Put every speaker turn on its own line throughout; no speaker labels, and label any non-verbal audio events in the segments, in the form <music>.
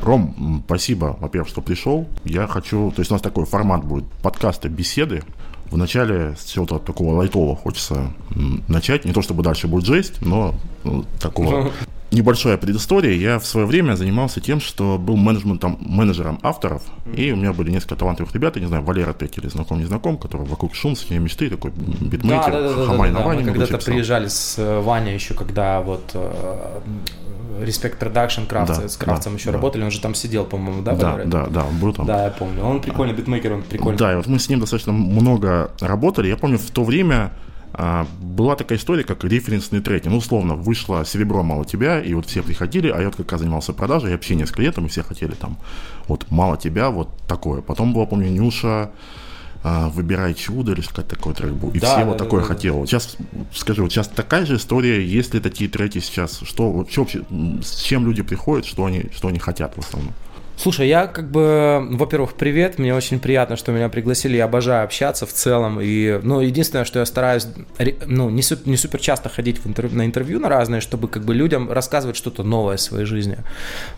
Ром, спасибо, во-первых, что пришел. Я хочу, то есть у нас такой формат будет подкаста беседы. Вначале с чего-то такого лайтового хочется начать. Не то чтобы дальше будет жесть, но ну, такого <laughs> небольшая предыстория. Я в свое время занимался тем, что был менеджментом, менеджером авторов, и у меня были несколько талантливых ребят, я не знаю, Валера или знаком, не знаком, который вокруг шумские мечты, такой битмейкер,
Да, да, да,
Хамай
да,
на
да.
Ване
Мы когда-то
писал.
приезжали с э, Ваней еще, когда вот Respect Production Кравца,
Да,
с Кравцем
да,
еще
да.
работали, он же там сидел, по-моему, да,
Да,
Валера?
да, да, он был там.
Да, я помню. Он прикольный битмейкер, он прикольный.
Да, и вот мы с ним достаточно много работали. Я помню, в то время была такая история, как референсные треки. Ну, условно, вышло «Серебро мало тебя», и вот все приходили, а я вот как раз занимался продажей и общением с клиентом, и все хотели там вот «Мало тебя», вот такое. Потом была, помню, Нюша, а, «Выбирай чудо» или что такой трек был. И
Да,
все
да,
вот
да,
такое
да, да.
хотел. Вот сейчас, скажи, вот сейчас такая же история, есть ли такие треки сейчас? Что вообще, с чем люди приходят, что они, что они хотят в основном?
Слушай, я как бы, во-первых, привет, мне очень приятно, что меня пригласили, я обожаю общаться в целом, и, ну, единственное, что я стараюсь, ну, не, су- не супер часто ходить в интервью, на интервью на разные, чтобы как бы людям рассказывать что-то новое в своей жизни,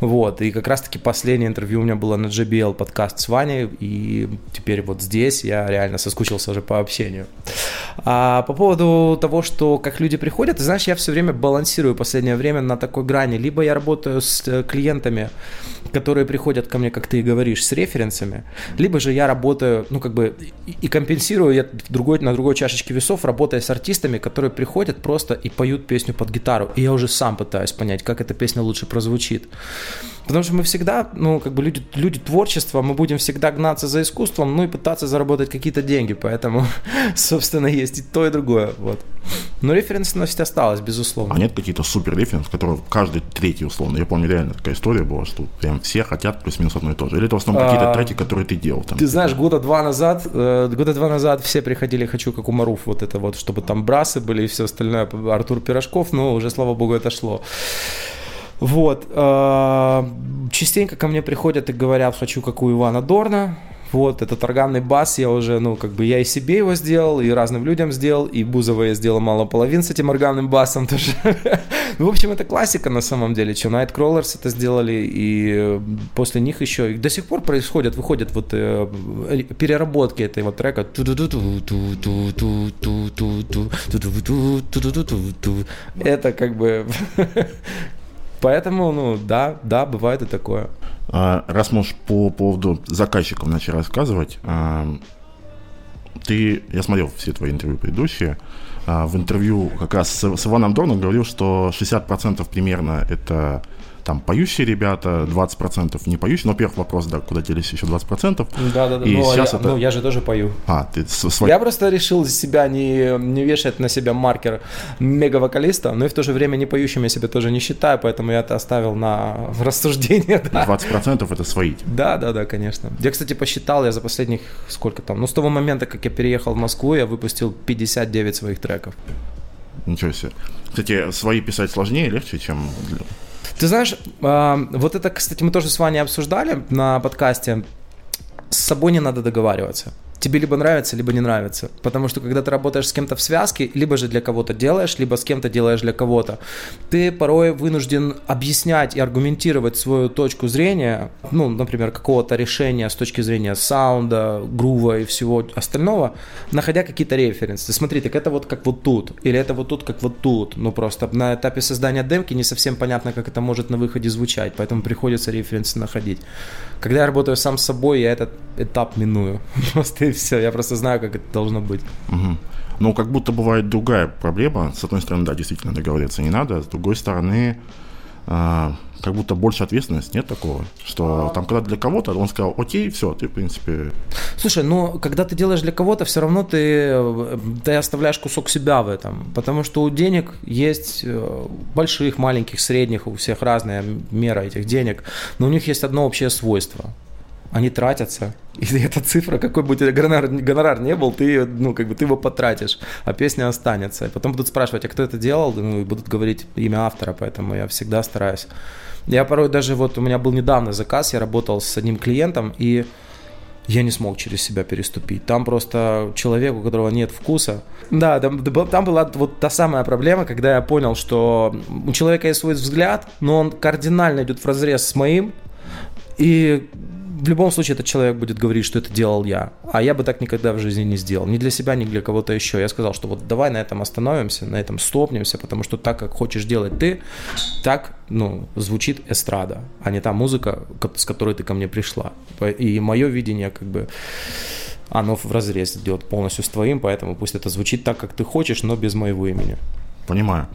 вот, и как раз-таки последнее интервью у меня было на JBL подкаст с Ваней, и теперь вот здесь я реально соскучился уже по общению. А по поводу того, что как люди приходят, ты знаешь, я все время балансирую последнее время на такой грани, либо я работаю с э, клиентами, которые приходят ко мне, как ты и говоришь, с референсами, либо же я работаю, ну, как бы, и компенсирую я другой, на другой чашечке весов, работая с артистами, которые приходят просто и поют песню под гитару, и я уже сам пытаюсь понять, как эта песня лучше прозвучит. Потому что мы всегда, ну, как бы люди, люди творчества, мы будем всегда гнаться за искусством, ну и пытаться заработать какие-то деньги, поэтому, <laughs> собственно, есть и то, и другое, вот. Но референсность осталась, безусловно.
А нет какие-то супер референс, которые каждый третий условно. Я помню, реально такая история была, что прям все хотят плюс-минус одно и то же. Или это в основном какие-то
А,
треки, которые ты делал там.
Ты знаешь, года два назад, э, года два назад все приходили, хочу как у Маруф, вот это вот, чтобы там брасы были и все остальное, Артур Пирожков, но уже, слава богу, это шло. Вот. э, Частенько ко мне приходят и говорят, хочу как у Ивана Дорна. Вот, этот органный бас я уже, ну, как бы я и себе его сделал, и разным людям сделал, и Бузова я сделал мало половин с этим органным басом <laughs> тоже. Ну, В общем, это классика на самом деле, что Nightcrawlers это сделали, и э, после них еще до сих пор происходят, выходят вот э, э, переработки этого трека. Это как бы... <laughs> Поэтому, ну, да, да, бывает и такое.
А, раз можешь по поводу заказчиков начать рассказывать, а, ты, я смотрел все твои интервью предыдущие, а, в интервью как раз с, с Иваном Дорном говорил, что 60% примерно это там поющие ребята, 20% не поющие. Ну, во-первых, вопрос, да, куда делись еще 20%.
Да, да, да.
И
Ну,
сейчас
я,
это...
ну, я же тоже пою.
А, ты свой...
Я просто решил себя не, не вешать на себя маркер мега-вокалиста, но и в то же время не поющим я себя тоже не считаю, поэтому я это оставил на рассуждение. Да.
20% это свои.
Да, да, да, конечно. Я, кстати, посчитал, я за последних, сколько там, ну, с того момента, как я переехал в Москву, я выпустил 59 своих треков.
Ничего себе. Кстати, свои писать сложнее, легче, чем...
Ты знаешь, а, вот это, кстати, мы тоже с Ваней обсуждали на подкасте. С собой не надо договариваться. Тебе либо нравится, либо не нравится. Потому что когда ты работаешь с кем-то в связке, либо же для кого-то делаешь, либо с кем-то делаешь для кого-то, ты порой вынужден объяснять и аргументировать свою точку зрения, ну, например, какого-то решения с точки зрения саунда, грува и всего остального, находя какие-то референсы. Смотри, так это вот как вот тут, или это вот тут как вот тут. Ну, просто на этапе создания демки не совсем понятно, как это может на выходе звучать, поэтому приходится референсы находить. Когда я работаю сам с собой, я этот этап миную. <laughs> Просто <laughs> все, я просто знаю, как это должно быть.
Мгм. Ну, как будто бывает другая проблема. С одной стороны, да, действительно договориться не надо. С другой стороны, а, как будто больше ответственности. Нет такого? Что там, когда для кого-то, он сказал, окей, все, ты, в принципе...
Слушай, ну, когда ты делаешь для кого-то, все равно ты, ты оставляешь кусок себя в этом. Потому что у денег есть э, больших, маленьких, средних, у всех разная мера этих денег. Но у них есть одно общее свойство. Они тратятся. И <laughs> эта цифра, какой бы у тебя гонорар, гонорар не был, ты, ну, как бы ты его потратишь, а песня останется. И потом будут спрашивать, а кто это делал? Ну, и будут говорить имя автора, поэтому я всегда стараюсь. Я порой даже, вот у меня был недавно заказ, я работал с одним клиентом, и я не смог через себя переступить. Там просто человек, у которого нет вкуса. Да, там, там была вот та самая проблема, когда я понял, что у человека есть свой взгляд, но он кардинально идет в разрез с моим, И в любом случае этот человек будет говорить, что это делал я. А я бы так никогда в жизни не сделал. Ни для себя, ни для кого-то еще. Я сказал, что вот давай на этом остановимся, на этом стопнемся, потому что так, как хочешь делать ты, так ну, звучит эстрада, а не та музыка, с которой ты ко мне пришла. И мое видение как бы оно в разрез идет полностью с твоим, поэтому пусть это звучит так, как ты хочешь, но без моего имени.
Понимаю.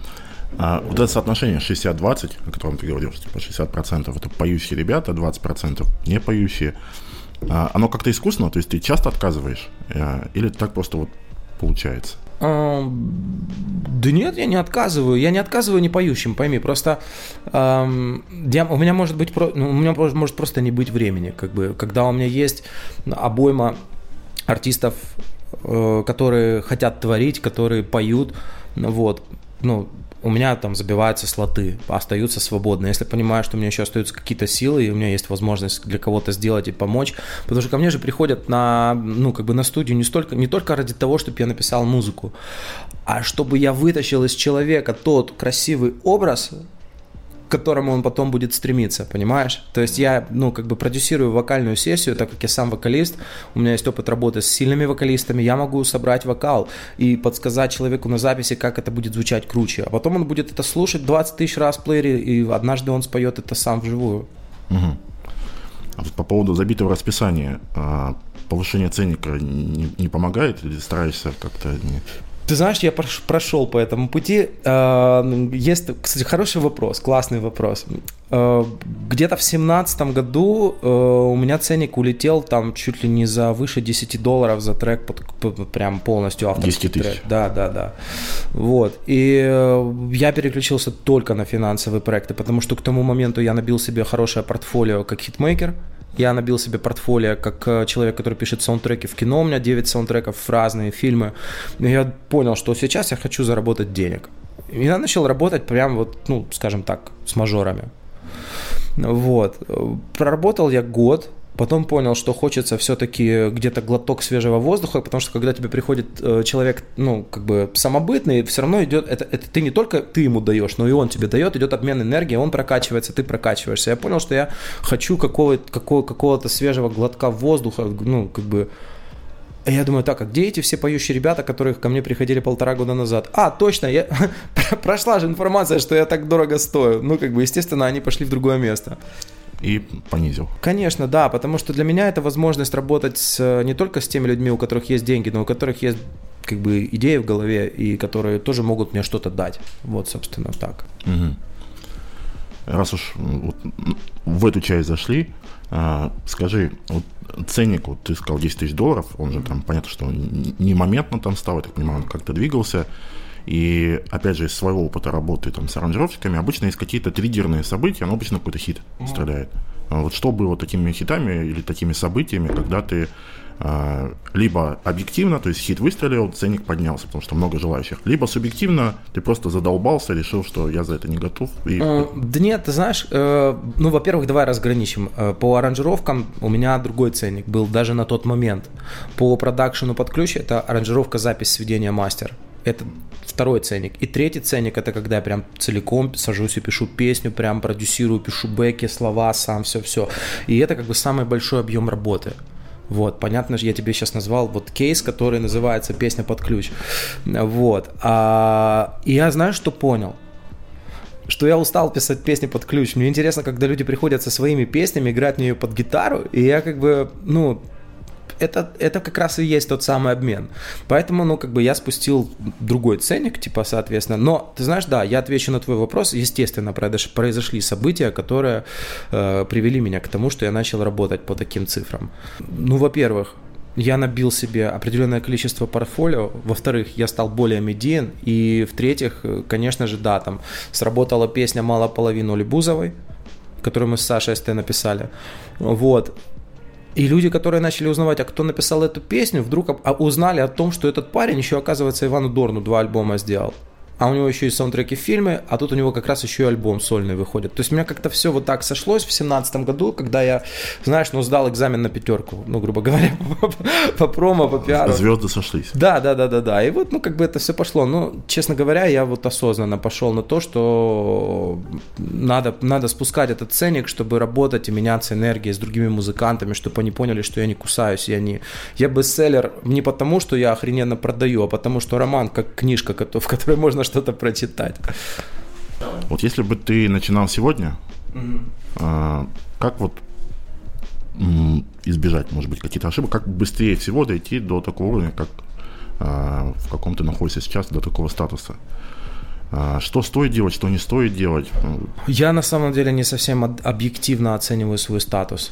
А вот это соотношение 60-20, о котором ты говорил, что типа 60% это поющие ребята, 20% не поющие, а, оно как-то искусственно, то есть ты часто отказываешь, а, или так просто вот получается?
А, да нет, я не отказываю. Я не отказываю не поющим, пойми. Просто эм, я, у меня может быть, ну, у меня может просто не быть времени, как бы, когда у меня есть обойма артистов, э, которые хотят творить, которые поют, вот, ну, у меня там забиваются слоты, остаются свободны. Если понимаю, что у меня еще остаются какие-то силы, и у меня есть возможность для кого-то сделать и помочь, потому что ко мне же приходят на, ну, как бы на студию не, столько, не только ради того, чтобы я написал музыку, а чтобы я вытащил из человека тот красивый образ, которому он потом будет стремиться, понимаешь? То есть я, ну, как бы продюсирую вокальную сессию, так как я сам вокалист, у меня есть опыт работы с сильными вокалистами, я могу собрать вокал и подсказать человеку на записи, как это будет звучать круче. А потом он будет это слушать 20 тысяч раз в плеере, и однажды он споет это сам вживую.
Угу. А вот по поводу забитого расписания, а, повышение ценника не, не помогает или стараешься как-то
ты знаешь, я прошел по этому пути. А, есть, кстати, хороший вопрос, классный вопрос. А, где-то в семнадцатом году а, у меня ценник улетел там чуть ли не за выше 10 долларов за трек, под, прям полностью авторский
10 тысяч. трек.
Да, да, да. Вот. И э, я переключился только на финансовые проекты, потому что к тому моменту я набил себе хорошее портфолио как хитмейкер. Я набил себе портфолио как э, человек, который пишет саундтреки в кино. У меня 9 саундтреков в разные фильмы. И я понял, что сейчас я хочу заработать денег. И я начал работать прям вот, ну, скажем так, с мажорами. Вот. Проработал я год, Потом понял, что хочется все-таки где-то глоток свежего воздуха, потому что когда тебе приходит э, человек, ну, как бы самобытный, все равно идет, это, это ты не только ты ему даешь, но и он тебе дает, идет обмен энергии, он прокачивается, ты прокачиваешься. Я понял, что я хочу какого-то, какого, какого-то свежего глотка воздуха, ну, как бы, я думаю, так, а где эти все поющие ребята, которые ко мне приходили полтора года назад? А, точно, я... <laughs> прошла же информация, что я так дорого стою. Ну, как бы, естественно, они пошли в другое место
и понизил.
Конечно, да, потому что для меня это возможность работать с, не только с теми людьми, у которых есть деньги, но у которых есть как бы идеи в голове и которые тоже могут мне что-то дать. Вот, собственно, так.
Угу. Раз уж вот в эту часть зашли, а, скажи, вот ценник, вот ты сказал 10 тысяч долларов, он же там, понятно, что не моментно там стал, я так понимаю, он как-то двигался. И, опять же, из своего опыта работы там, с аранжировщиками, обычно есть какие-то триггерные события, но обычно какой-то хит mm-hmm. стреляет. А вот что было такими хитами или такими событиями, когда ты а, либо объективно, то есть хит выстрелил, ценник поднялся, потому что много желающих, либо субъективно, ты просто задолбался, решил, что я за это не готов. И...
Да нет, ты знаешь, э, ну, во-первых, давай разграничим. Э, по аранжировкам у меня другой ценник был даже на тот момент. По продакшену под ключ это аранжировка, запись, сведения, мастер. Это второй ценник. И третий ценник это когда я прям целиком сажусь и пишу песню, прям продюсирую, пишу бэки, слова, сам все-все. И это как бы самый большой объем работы. Вот, понятно, я тебе сейчас назвал вот кейс, который называется «Песня под ключ». Вот. А, и я знаю, что понял что я устал писать песни под ключ. Мне интересно, когда люди приходят со своими песнями, играть в нее под гитару, и я как бы, ну, это, это как раз и есть тот самый обмен. Поэтому, ну, как бы я спустил другой ценник, типа, соответственно. Но, ты знаешь, да, я отвечу на твой вопрос. Естественно, произошли события, которые э, привели меня к тому, что я начал работать по таким цифрам. Ну, во-первых, я набил себе определенное количество портфолио, во-вторых, я стал более медиен, и в-третьих, конечно же, да, там сработала песня «Мало половину» Лебузовой, которую мы с Сашей СТ написали, вот, и люди, которые начали узнавать, а кто написал эту песню, вдруг узнали о том, что этот парень еще, оказывается, Ивану Дорну два альбома сделал. А у него еще и саундтреки в фильме, а тут у него как раз еще и альбом сольный выходит. То есть у меня как-то все вот так сошлось в семнадцатом году, когда я, знаешь, ну, сдал экзамен на пятерку, ну, грубо <laughs> говоря, по, по промо, по пиару.
Звезды сошлись.
Да, да, да, да, да. И вот, ну, как бы это все пошло. Ну, честно говоря, я вот осознанно пошел на то, что надо, надо спускать этот ценник, чтобы работать и меняться энергией с другими музыкантами, чтобы они поняли, что я не кусаюсь, я не... Я бестселлер не потому, что я охрененно продаю, а потому, что роман как книжка, в которой можно что-то прочитать.
Вот если бы ты начинал сегодня, угу. а, как вот избежать, может быть, какие-то ошибок, как быстрее всего дойти до такого уровня, как а, в каком ты находишься сейчас, до такого статуса? А, что стоит делать, что не стоит делать?
Я на самом деле не совсем объективно оцениваю свой статус.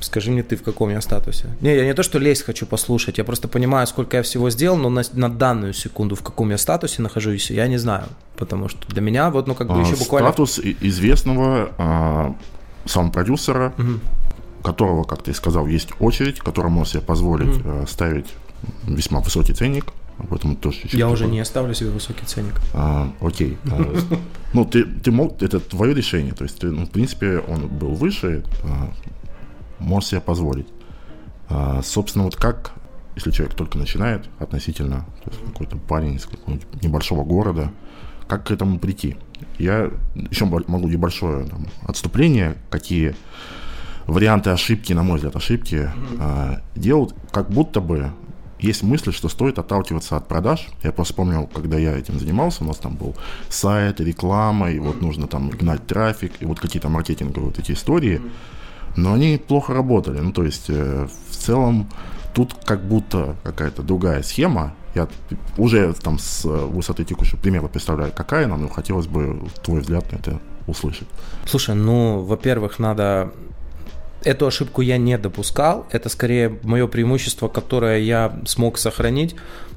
Скажи мне ты, в каком я статусе. Не, я не то, что лезть хочу послушать, я просто понимаю, сколько я всего сделал, но на, на данную секунду, в каком я статусе нахожусь, я не знаю. Потому что для меня вот, ну, как бы а, еще буквально...
Статус известного а, саунд-продюсера, угу. которого, как ты сказал, есть очередь, которому может себе позволить угу. а, ставить весьма высокий ценник. Об этом тоже.
Я уже не оставлю себе высокий ценник.
А, окей. А, ну, ты, ты мог, это твое решение. То есть, ты, ну, в принципе, он был выше, а, может себе позволить. А, собственно, вот как, если человек только начинает относительно, то есть какой-то парень из какого-нибудь небольшого города, как к этому прийти? Я еще могу небольшое там, отступление, какие варианты ошибки, на мой взгляд, ошибки mm-hmm. а, делают, как будто бы есть мысль, что стоит отталкиваться от продаж. Я просто вспомнил, когда я этим занимался, у нас там был сайт, реклама, и вот нужно там гнать трафик, и вот какие-то маркетинговые вот эти истории. Mm-hmm но они плохо работали. Ну, то есть, э, в целом, тут как будто какая-то другая схема. Я уже там с высоты текущего примера представляю, какая она, но хотелось бы твой взгляд на это услышать.
Слушай, ну, во-первых, надо эту ошибку я не допускал. Это скорее мое преимущество, которое я смог сохранить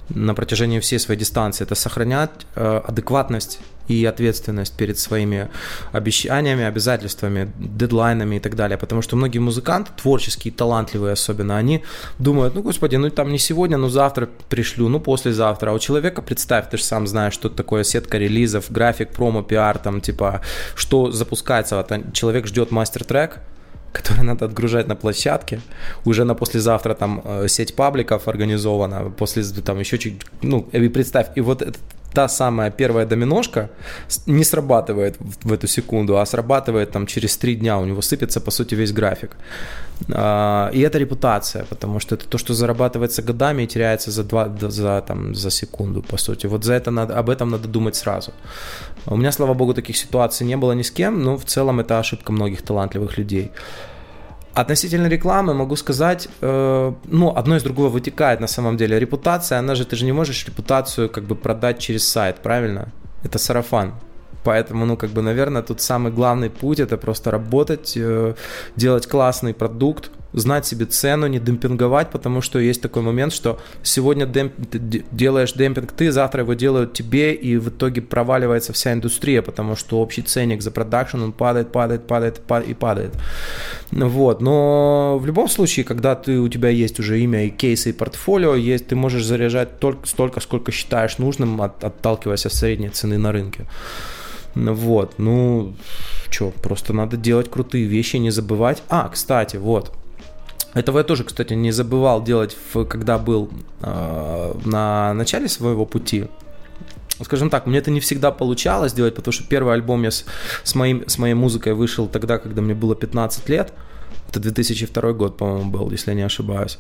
на протяжении всей своей дистанции. Это сохранять э, адекватность и ответственность перед своими обещаниями, обязательствами, дедлайнами и так далее. Потому что многие музыканты, творческие, талантливые особенно, они думают, ну, господи, ну там не сегодня, но завтра пришлю, ну, послезавтра. А у человека, представь, ты же сам знаешь, что такое сетка релизов, график, промо, пиар, там, типа, что запускается. Человек ждет мастер-трек, который надо отгружать на площадке. Уже на послезавтра там э, сеть пабликов организована, после там еще чуть, ну, и представь, и вот этот та самая первая доминошка не срабатывает в, эту секунду, а срабатывает там через три дня, у него сыпется, по сути, весь график. А, и это репутация, потому что это то, что зарабатывается годами и теряется за, два, за, там, за секунду, по сути. Вот за это надо, об этом надо думать сразу. У меня, слава богу, таких ситуаций не было ни с кем, но в целом это ошибка многих талантливых людей. Относительно рекламы могу сказать, э, ну, одно из другого вытекает на самом деле. Репутация, она же, ты же не можешь репутацию как бы продать через сайт, правильно? Это сарафан. Поэтому, ну, как бы, наверное, тут самый главный путь это просто работать, э, делать классный продукт, знать себе цену, не демпинговать, потому что есть такой момент, что сегодня демп, делаешь демпинг ты, завтра его делают тебе, и в итоге проваливается вся индустрия, потому что общий ценник за продакшн, он падает, падает, падает и падает. Вот, но в любом случае, когда ты, у тебя есть уже имя и кейсы, и портфолио, есть, ты можешь заряжать только столько, сколько считаешь нужным, от, отталкиваясь от средней цены на рынке. Вот, ну, что, просто надо делать крутые вещи, не забывать. А, кстати, вот, этого я тоже, кстати, не забывал делать, когда был э, на начале своего пути. Скажем так, мне это не всегда получалось делать, потому что первый альбом я с, с, моим, с моей музыкой вышел тогда, когда мне было 15 лет. Это 2002 год, по-моему, был, если я не ошибаюсь.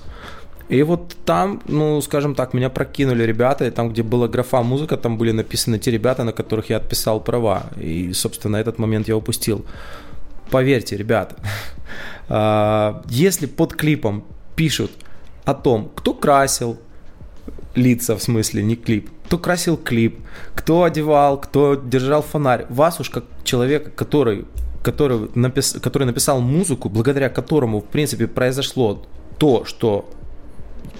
И вот там, ну, скажем так, меня прокинули ребята, и там, где была графа музыка, там были написаны те ребята, на которых я отписал права. И, собственно, этот момент я упустил. Поверьте, ребята, <laughs> а, если под клипом пишут о том, кто красил лица, в смысле, не клип, кто красил клип, кто одевал, кто держал фонарь, вас уж как человека, который, который, напис, который написал музыку, благодаря которому, в принципе, произошло то, что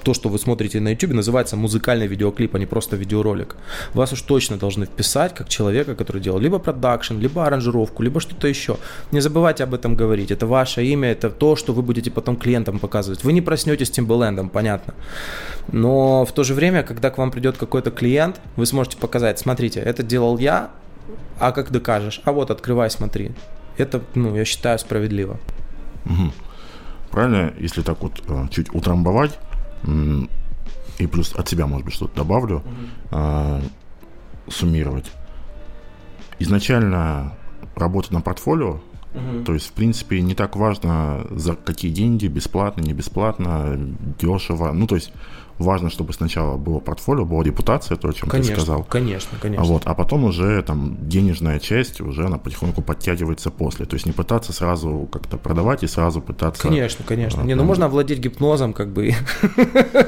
то, что вы смотрите на YouTube, называется музыкальный видеоклип, а не просто видеоролик. Вас уж точно должны вписать как человека, который делал либо продакшн, либо аранжировку, либо что-то еще. Не забывайте об этом говорить. Это ваше имя, это то, что вы будете потом клиентам показывать. Вы не проснетесь Timbaland, понятно. Но в то же время, когда к вам придет какой-то клиент, вы сможете показать, смотрите, это делал я, а как докажешь? А вот, открывай, смотри. Это, ну, я считаю, справедливо.
Угу. Правильно, если так вот э, чуть утрамбовать, и плюс от себя, может быть, что-то добавлю, угу. а, суммировать. Изначально работа на портфолио, угу. то есть, в принципе, не так важно, за какие деньги, бесплатно, не бесплатно, дешево. Ну, то есть, важно, чтобы сначала было портфолио, была репутация, то, о чем
конечно,
ты сказал.
Конечно, конечно.
Вот, а потом уже там денежная часть уже она потихоньку подтягивается после. То есть не пытаться сразу как-то продавать и сразу пытаться...
Конечно, конечно. А, не, ну можно овладеть гипнозом, как бы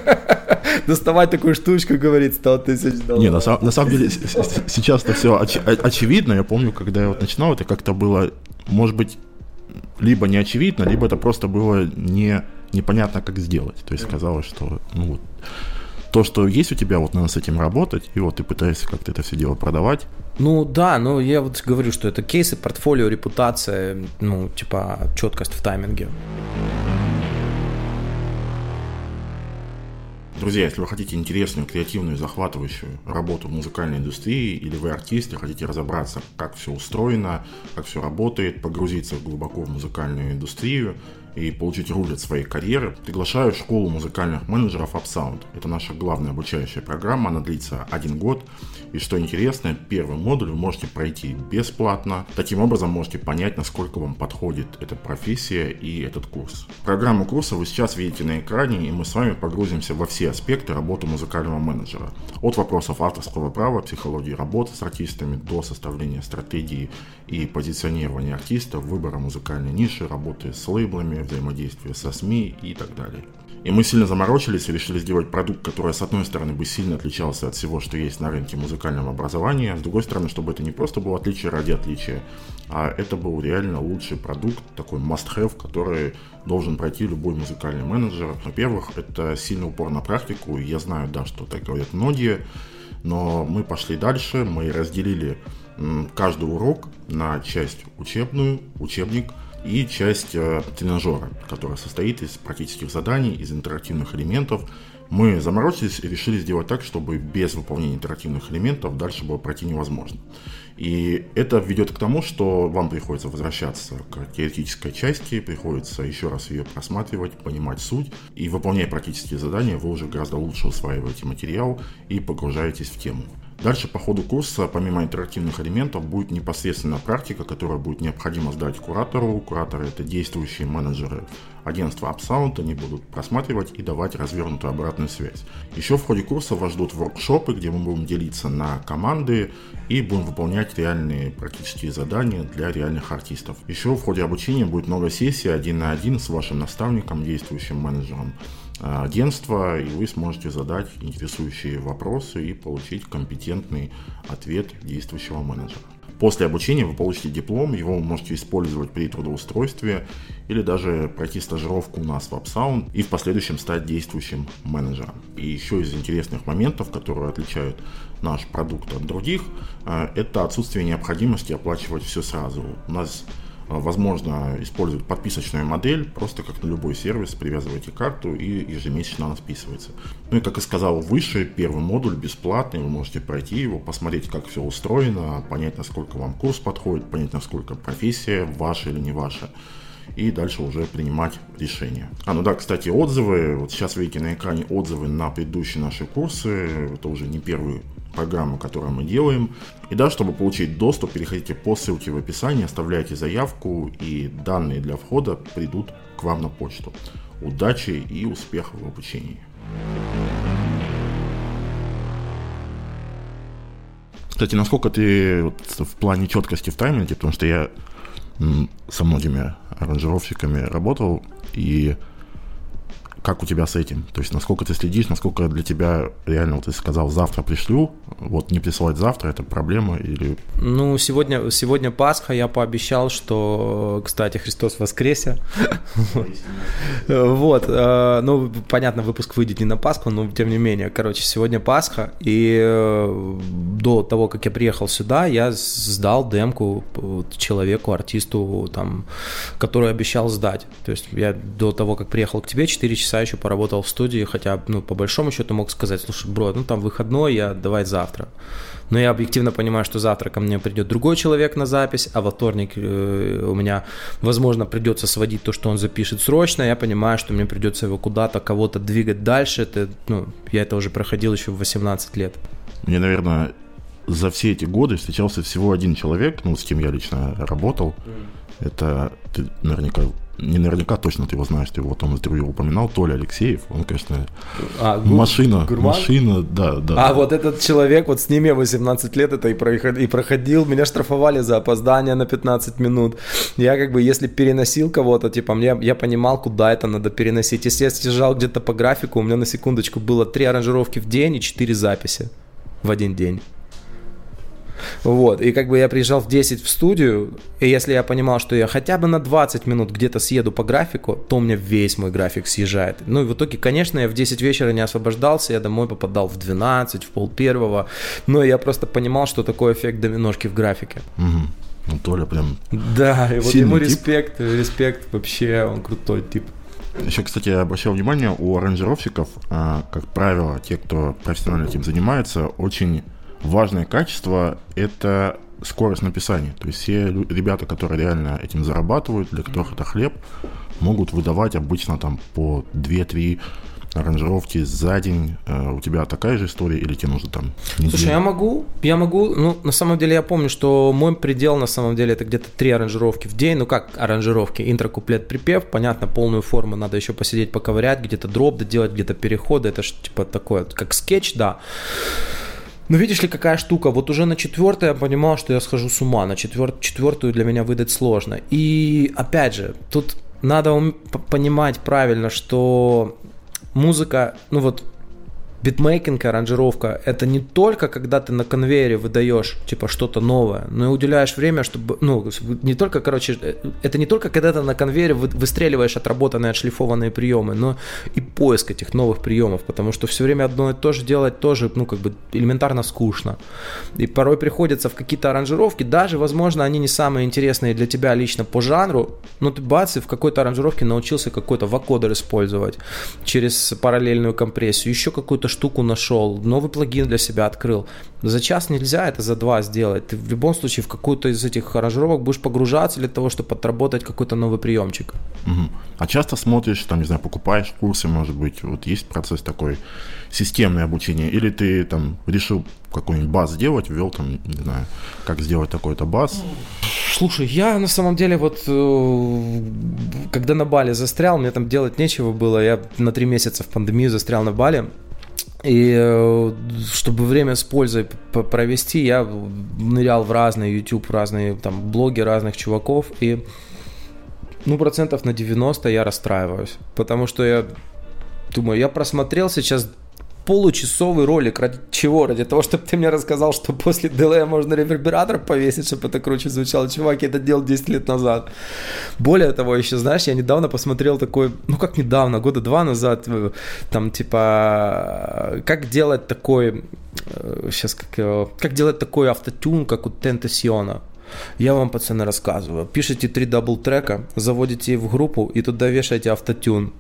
<laughs> доставать такую штучку, говорит, 100 тысяч долларов.
Не, на, на самом деле сейчас это все оч, очевидно. Я помню, когда я вот начинал, это как-то было, может быть, либо не очевидно, либо это просто было не непонятно, как сделать. То есть казалось, что ну, вот, то, что есть у тебя, вот надо с этим работать, и вот ты пытаешься как-то это все дело продавать.
Ну да, но я вот говорю, что это кейсы, портфолио, репутация, ну типа четкость в тайминге.
Друзья, если вы хотите интересную, креативную, захватывающую работу в музыкальной индустрии, или вы артист и хотите разобраться, как все устроено, как все работает, погрузиться глубоко в музыкальную индустрию, и получить руль от своей карьеры, приглашаю в школу музыкальных менеджеров UpSound. Это наша главная обучающая программа, она длится один год. И что интересно, первый модуль вы можете пройти бесплатно. Таким образом можете понять, насколько вам подходит эта профессия и этот курс. Программу курса вы сейчас видите на экране, и мы с вами погрузимся во все аспекты работы музыкального менеджера. От вопросов авторского права, психологии работы с артистами, до составления стратегии и позиционирования артиста, выбора музыкальной ниши, работы с лейблами, взаимодействия со СМИ и так далее. И мы сильно заморочились и решили сделать продукт, который, с одной стороны, бы сильно отличался от всего, что есть на рынке музыкального образования, а с другой стороны, чтобы это не просто было отличие ради отличия, а это был реально лучший продукт, такой must-have, который должен пройти любой музыкальный менеджер. Во-первых, это сильный упор на практику, и я знаю, да, что так говорят многие, но мы пошли дальше, мы разделили каждый урок на часть учебную, учебник – и часть э, тренажера, которая состоит из практических заданий, из интерактивных элементов. Мы заморочились и решили сделать так, чтобы без выполнения интерактивных элементов дальше было пройти невозможно. И это ведет к тому, что вам приходится возвращаться к теоретической части, приходится еще раз ее просматривать, понимать суть. И выполняя практические задания, вы уже гораздо лучше усваиваете материал и погружаетесь в тему. Дальше по ходу курса, помимо интерактивных элементов, будет непосредственно практика, которая будет необходимо сдать куратору. Кураторы – это действующие менеджеры агентства Upsound, они будут просматривать и давать развернутую обратную связь. Еще в ходе курса вас ждут воркшопы, где мы будем делиться на команды и будем выполнять реальные практические задания для реальных артистов. Еще в ходе обучения будет много сессий один на один с вашим наставником, действующим менеджером. Э, агентства, и вы сможете задать интересующие вопросы и получить компетентный ответ действующего менеджера. После обучения вы получите диплом, его вы можете использовать при трудоустройстве или даже пройти стажировку у нас в AppSound и в последующем стать действующим менеджером. И еще из интересных моментов, которые отличают наш продукт от других, э, это отсутствие необходимости оплачивать все сразу. У нас возможно использовать подписочную модель, просто как на любой сервис, привязываете карту и ежемесячно она списывается. Ну и как и сказал выше, первый модуль бесплатный, вы можете пройти его, посмотреть, как все устроено, понять, насколько вам курс подходит, понять, насколько профессия ваша или не ваша и дальше уже принимать решения. А, ну да, кстати, отзывы. Вот сейчас видите на экране отзывы на предыдущие наши курсы. Это уже не первый программу, которую мы делаем. И да, чтобы получить доступ, переходите по ссылке в описании, оставляйте заявку, и данные для входа придут к вам на почту. Удачи и успехов в обучении. Кстати, насколько ты в плане четкости в тайминге, потому что я со многими аранжировщиками работал, и как у тебя с этим? То есть насколько ты следишь, насколько для тебя реально, вот ты сказал, завтра пришлю, вот не присылать завтра, это проблема или...
Ну, сегодня, сегодня Пасха, я пообещал, что, кстати, Христос воскресе. <laughs> Вот, э, ну, понятно, выпуск выйдет не на Пасху, но тем не менее, короче, сегодня Пасха, и э, до того, как я приехал сюда, я сдал демку человеку, артисту, там, который обещал сдать. То есть я до того, как приехал к тебе, 4 часа еще поработал в студии, хотя, ну, по большому счету мог сказать, слушай, бро, ну, там выходной, я давай завтра. Но я объективно понимаю, что завтра ко мне придет другой человек на запись, а во вторник э, у меня, возможно, придется сводить то, что он запишет срочно. Я понимаю, что мне придется его куда-то, кого-то двигать дальше. Это, ну, я это уже проходил еще в 18 лет.
Мне, наверное, за все эти годы встречался всего один человек, ну, с кем я лично работал. Mm. Это ты наверняка не наверняка точно ты его знаешь, ты его там в интервью упоминал, Толя Алексеев, он, конечно, а, машина, гурман? машина, да, да.
А да. вот этот человек, вот с ним я 18 лет это и проходил, и проходил, меня штрафовали за опоздание на 15 минут. Я как бы, если переносил кого-то, типа, мне, я понимал, куда это надо переносить. Если я съезжал где-то по графику, у меня на секундочку было 3 аранжировки в день и 4 записи в один день. Вот, и как бы я приезжал в 10 в студию, и если я понимал, что я хотя бы на 20 минут где-то съеду по графику, то у меня весь мой график съезжает. Ну и в итоге, конечно, я в 10 вечера не освобождался, я домой попадал в 12, в пол первого, но я просто понимал, что такое эффект доминошки в графике.
Угу. Ну, Толя прям
Да, и вот ему тип. респект, респект вообще, он крутой тип.
Еще, кстати, я обращал внимание, у аранжировщиков, а, как правило, те, кто профессионально этим занимается, очень важное качество – это скорость написания. То есть все ребята, которые реально этим зарабатывают, для которых это хлеб, могут выдавать обычно там по 2-3 аранжировки за день. Э, у тебя такая же история или тебе нужно там
неделю? Слушай, я могу, я могу, ну, на самом деле я помню, что мой предел на самом деле это где-то три аранжировки в день. Ну, как аранжировки? Интро, куплет, припев. Понятно, полную форму надо еще посидеть, поковырять, где-то дроп доделать, где-то переходы. Это же типа такое, как скетч, да. Ну, видишь ли, какая штука. Вот уже на четвертой я понимал, что я схожу с ума. На четвер... четвертую для меня выдать сложно. И, опять же, тут надо понимать правильно, что музыка, ну вот битмейкинг, аранжировка – это не только когда ты на конвейере выдаешь типа что-то новое, но и уделяешь время, чтобы, ну, не только, короче, это не только когда ты на конвейере выстреливаешь отработанные, отшлифованные приемы, но и поиск этих новых приемов, потому что все время одно и то же делать тоже, ну, как бы элементарно скучно. И порой приходится в какие-то аранжировки, даже, возможно, они не самые интересные для тебя лично по жанру, но ты бац, и в какой-то аранжировке научился какой-то вакодер использовать через параллельную компрессию, еще какую-то штуку нашел, новый плагин для себя открыл. За час нельзя это за два сделать. Ты в любом случае в какую-то из этих аранжировок будешь погружаться для того, чтобы отработать какой-то новый приемчик.
Угу. А часто смотришь, там, не знаю, покупаешь курсы, может быть, вот есть процесс такой системное обучение, или ты там решил какой-нибудь баз сделать, ввел там, не знаю, как сделать такой-то баз?
Слушай, я на самом деле вот, э, когда на Бали застрял, мне там делать нечего было, я на три месяца в пандемию застрял на Бали, и э, чтобы время с пользой провести, я нырял в разные YouTube, разные там блоги разных чуваков, и ну процентов на 90 я расстраиваюсь, потому что я думаю, я просмотрел сейчас получасовый ролик. Ради чего? Ради того, чтобы ты мне рассказал, что после дилея можно ревербератор повесить, чтобы это круче звучало. Чувак, я это делал 10 лет назад. Более того, еще, знаешь, я недавно посмотрел такой, ну как недавно, года два назад, э, там типа, как делать такой, сейчас э, как, как делать такой автотюн, как у Tentacion'а. Я вам, пацаны, рассказываю. Пишите три double трека, заводите в группу и туда вешаете автотюн.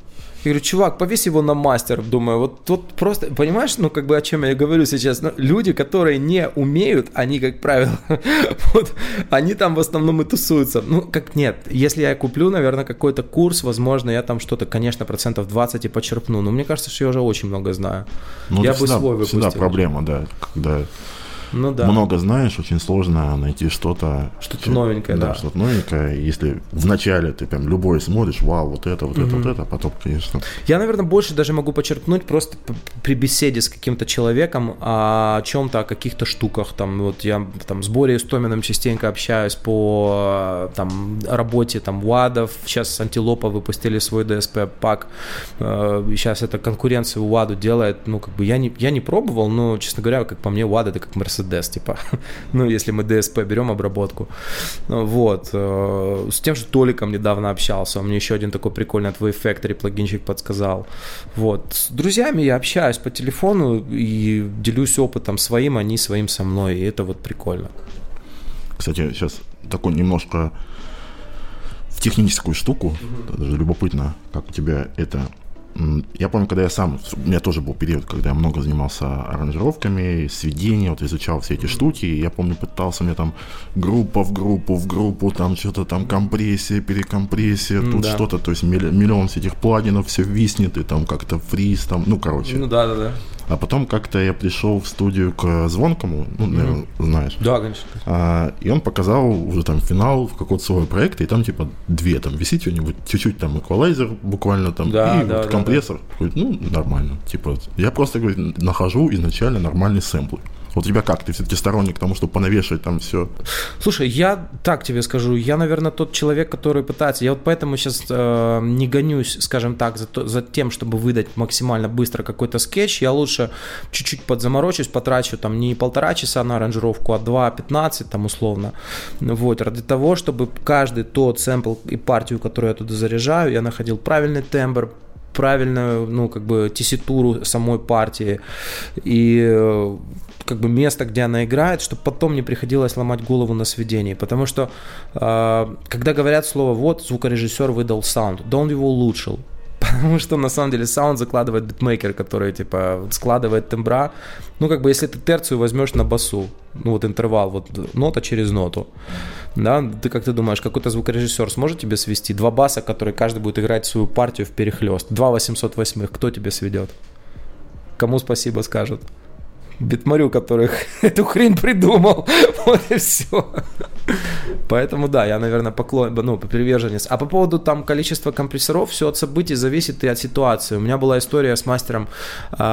Я говорю, чувак, повесь его на мастер. Думаю, вот тут просто, понимаешь, ну, как бы о чем я говорю сейчас. Ну, люди, которые не умеют, они, как правило, <laughs> вот, они там в основном и тусуются. Ну, как нет. Если я куплю, наверное, какой-то курс, возможно, я там что-то, конечно, процентов 20 и почерпну. Но мне кажется, что я уже очень много знаю.
Ну, я бы всегда, свой выпустил. Всегда проблема, да, когда
ну, да.
много знаешь, очень сложно найти что-то...
Что-то новенькое, да.
Да, что-то новенькое. Если вначале ты прям любой смотришь, вау, вот это, вот это, вот это, а потом, конечно...
Я, наверное, больше даже могу подчеркнуть просто при беседе с каким-то человеком о чем-то, о каких-то штуках. Там, вот я там с Борей Стоминым частенько общаюсь по там, работе там ВАДов. Сейчас Антилопа выпустили свой DSP-пак. Сейчас эта конкуренция у ВАДу делает, ну, как бы я не, я не пробовал, но, честно говоря, как по мне, ВАД это как Mercedes, типа, <laughs> ну, если мы DSP берем обработку. Вот. Э, с тем же Толиком недавно общался, он мне еще один такой прикольный от Wave плагинчик подсказал. Вот. С друзьями я общаюсь по телефону и делюсь опытом своим, они своим со мной, и это вот прикольно.
Кстати, сейчас такой немножко в техническую штуку, mm-hmm. даже любопытно, как у тебя это я помню, когда я сам, у меня тоже был период, когда я много занимался аранжировками, сведением, вот изучал все эти штуки, и я помню, пытался мне там группа в группу, в группу, там что-то там компрессия, перекомпрессия, тут да. что-то, то есть миллион этих плагинов, все виснет, и там как-то фриз, там, ну, короче.
Ну, да, да, да.
А потом как-то я пришел в студию к Звонкому, ну, наверное, mm-hmm. знаешь.
Да, конечно.
А, и он показал уже там финал какого-то своего проекта, и там типа две там висит что-нибудь, чуть-чуть там эквалайзер буквально там, да, и да, вот да, компрессор. Да. Ну, нормально. Типа, я просто, говорит, нахожу изначально нормальный сэмпл. Вот у тебя как? Ты все-таки сторонник тому, чтобы понавешивать там все?
Слушай, я так тебе скажу, я, наверное, тот человек, который пытается, я вот поэтому сейчас э, не гонюсь, скажем так, за, то, за тем, чтобы выдать максимально быстро какой-то скетч, я лучше чуть-чуть подзаморочусь, потрачу там не полтора часа на аранжировку, а 2-15 там условно, вот, ради того, чтобы каждый тот сэмпл и партию, которую я туда заряжаю, я находил правильный тембр, правильную, ну, как бы, тесситуру самой партии. И э, как бы место, где она играет, чтобы потом не приходилось ломать голову на сведении. Потому что, э, когда говорят слово «вот», звукорежиссер выдал саунд, да он его улучшил. <laughs> Потому что на самом деле саунд закладывает битмейкер, который типа складывает тембра. Ну, как бы если ты терцию возьмешь на басу, ну вот интервал, вот нота через ноту, да, ты как ты думаешь, какой-то звукорежиссер сможет тебе свести два баса, которые каждый будет играть свою партию в перехлест, два 808, кто тебе сведет? Кому спасибо скажут? Битмарю, который <laughs> эту хрень придумал. <laughs> Вот и все. Поэтому да, я, наверное, поклон, ну, приверженец. А по поводу там количества компрессоров, все от событий зависит и от ситуации. У меня была история с мастером, э,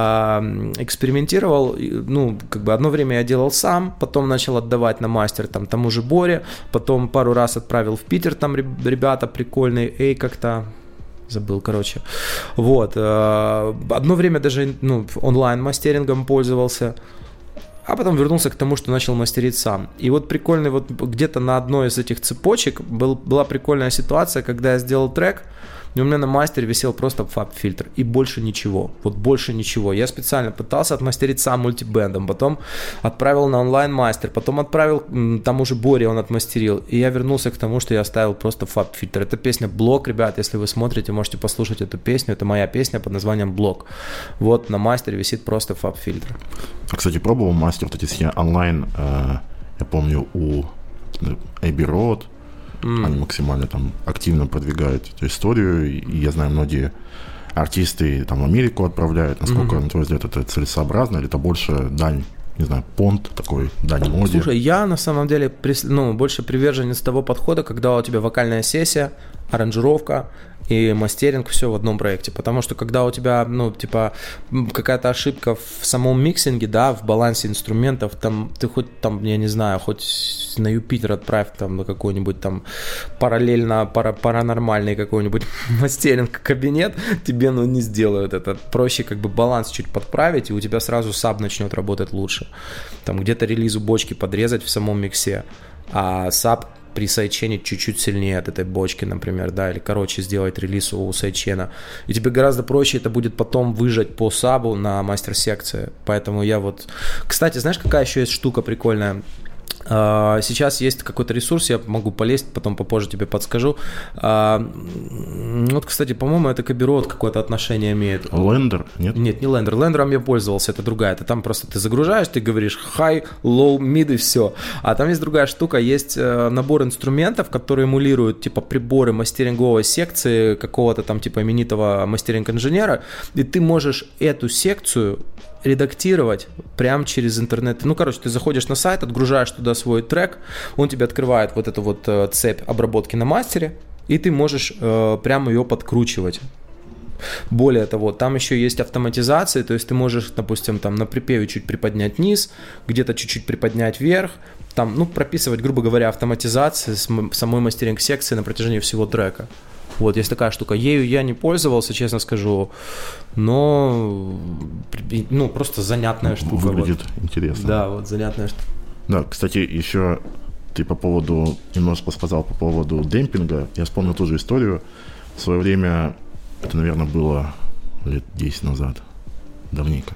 экспериментировал, ну, как бы одно время я делал сам, потом начал отдавать на мастер там тому же Боре, потом пару раз отправил в Питер, там ребята прикольные, эй, как-то забыл, короче. Вот. Э, одно время даже ну, онлайн-мастерингом пользовался, а потом вернулся к тому, что начал мастерить сам. И вот прикольный, вот где-то на одной из этих цепочек был, была прикольная ситуация, когда я сделал трек, у меня на мастере висел просто фаб-фильтр и больше ничего. Вот больше ничего. Я специально пытался отмастерить сам мультибендом, потом отправил на онлайн-мастер, потом отправил тому же Боре, он отмастерил. И я вернулся к тому, что я оставил просто фаб-фильтр. Это песня «Блок», ребят, если вы смотрите, можете послушать эту песню. Это моя песня под названием «Блок». Вот на мастере висит просто фаб-фильтр.
А, кстати, пробовал мастер вот эти все онлайн, э, я помню, у Abbey Road, Mm. Они максимально там активно продвигают эту историю. И я знаю, многие артисты там в Америку отправляют. Насколько, mm-hmm. на твой взгляд, это целесообразно или это больше дань не знаю, понт такой, дань моде.
Слушай, я на самом деле ну, больше приверженец того подхода, когда у тебя вокальная сессия, аранжировка, и мастеринг все в одном проекте. Потому что когда у тебя, ну, типа, какая-то ошибка в самом миксинге, да, в балансе инструментов, там, ты хоть там, я не знаю, хоть на Юпитер отправь там на какой-нибудь там параллельно, пара, паранормальный какой-нибудь <laughs> мастеринг кабинет, тебе, ну, не сделают это. Проще как бы баланс чуть подправить, и у тебя сразу саб начнет работать лучше. Там где-то релизу бочки подрезать в самом миксе, а саб при сайдчене чуть-чуть сильнее от этой бочки, например, да, или короче сделать релиз у сайдчена. И тебе гораздо проще это будет потом выжать по сабу на мастер-секции. Поэтому я вот... Кстати, знаешь, какая еще есть штука прикольная? А, сейчас есть какой-то ресурс, я могу полезть, потом попозже тебе подскажу. А, вот, кстати, по-моему, это к Аберот какое-то отношение имеет.
Лендер, нет?
Нет, не лендер. Лендером я пользовался, это другая. Это там просто ты загружаешь, ты говоришь high, low, mid и все. А там есть другая штука, есть э, набор инструментов, которые эмулируют типа приборы мастеринговой секции какого-то там типа именитого мастеринг-инженера, и ты можешь эту секцию редактировать прямо через интернет. Ну, короче, ты заходишь на сайт, отгружаешь туда свой трек, он тебе открывает вот эту вот э, цепь обработки на мастере, и ты можешь э, прямо ее подкручивать. Более того, там еще есть автоматизация, то есть ты можешь, допустим, там на припеве чуть приподнять низ, где-то чуть-чуть приподнять вверх, там, ну, прописывать, грубо говоря, автоматизации самой мастеринг-секции на протяжении всего трека. Вот, есть такая штука. Ею я не пользовался, честно скажу, но ну, просто занятная штука.
Выглядит вот. интересно.
Да, вот занятная штука.
Да, кстати, еще ты по поводу, немножко сказал по поводу демпинга. Я вспомнил ту же историю. В свое время, это, наверное, было лет 10 назад, давненько.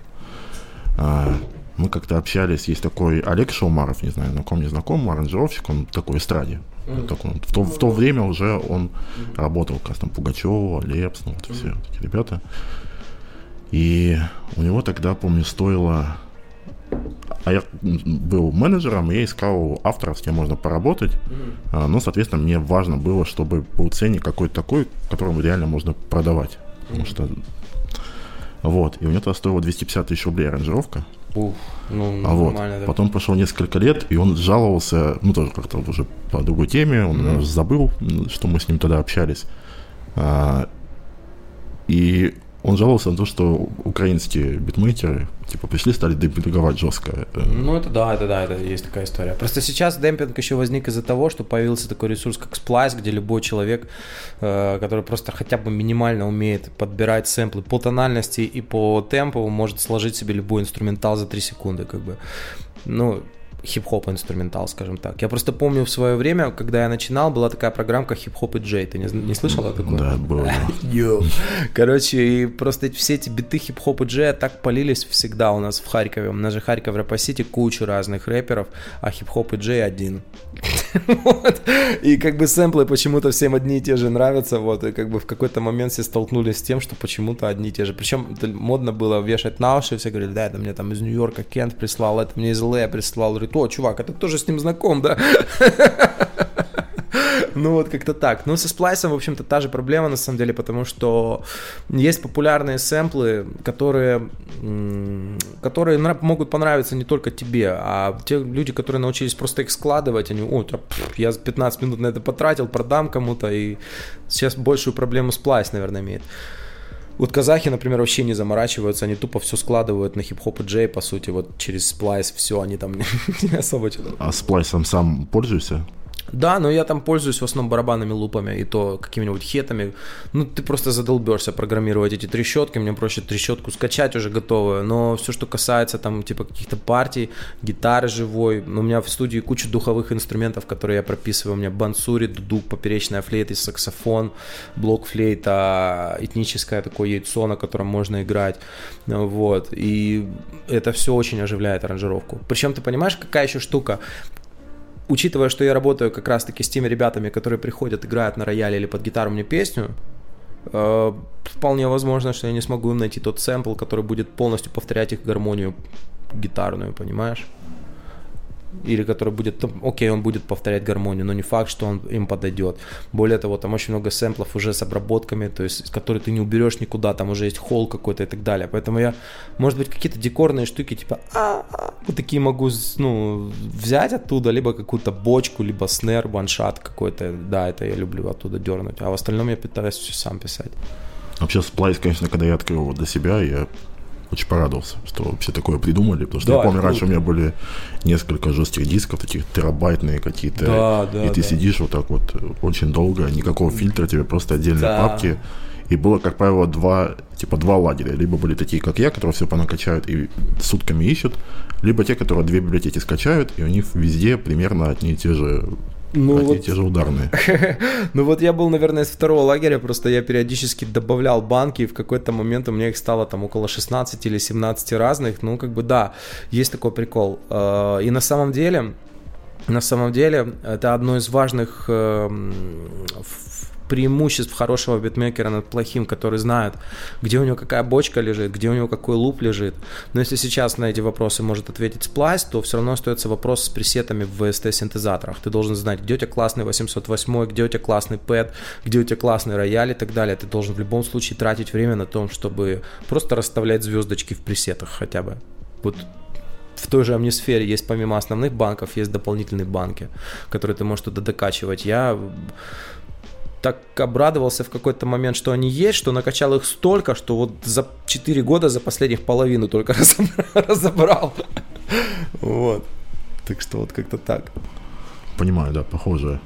А, мы как-то общались, есть такой Олег Шаумаров, не знаю, знаком, не знаком, аранжировщик, он такой эстраде. Mm-hmm. Так он, в, то, в то время уже он mm-hmm. работал, как там Пугачева, Лепс, ну, вот mm-hmm. все такие ребята. И у него тогда, помню, стоило... А я был менеджером, и я искал авторов, с кем можно поработать. Mm-hmm. Ну, соответственно, мне важно было, чтобы был ценник какой-то такой, которому реально можно продавать. Mm-hmm. Потому что... Вот. И у него тогда стоило 250 тысяч рублей аранжировка.
Ух, ну,
а вот. Да. Потом прошло несколько лет, и он жаловался, ну, тоже как-то уже по другой теме, он mm-hmm. забыл, что мы с ним тогда общались. А, и он жаловался на то, что украинские битмейкеры типа пришли, стали демпинговать жестко.
Ну, это да, это да, это есть такая история. Просто сейчас демпинг еще возник из-за того, что появился такой ресурс, как Splice, где любой человек, э, который просто хотя бы минимально умеет подбирать сэмплы по тональности и по темпу, может сложить себе любой инструментал за 3 секунды, как бы. Ну, хип-хоп инструментал, скажем так. Я просто помню в свое время, когда я начинал, была такая программка хип-хоп и джей. Ты не, не слышал о такой?
Да, было. <laughs>
Короче, и просто все эти биты хип-хоп и джей так полились всегда у нас в Харькове. У нас же Харьков Рэпа-Сити кучу разных рэперов, а хип-хоп и джей один. <laughs> вот. И как бы сэмплы почему-то всем одни и те же нравятся, вот, и как бы в какой-то момент все столкнулись с тем, что почему-то одни и те же. Причем модно было вешать на уши, все говорили, да, это мне там из Нью-Йорка Кент прислал, это мне из Л.А. прислал. Говорит, о, чувак, это тоже с ним знаком, да? Ну вот как-то так. Ну со сплайсом, в общем-то, та же проблема на самом деле, потому что есть популярные сэмплы, которые, которые могут понравиться не только тебе, а те люди, которые научились просто их складывать, они, о, я 15 минут на это потратил, продам кому-то, и сейчас большую проблему сплайс, наверное, имеет. Вот казахи, например, вообще не заморачиваются, они тупо все складывают на хип-хоп и джей, по сути, вот через сплайс все, они там <laughs> не особо.
А сплайсом сам пользуешься?
Да, но я там пользуюсь в основном барабанными лупами и то какими-нибудь хетами. Ну, ты просто задолбешься программировать эти трещотки, мне проще трещотку скачать уже готовую. Но все, что касается там типа каких-то партий, гитары живой, у меня в студии куча духовых инструментов, которые я прописываю. У меня бансури, дудук, поперечная флейта, саксофон, блок флейта, этническое такое яйцо, на котором можно играть. Вот. И это все очень оживляет аранжировку. Причем ты понимаешь, какая еще штука? Учитывая, что я работаю как раз-таки с теми ребятами, которые приходят, играют на рояле или под гитару мне песню, э, вполне возможно, что я не смогу им найти тот сэмпл, который будет полностью повторять их гармонию гитарную, понимаешь? Или который будет, окей, он будет повторять гармонию, но не факт, что он им подойдет. Более того, там очень много сэмплов уже с обработками, то есть, которые ты не уберешь никуда, там уже есть холл какой-то и так далее. Поэтому я, может быть, какие-то декорные штуки, типа, а, вот такие могу, ну, взять оттуда, либо какую-то бочку, либо снэр, ваншат какой-то, да, это я люблю оттуда дернуть, а в остальном я пытаюсь все сам писать.
Вообще, сплайс, конечно, когда я открыл его для себя, я очень порадовался, что вообще такое придумали, потому что да, я помню, раньше у меня были несколько жестких дисков, таких терабайтные какие-то, да, да, и ты да. сидишь вот так вот очень долго, никакого фильтра, тебе просто отдельные да. папки, и было, как правило, два, типа два лагеря. Либо были такие, как я, которые все понакачают и сутками ищут, либо те, которые две библиотеки скачают, и у них везде примерно одни и те же ну, Одни вот... те же ударные. <laughs>
ну вот я был, наверное, из второго лагеря, просто я периодически добавлял банки, и в какой-то момент у меня их стало там около 16 или 17 разных. Ну, как бы да, есть такой прикол. А, и на самом деле на самом деле это одно из важных э, преимуществ хорошего битмейкера над плохим, который знает, где у него какая бочка лежит, где у него какой луп лежит. Но если сейчас на эти вопросы может ответить Splice, то все равно остается вопрос с пресетами в VST-синтезаторах. Ты должен знать, где у тебя классный 808, где у тебя классный пэт, где у тебя классный рояль и так далее. Ты должен в любом случае тратить время на том, чтобы просто расставлять звездочки в пресетах хотя бы. Вот в той же амнисфере есть помимо основных банков, есть дополнительные банки, которые ты можешь туда докачивать. Я так обрадовался в какой-то момент, что они есть, что накачал их столько, что вот за 4 года, за последних половину только <laughs> разобрал. Вот. Так что вот как-то так.
Понимаю, да, похоже.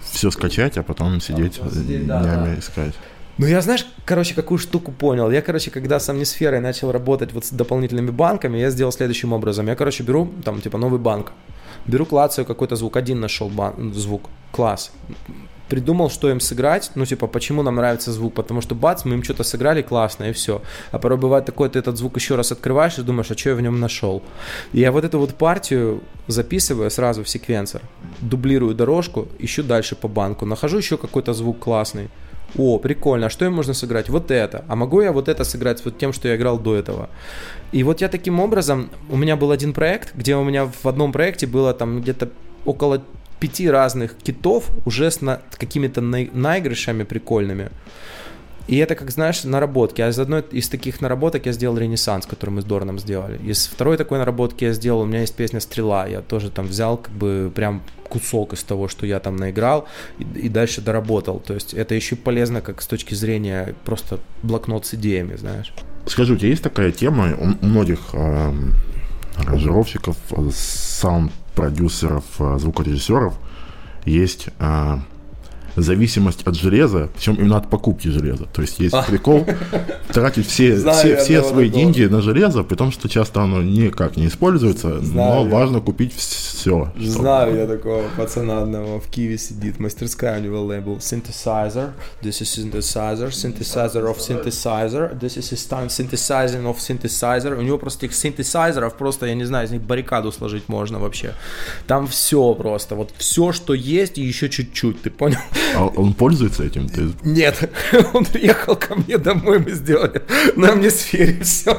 Все скачать, а потом сидеть а днями да, искать.
Ну, я, знаешь, короче, какую штуку понял. Я, короче, когда с амнисферой начал работать вот с дополнительными банками, я сделал следующим образом. Я, короче, беру, там, типа, новый банк. Беру, клацаю какой-то звук. Один нашел бан- звук. Класс придумал, что им сыграть, ну, типа, почему нам нравится звук, потому что, бац, мы им что-то сыграли классно, и все. А порой бывает такое, ты этот звук еще раз открываешь и думаешь, а что я в нем нашел? И я вот эту вот партию записываю сразу в секвенсор, дублирую дорожку, ищу дальше по банку, нахожу еще какой-то звук классный, о, прикольно, а что им можно сыграть? Вот это. А могу я вот это сыграть вот тем, что я играл до этого? И вот я таким образом, у меня был один проект, где у меня в одном проекте было там где-то около пяти разных китов уже с на, какими-то наигрышами прикольными. И это, как знаешь, наработки. А из одной из таких наработок я сделал ренессанс, который мы с Дорном сделали. Из второй такой наработки я сделал, у меня есть песня «Стрела». Я тоже там взял как бы прям кусок из того, что я там наиграл, и, и дальше доработал. То есть это еще полезно как с точки зрения просто блокнот с идеями, знаешь.
Скажи, у тебя есть такая тема у многих э, аранжировщиков, саунд продюсеров, э, звукорежиссеров есть а, зависимость от железа, причем именно от покупки железа. То есть есть прикол <laughs> тратить все, Знаю, все, все свои деньги на железо, при том, что часто оно никак не используется, Знаю, но я. важно купить все.
Знаю чтобы... я такого пацана одного в Киеве сидит, мастерская у него лейбл Synthesizer, this is synthesizer, synthesizer of synthesizer, this is synthesizing of synthesizer. У него просто этих синтезайзеров просто, я не знаю, из них баррикаду сложить можно вообще. Там все просто, вот все, что есть и еще чуть-чуть, ты понял?
А он пользуется этим? Ты...
Нет, <laughs> он приехал ко мне домой, мы сделали на мне сфере все.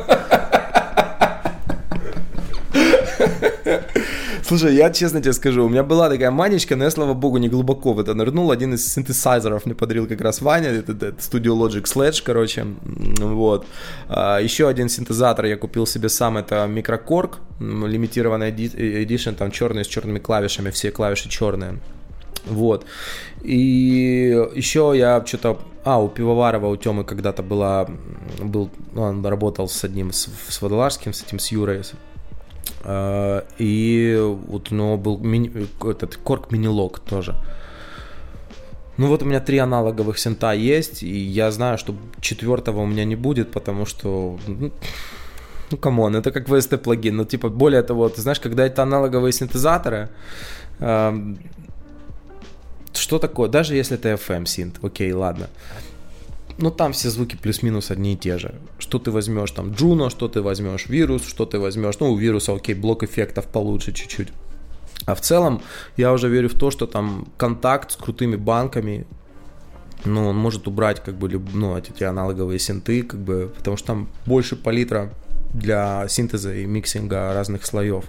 Слушай, я честно тебе скажу, у меня была такая манечка, но я, слава богу, не глубоко в это нырнул. Один из синтезайзеров мне подарил как раз Ваня, это, это Studio Logic Sledge, короче, вот. А, еще один синтезатор я купил себе сам, это Microcork, лимитированный edition, там черный с черными клавишами, все клавиши черные. Вот. И еще я что-то... А, у Пивоварова, у Темы когда-то была... Был, ну, он работал с одним, с, с Водолажским, с этим, с Юрой. А, и вот у него был мини, этот Korg Minilogue тоже. Ну вот у меня три аналоговых синта есть, и я знаю, что четвертого у меня не будет, потому что... Ну, ну come on, это как VST плагин. Ну, типа, более того, ты знаешь, когда это аналоговые синтезаторы, что такое, даже если это FM синт, окей, ладно. Но там все звуки плюс-минус одни и те же. Что ты возьмешь там Juno, что ты возьмешь Virus, что ты возьмешь, ну у вируса, окей, блок эффектов получше чуть-чуть. А в целом я уже верю в то, что там контакт с крутыми банками, ну, он может убрать как бы ну, эти аналоговые синты, как бы, потому что там больше палитра для синтеза и миксинга разных слоев.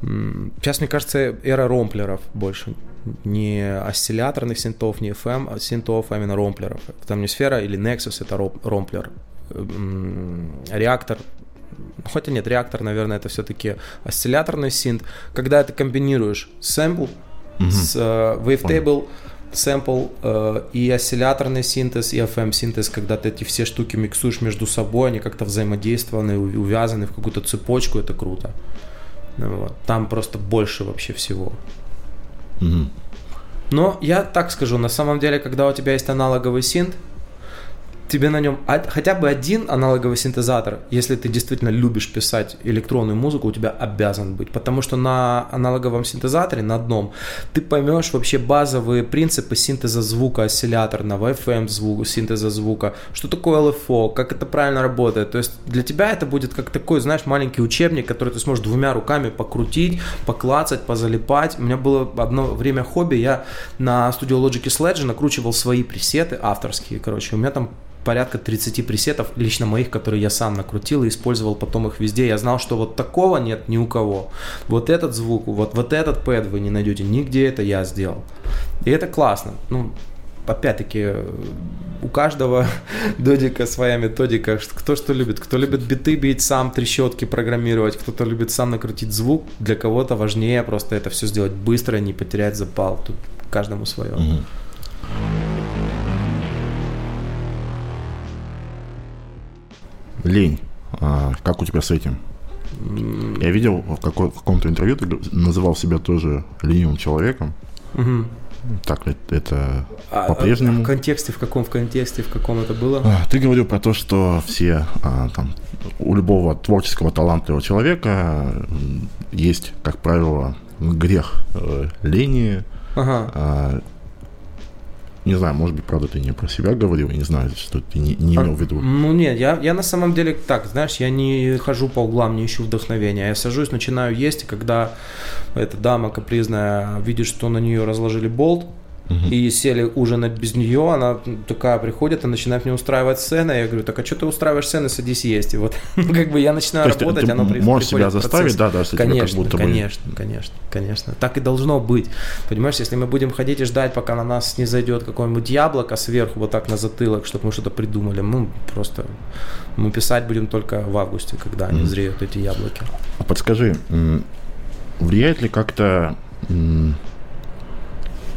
Сейчас, мне кажется, эра ромплеров больше не осцилляторных синтов, не FM а синтов, а именно ромплеров. Там не сфера или Nexus, это ромплер. Реактор хотя нет, реактор, наверное, это все-таки осцилляторный синт. Когда ты комбинируешь сэмпл mm-hmm. с uh, wavetable, сэмпл uh, и осцилляторный синтез, и FM синтез, когда ты эти все штуки миксуешь между собой, они как-то взаимодействованы, увязаны в какую-то цепочку, это круто. Вот. Там просто больше вообще всего. Но я так скажу, на самом деле, когда у тебя есть аналоговый синт, тебе на нем хотя бы один аналоговый синтезатор, если ты действительно любишь писать электронную музыку, у тебя обязан быть. Потому что на аналоговом синтезаторе, на одном, ты поймешь вообще базовые принципы синтеза звука осцилляторного, FM звука, синтеза звука, что такое LFO, как это правильно работает. То есть для тебя это будет как такой, знаешь, маленький учебник, который ты сможешь двумя руками покрутить, поклацать, позалипать. У меня было одно время хобби, я на студию Logic Sledge накручивал свои пресеты авторские, короче, у меня там порядка 30 пресетов, лично моих, которые я сам накрутил и использовал потом их везде. Я знал, что вот такого нет ни у кого. Вот этот звук, вот, вот этот пэд вы не найдете нигде, это я сделал. И это классно. Ну, опять-таки, у каждого <laughs> додика своя методика, кто что любит. Кто любит биты бить, сам трещотки программировать, кто-то любит сам накрутить звук. Для кого-то важнее просто это все сделать быстро, не потерять запал. Тут каждому свое. Mm-hmm.
Лень. А, как у тебя с этим? Я видел в, какой, в каком-то интервью, ты называл себя тоже ленивым человеком. Угу. Так, это, это а, по-прежнему.
В контексте, в каком в контексте, в каком это было?
А, ты говорил про то, что все а, там, у любого творческого талантливого человека есть, как правило, грех э, лени. Ага. А, не знаю, может быть, правда, ты не про себя говорил, я не знаю, что ты не, не имел в виду.
Ну нет, я, я на самом деле так, знаешь, я не хожу по углам, не ищу вдохновения. Я сажусь, начинаю есть, и когда эта дама капризная видит, что на нее разложили болт, Угу. И сели ужинать без нее, она такая приходит и начинает мне устраивать сцены. Я говорю, так а что ты устраиваешь сцены, садись есть. И вот <laughs> как бы я начинаю
То
работать,
ты
оно
Можешь себя заставить, да, да,
конечно, как будто конечно, бы... конечно, конечно. Так и должно быть. Понимаешь, если мы будем ходить и ждать, пока на нас не зайдет какое-нибудь яблоко сверху, вот так на затылок, чтобы мы что-то придумали, мы просто мы писать будем только в августе, когда они зреют, эти яблоки.
А подскажи, влияет ли как-то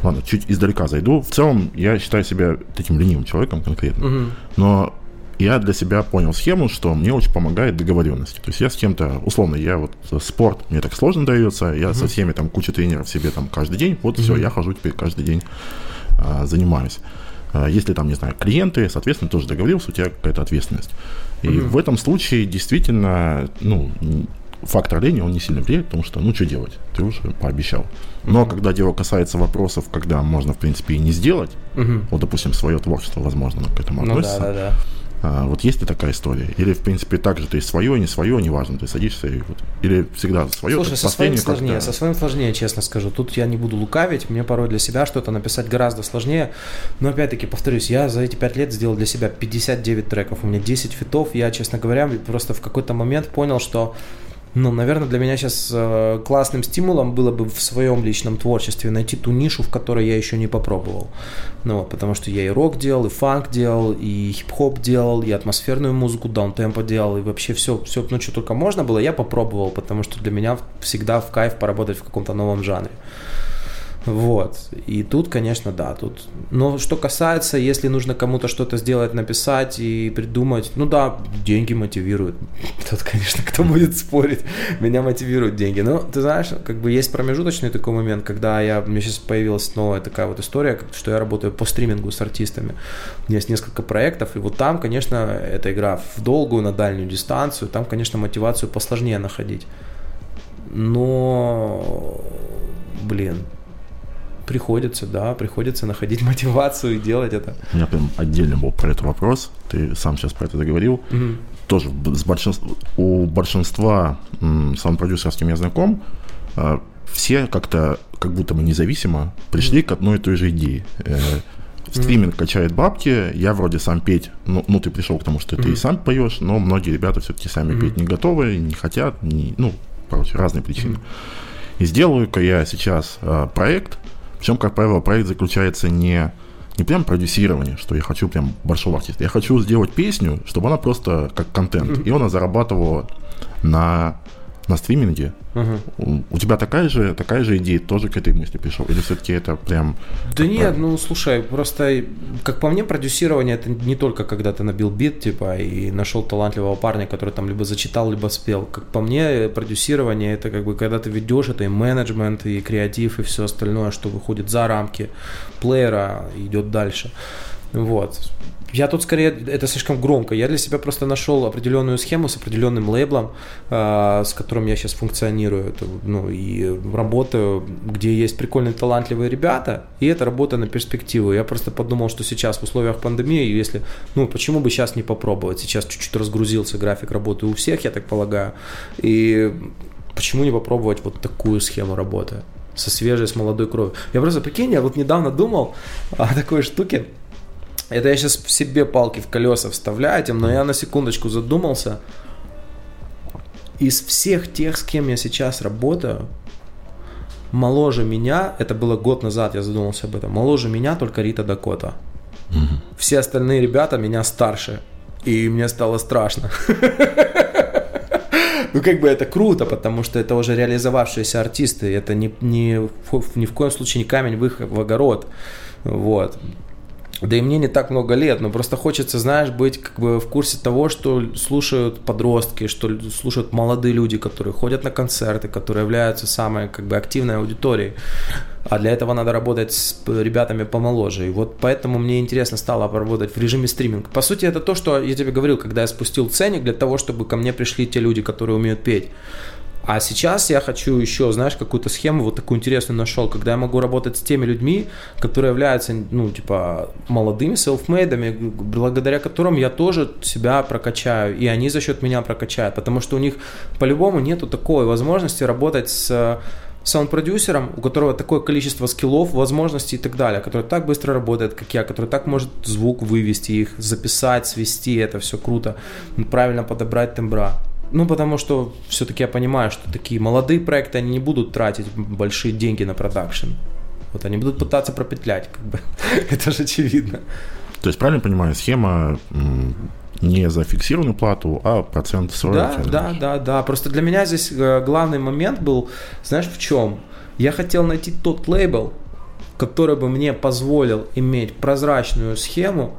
ладно, чуть издалека зайду. В целом, я считаю себя таким ленивым человеком конкретно. Угу. Но я для себя понял схему, что мне очень помогает договоренность. То есть я с кем-то, условно, я вот спорт мне так сложно дается, я угу. со всеми там куча тренеров себе там каждый день, вот угу. все, я хожу теперь каждый день а, занимаюсь. А, если там, не знаю, клиенты, соответственно, тоже договорился, у тебя какая-то ответственность. И угу. в этом случае действительно, ну, фактор лени, он не сильно влияет, потому что, ну, что делать, ты уже пообещал. Но mm-hmm. когда дело касается вопросов, когда можно, в принципе, и не сделать, mm-hmm. вот, допустим, свое творчество, возможно, к этому ну, относится, да, да, да. А, вот есть ли такая история? Или, в принципе, так же ты свое, не свое, неважно, ты садишься и вот... Или всегда свое?
Слушай, со своим сложнее, со своим сложнее, честно скажу. Тут я не буду лукавить, мне порой для себя что-то написать гораздо сложнее. Но, опять-таки, повторюсь, я за эти 5 лет сделал для себя 59 треков, у меня 10 фитов. Я, честно говоря, просто в какой-то момент понял, что ну, наверное, для меня сейчас э, классным стимулом было бы в своем личном творчестве найти ту нишу, в которой я еще не попробовал. Ну, вот, потому что я и рок делал, и фанк делал, и хип-хоп делал, и атмосферную музыку, даунтемпо делал, и вообще все, все, ну, что только можно было, я попробовал, потому что для меня всегда в кайф поработать в каком-то новом жанре. Вот. И тут, конечно, да, тут. Но что касается, если нужно кому-то что-то сделать, написать и придумать, ну да, деньги мотивируют. <laughs> Тут, конечно, кто будет спорить, меня мотивируют деньги. Но ты знаешь, как бы есть промежуточный такой момент, когда я, меня сейчас появилась новая такая вот история, что я работаю по стримингу с артистами. У меня есть несколько проектов, и вот там, конечно, эта игра в долгую, на дальнюю дистанцию, там, конечно, мотивацию посложнее находить. Но, блин, Приходится, да, приходится находить <laughs> мотивацию и делать это.
У меня прям отдельно был про этот вопрос. Ты сам сейчас про это договорил. Угу. Тоже с большинств... у большинства саунд-продюсеров, я знаком, э, все как-то как будто бы независимо пришли mm к одной и той же идее. Э, стриминг mm качает бабки, я вроде сам петь, ну, ну ты пришел к тому, что mm ты и сам поешь, но многие ребята все-таки сами петь не готовы, не хотят, не, ну, короче, разные причины. И сделаю-ка я сейчас э, проект, причем, как правило, проект заключается не, не прям продюсирование, что я хочу прям большого артиста. Я хочу сделать песню, чтобы она просто как контент. И она зарабатывала на на стриминге. Угу. У, тебя такая же, такая же идея, тоже к этой мысли пришел? Или все-таки это прям...
Да нет, правильно? ну слушай, просто, как по мне, продюсирование это не только когда ты набил бит, типа, и нашел талантливого парня, который там либо зачитал, либо спел. Как по мне, продюсирование это как бы когда ты ведешь, это и менеджмент, и креатив, и все остальное, что выходит за рамки плеера, идет дальше. Вот. Я тут скорее, это слишком громко. Я для себя просто нашел определенную схему с определенным лейблом, э, с которым я сейчас функционирую. Это, ну, и работаю, где есть прикольные, талантливые ребята, и это работа на перспективу. Я просто подумал, что сейчас в условиях пандемии, если, ну, почему бы сейчас не попробовать? Сейчас чуть-чуть разгрузился график работы у всех, я так полагаю. И почему не попробовать вот такую схему работы? со свежей, с молодой кровью. Я просто, прикинь, я вот недавно думал о такой штуке, это я сейчас себе палки в колеса вставляю этим, но я на секундочку задумался. Из всех тех, с кем я сейчас работаю, моложе меня, это было год назад, я задумался об этом, моложе меня только Рита Дакота. Угу. Все остальные ребята меня старше. И мне стало страшно. <laughs> Ну, как бы это круто, потому что это уже реализовавшиеся артисты. Это не, не, ни в коем случае не камень в их в огород. Вот. Да и мне не так много лет, но просто хочется, знаешь, быть как бы в курсе того, что слушают подростки, что слушают молодые люди, которые ходят на концерты, которые являются самой как бы активной аудиторией. А для этого надо работать с ребятами помоложе. И вот поэтому мне интересно стало поработать в режиме стриминг. По сути, это то, что я тебе говорил, когда я спустил ценник для того, чтобы ко мне пришли те люди, которые умеют петь. А сейчас я хочу еще, знаешь, какую-то схему вот такую интересную нашел, когда я могу работать с теми людьми, которые являются, ну, типа, молодыми селфмейдами, благодаря которым я тоже себя прокачаю, и они за счет меня прокачают, потому что у них по-любому нету такой возможности работать с саунд-продюсером, у которого такое количество скиллов, возможностей и так далее, который так быстро работает, как я, который так может звук вывести, их записать, свести, это все круто, правильно подобрать тембра. Ну, потому что все-таки я понимаю, что такие молодые проекты, они не будут тратить большие деньги на продакшн. Вот они будут пытаться пропетлять, как бы. <laughs> Это же очевидно.
То есть, правильно понимаю, схема не за фиксированную плату, а процент с
Да, да, да, да. Просто для меня здесь э, главный момент был, знаешь, в чем? Я хотел найти тот лейбл, который бы мне позволил иметь прозрачную схему,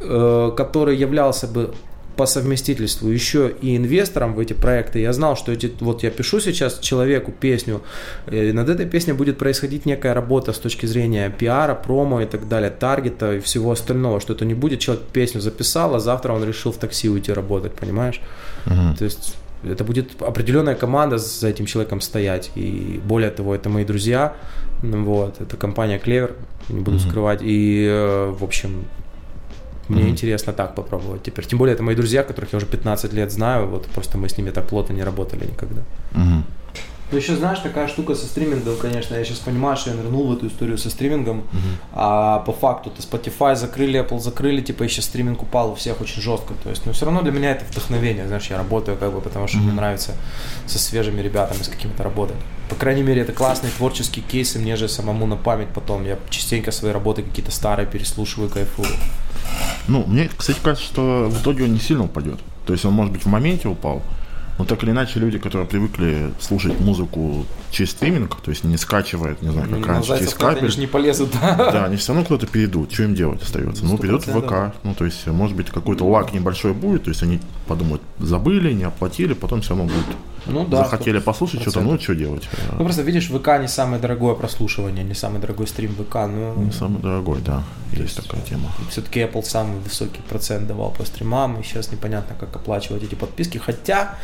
э, который являлся бы по совместительству еще и инвестором в эти проекты. Я знал, что эти, вот я пишу сейчас человеку песню, и над этой песней будет происходить некая работа с точки зрения пиара, промо и так далее, таргета и всего остального, что это не будет человек песню записал, а завтра он решил в такси уйти работать, понимаешь? Угу. То есть это будет определенная команда за этим человеком стоять. И более того, это мои друзья. Вот, это компания Clever, не буду mm скрывать. И, э, в общем, мне mm-hmm. интересно так попробовать теперь. Тем более, это мои друзья, которых я уже 15 лет знаю, вот просто мы с ними так плотно не работали никогда. Mm-hmm. Ну, еще знаешь, такая штука со стримингом, конечно, я сейчас понимаю, что я нырнул в эту историю со стримингом, uh-huh. а по факту-то Spotify закрыли, Apple закрыли, типа, сейчас стриминг упал у всех очень жестко, то есть, но все равно для меня это вдохновение, знаешь, я работаю как бы, потому что uh-huh. мне нравится со свежими ребятами, с какими-то работать. По крайней мере, это классные творческие кейсы, мне же самому на память потом, я частенько свои работы какие-то старые переслушиваю, кайфую.
Ну, мне, кстати, кажется, что в итоге он не сильно упадет. То есть он, может быть, в моменте упал, но так или иначе люди, которые привыкли слушать музыку через стриминг, то есть не скачивают, не знаю, как ну, раньше, через кабель. Они
же не полезут, да. <laughs>
Да, они все равно куда-то перейдут. Что им делать остается? Ну, перейдут в ВК. Ну, то есть, может быть, какой-то лак небольшой будет, то есть они подумают, забыли, не оплатили, потом все равно будут ну, да, захотели послушать что-то, ну что делать?
Ну просто видишь, ВК не самое дорогое прослушивание, не самый дорогой стрим ВК, но...
Не самый дорогой, да, есть, есть такая тема.
Все-таки Apple самый высокий процент давал по стримам, и сейчас непонятно, как оплачивать эти подписки, хотя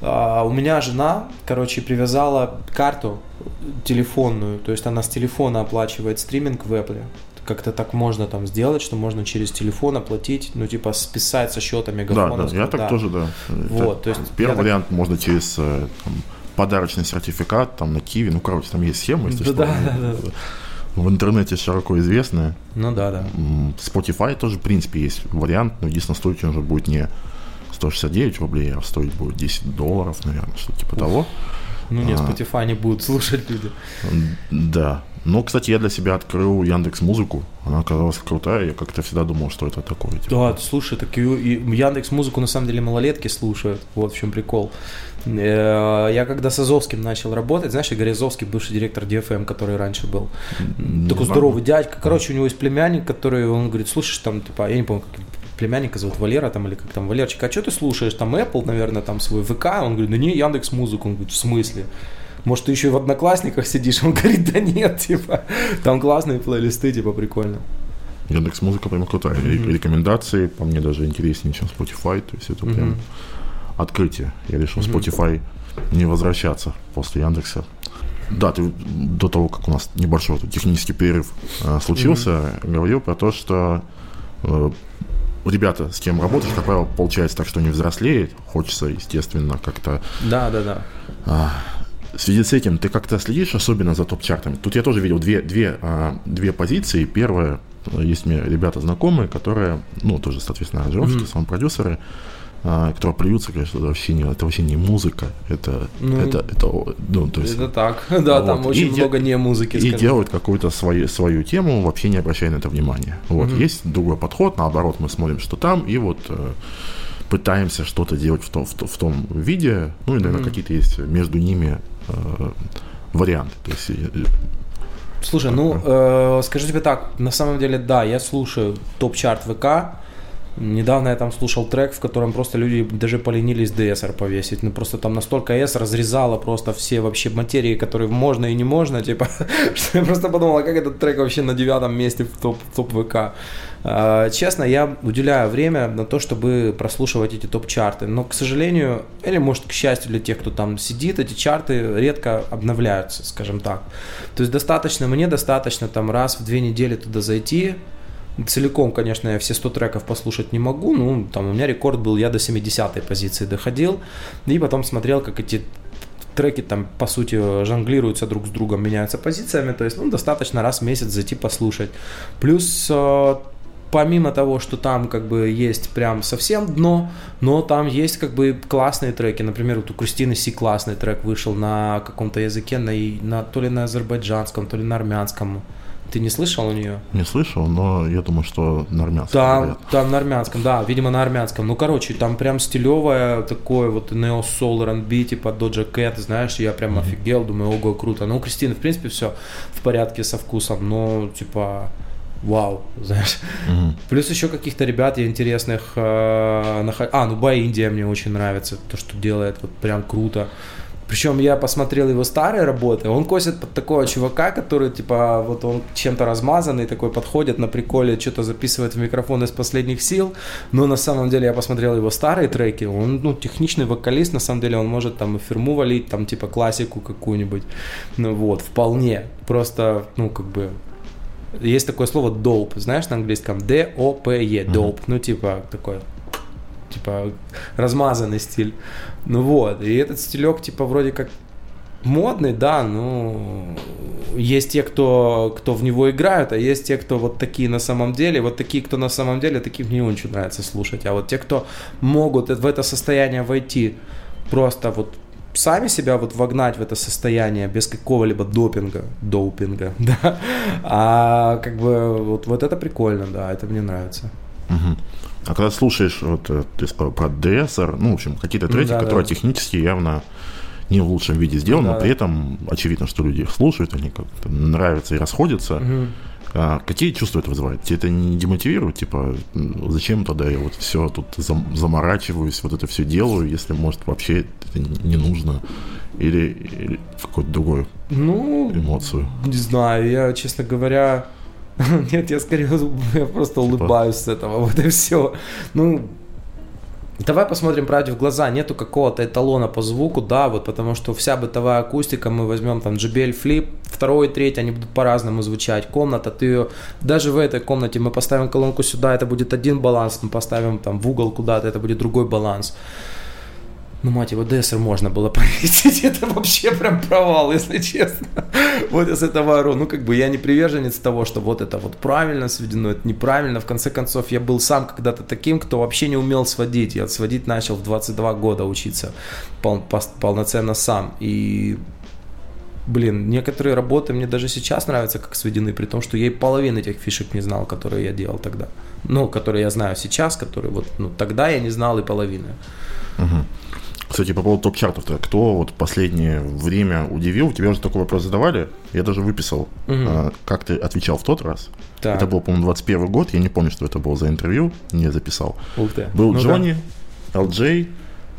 э, у меня жена, короче, привязала карту телефонную, то есть она с телефона оплачивает стриминг в Apple, как-то так можно там сделать, что можно через телефон оплатить, ну, типа, списать со счета мегафона.
Да, да, я так да. тоже, да. Вот, то есть Первый вариант так... можно через э, там, подарочный сертификат, там, на Киви, ну, короче, там есть схема, если да, что. Да, да, да. В интернете широко известная.
Ну да, да.
Spotify тоже, в принципе, есть вариант, но единственное, стоить он уже будет не 169 рублей, а стоить будет 10 долларов, наверное, что-то типа Уф. того.
Ну нет, а. Spotify не будут слушать люди.
Да. Но, кстати, я для себя открыл Яндекс Музыку. Она оказалась крутая. Я как-то всегда думал, что это такое.
Типа. Да, слушай, так и, и Яндекс Музыку на самом деле малолетки слушают. Вот в чем прикол. Э, я когда с Азовским начал работать, знаешь, Игорь Азовский, бывший директор DFM, который раньше был, не такой знаю. здоровый дядька. Короче, у него есть племянник, который, он говорит, слушай, там, типа, я не помню, как племянника зовут Валера там или как там, Валерчик, а что ты слушаешь? Там Apple, наверное, там свой ВК. Он говорит, да не, Яндекс Музыку. Он говорит, в смысле? Может, ты еще и в Одноклассниках сидишь? Он говорит, да нет, типа, там классные плейлисты, типа, прикольно.
Яндекс Музыка прям крутая. Mm-hmm. Рекомендации по мне даже интереснее, чем Spotify. То есть это mm-hmm. прям открытие. Я решил mm-hmm. Spotify не возвращаться после Яндекса. Да, ты до того, как у нас небольшой технический перерыв э, случился, mm-hmm. говорил про то, что э, ребята, с кем работаешь, как правило, получается так, что не взрослеет. Хочется, естественно, как-то...
Да, да, да.
А, в связи с этим ты как-то следишь особенно за топ-чартами? Тут я тоже видел две, две, а, две позиции. Первая, есть мне ребята знакомые, которые, ну, тоже, соответственно, аранжировщики, mm-hmm. саунд-продюсеры, а, которые плюются, конечно, это вообще не, это вообще не музыка, это, ну, это, это,
ну, то есть... Это так, <laughs> да, вот. там очень и много не музыки,
И делают какую-то свою, свою тему, вообще не обращая на это внимания. Вот, угу. есть другой подход, наоборот, мы смотрим, что там, и вот э, пытаемся что-то делать в том, в, в том виде, ну, и, наверное, угу. какие-то есть между ними э, варианты, то есть... Э,
Слушай, ну, э, скажу тебе так, на самом деле, да, я слушаю топ-чарт ВК, Недавно я там слушал трек, в котором просто люди даже поленились DSR повесить. Ну просто там настолько S разрезало просто все вообще материи, которые можно и не можно, типа, <laughs> что я просто подумал, а как этот трек вообще на девятом месте в топ, топ ВК. А, честно, я уделяю время на то, чтобы прослушивать эти топ-чарты, но, к сожалению, или, может, к счастью для тех, кто там сидит, эти чарты редко обновляются, скажем так. То есть достаточно, мне достаточно там раз в две недели туда зайти, Целиком, конечно, я все 100 треков послушать не могу, ну, там у меня рекорд был, я до 70-й позиции доходил, и потом смотрел, как эти треки там, по сути, жонглируются друг с другом, меняются позициями, то есть, ну, достаточно раз в месяц зайти послушать. Плюс э, помимо того, что там как бы есть прям совсем дно, но там есть как бы классные треки. Например, вот у Кристины Си классный трек вышел на каком-то языке, на, на, то ли на азербайджанском, то ли на армянском. Ты не слышал у нее?
Не слышал, но я думаю, что на армянском.
Там, говорят. там на армянском, да, видимо на армянском. Ну, короче, там прям стилевое такое вот Neo Soul R&B, типа Doja Cat, знаешь, я прям mm-hmm. офигел, думаю, ого, круто. Ну, у Кристины, в принципе, все в порядке со вкусом, но, типа, вау, знаешь. Mm-hmm. Плюс еще каких-то ребят я интересных э, нахожу. А, ну, Бай Индия мне очень нравится, то, что делает, вот прям круто. Причем я посмотрел его старые работы, он косит под такого чувака, который, типа, вот он чем-то размазанный, такой подходит на приколе, что-то записывает в микрофон из последних сил, но на самом деле я посмотрел его старые треки, он, ну, техничный вокалист, на самом деле он может там и фирму валить, там, типа, классику какую-нибудь, ну, вот, вполне, просто, ну, как бы, есть такое слово dope, знаешь, на английском, D-O-P-E, dope, mm-hmm. ну, типа, такой типа размазанный стиль. Ну вот, и этот стилек, типа, вроде как модный, да, ну, есть те, кто, кто в него играют, а есть те, кто вот такие на самом деле, вот такие, кто на самом деле, таких мне очень нравится слушать, а вот те, кто могут в это состояние войти, просто вот сами себя вот вогнать в это состояние без какого-либо допинга, допинга, <laughs> да, а как бы вот, вот это прикольно, да, это мне нравится.
Угу. А когда слушаешь, вот э, ты сказал про DSR, ну, в общем, какие-то треки, да, которые да. технически явно не в лучшем виде сделаны, да, но при этом очевидно, что люди их слушают, они как-то нравятся и расходятся. Угу. А какие чувства это вызывает? Тебе это не демотивирует? Типа, зачем тогда я вот все тут зам, заморачиваюсь, вот это все делаю, если, может, вообще это не нужно? Или, или какую-то другую ну, эмоцию?
Не знаю, я, честно говоря, <laughs> Нет, я скорее <laughs> я просто улыбаюсь с этого, <laughs> вот и все. Ну, Давай посмотрим правде в глаза. Нету какого-то эталона по звуку, да, вот потому что вся бытовая акустика, мы возьмем там JBL Flip, второй, третий, они будут по-разному звучать. Комната, ты ее, даже в этой комнате мы поставим колонку сюда, это будет один баланс, мы поставим там в угол куда-то, это будет другой баланс ну, мать его, ДСР можно было повесить, <laughs> это вообще прям провал, если честно. Вот из этого ору. Ну, как бы я не приверженец того, что вот это вот правильно сведено, это неправильно. В конце концов, я был сам когда-то таким, кто вообще не умел сводить. Я сводить начал в 22 года учиться пол, полноценно сам. И блин, некоторые работы мне даже сейчас нравятся, как сведены, при том, что я и половины этих фишек не знал, которые я делал тогда. Ну, которые я знаю сейчас, которые вот ну, тогда я не знал и половины.
Угу. Кстати, по поводу топ-чартов, кто вот последнее время удивил? Тебе уже такой вопрос задавали? Я даже выписал, угу. а, как ты отвечал в тот раз. Так. Это был, по-моему, 21 год. Я не помню, что это было за интервью, не записал.
Ух ты.
Был ну, Джонни, да.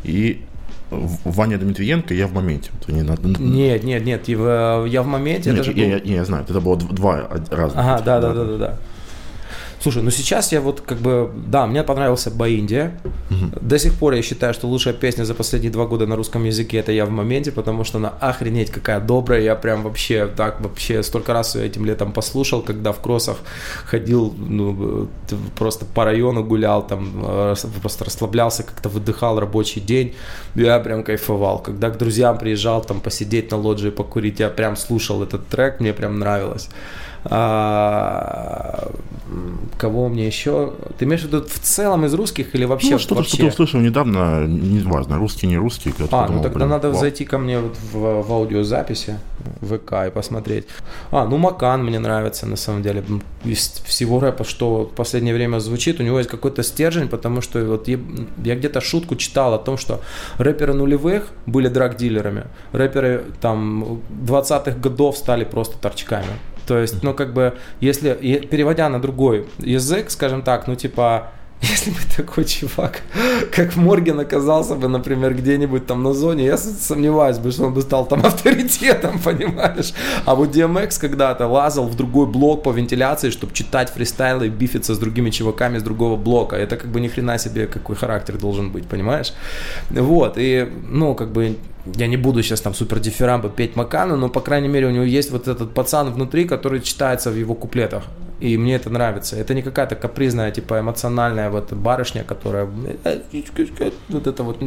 И Ваня Дмитриенко, я в моменте.
Не, нет, нет, нет, я в моменте.
Нет, я, был... я, я, я знаю, это было два разных.
Ага, да, да, да, да, да. Слушай, ну сейчас я вот как бы, да, мне понравился Баиндия. Угу. До сих пор я считаю, что лучшая песня за последние два года на русском языке это я в моменте, потому что она охренеть какая добрая. Я прям вообще так вообще столько раз этим летом послушал, когда в кроссах ходил, ну, просто по району гулял, там э, просто расслаблялся, как-то выдыхал рабочий день. Я прям кайфовал. Когда к друзьям приезжал там посидеть на лоджии, покурить, я прям слушал этот трек, мне прям нравилось. А, кого мне еще? Ты имеешь в виду в целом из русских или вообще?
Ну, что-то, что ты услышал недавно, не важно, русский, не русский.
А, подумал, ну тогда блин, надо вау. зайти ко мне вот в, в аудиозаписи в ВК и посмотреть. А, ну Макан мне нравится на самом деле. Из всего рэпа, что в последнее время звучит, у него есть какой-то стержень, потому что вот я, я где-то шутку читал о том, что рэперы нулевых были драг-дилерами, рэперы там 20-х годов стали просто торчками. То есть, ну, как бы, если, переводя на другой язык, скажем так, ну, типа, <laughs> если бы такой чувак, как Морген, оказался бы, например, где-нибудь там на зоне, я сомневаюсь бы, что он бы стал там <laughs> авторитетом, понимаешь? А вот DMX когда-то лазал в другой блок по вентиляции, чтобы читать фристайлы и бифиться с другими чуваками с другого блока. Это как бы ни хрена себе какой характер должен быть, понимаешь? Вот, и, ну, как бы я не буду сейчас там супер дифирамбы петь Макану, но, по крайней мере, у него есть вот этот пацан внутри, который читается в его куплетах. И мне это нравится. Это не какая-то капризная, типа, эмоциональная вот барышня, которая вот это вот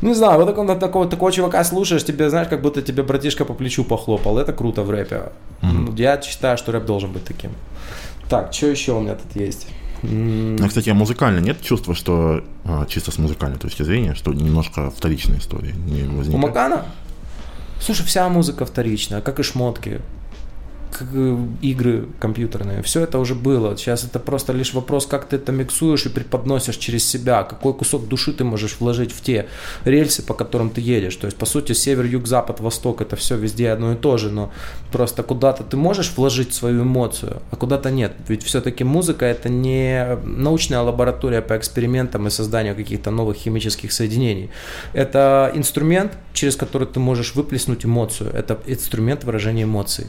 не знаю, вот такого, такого, такого чувака слушаешь, тебе, знаешь, как будто тебе братишка по плечу похлопал. Это круто в рэпе. Mm-hmm. Я считаю, что рэп должен быть таким. Так, что еще у меня тут есть?
Ну, кстати, а музыкально нет чувства, что а, чисто с музыкальной точки зрения, что немножко вторичная история не возникает?
У Макана? Слушай, вся музыка вторичная, как и шмотки игры компьютерные. Все это уже было. Сейчас это просто лишь вопрос, как ты это миксуешь и преподносишь через себя, какой кусок души ты можешь вложить в те рельсы, по которым ты едешь. То есть, по сути, север, юг, запад, восток, это все везде одно и то же, но просто куда-то ты можешь вложить свою эмоцию, а куда-то нет. Ведь все-таки музыка это не научная лаборатория по экспериментам и созданию каких-то новых химических соединений. Это инструмент, через который ты можешь выплеснуть эмоцию. Это инструмент выражения эмоций.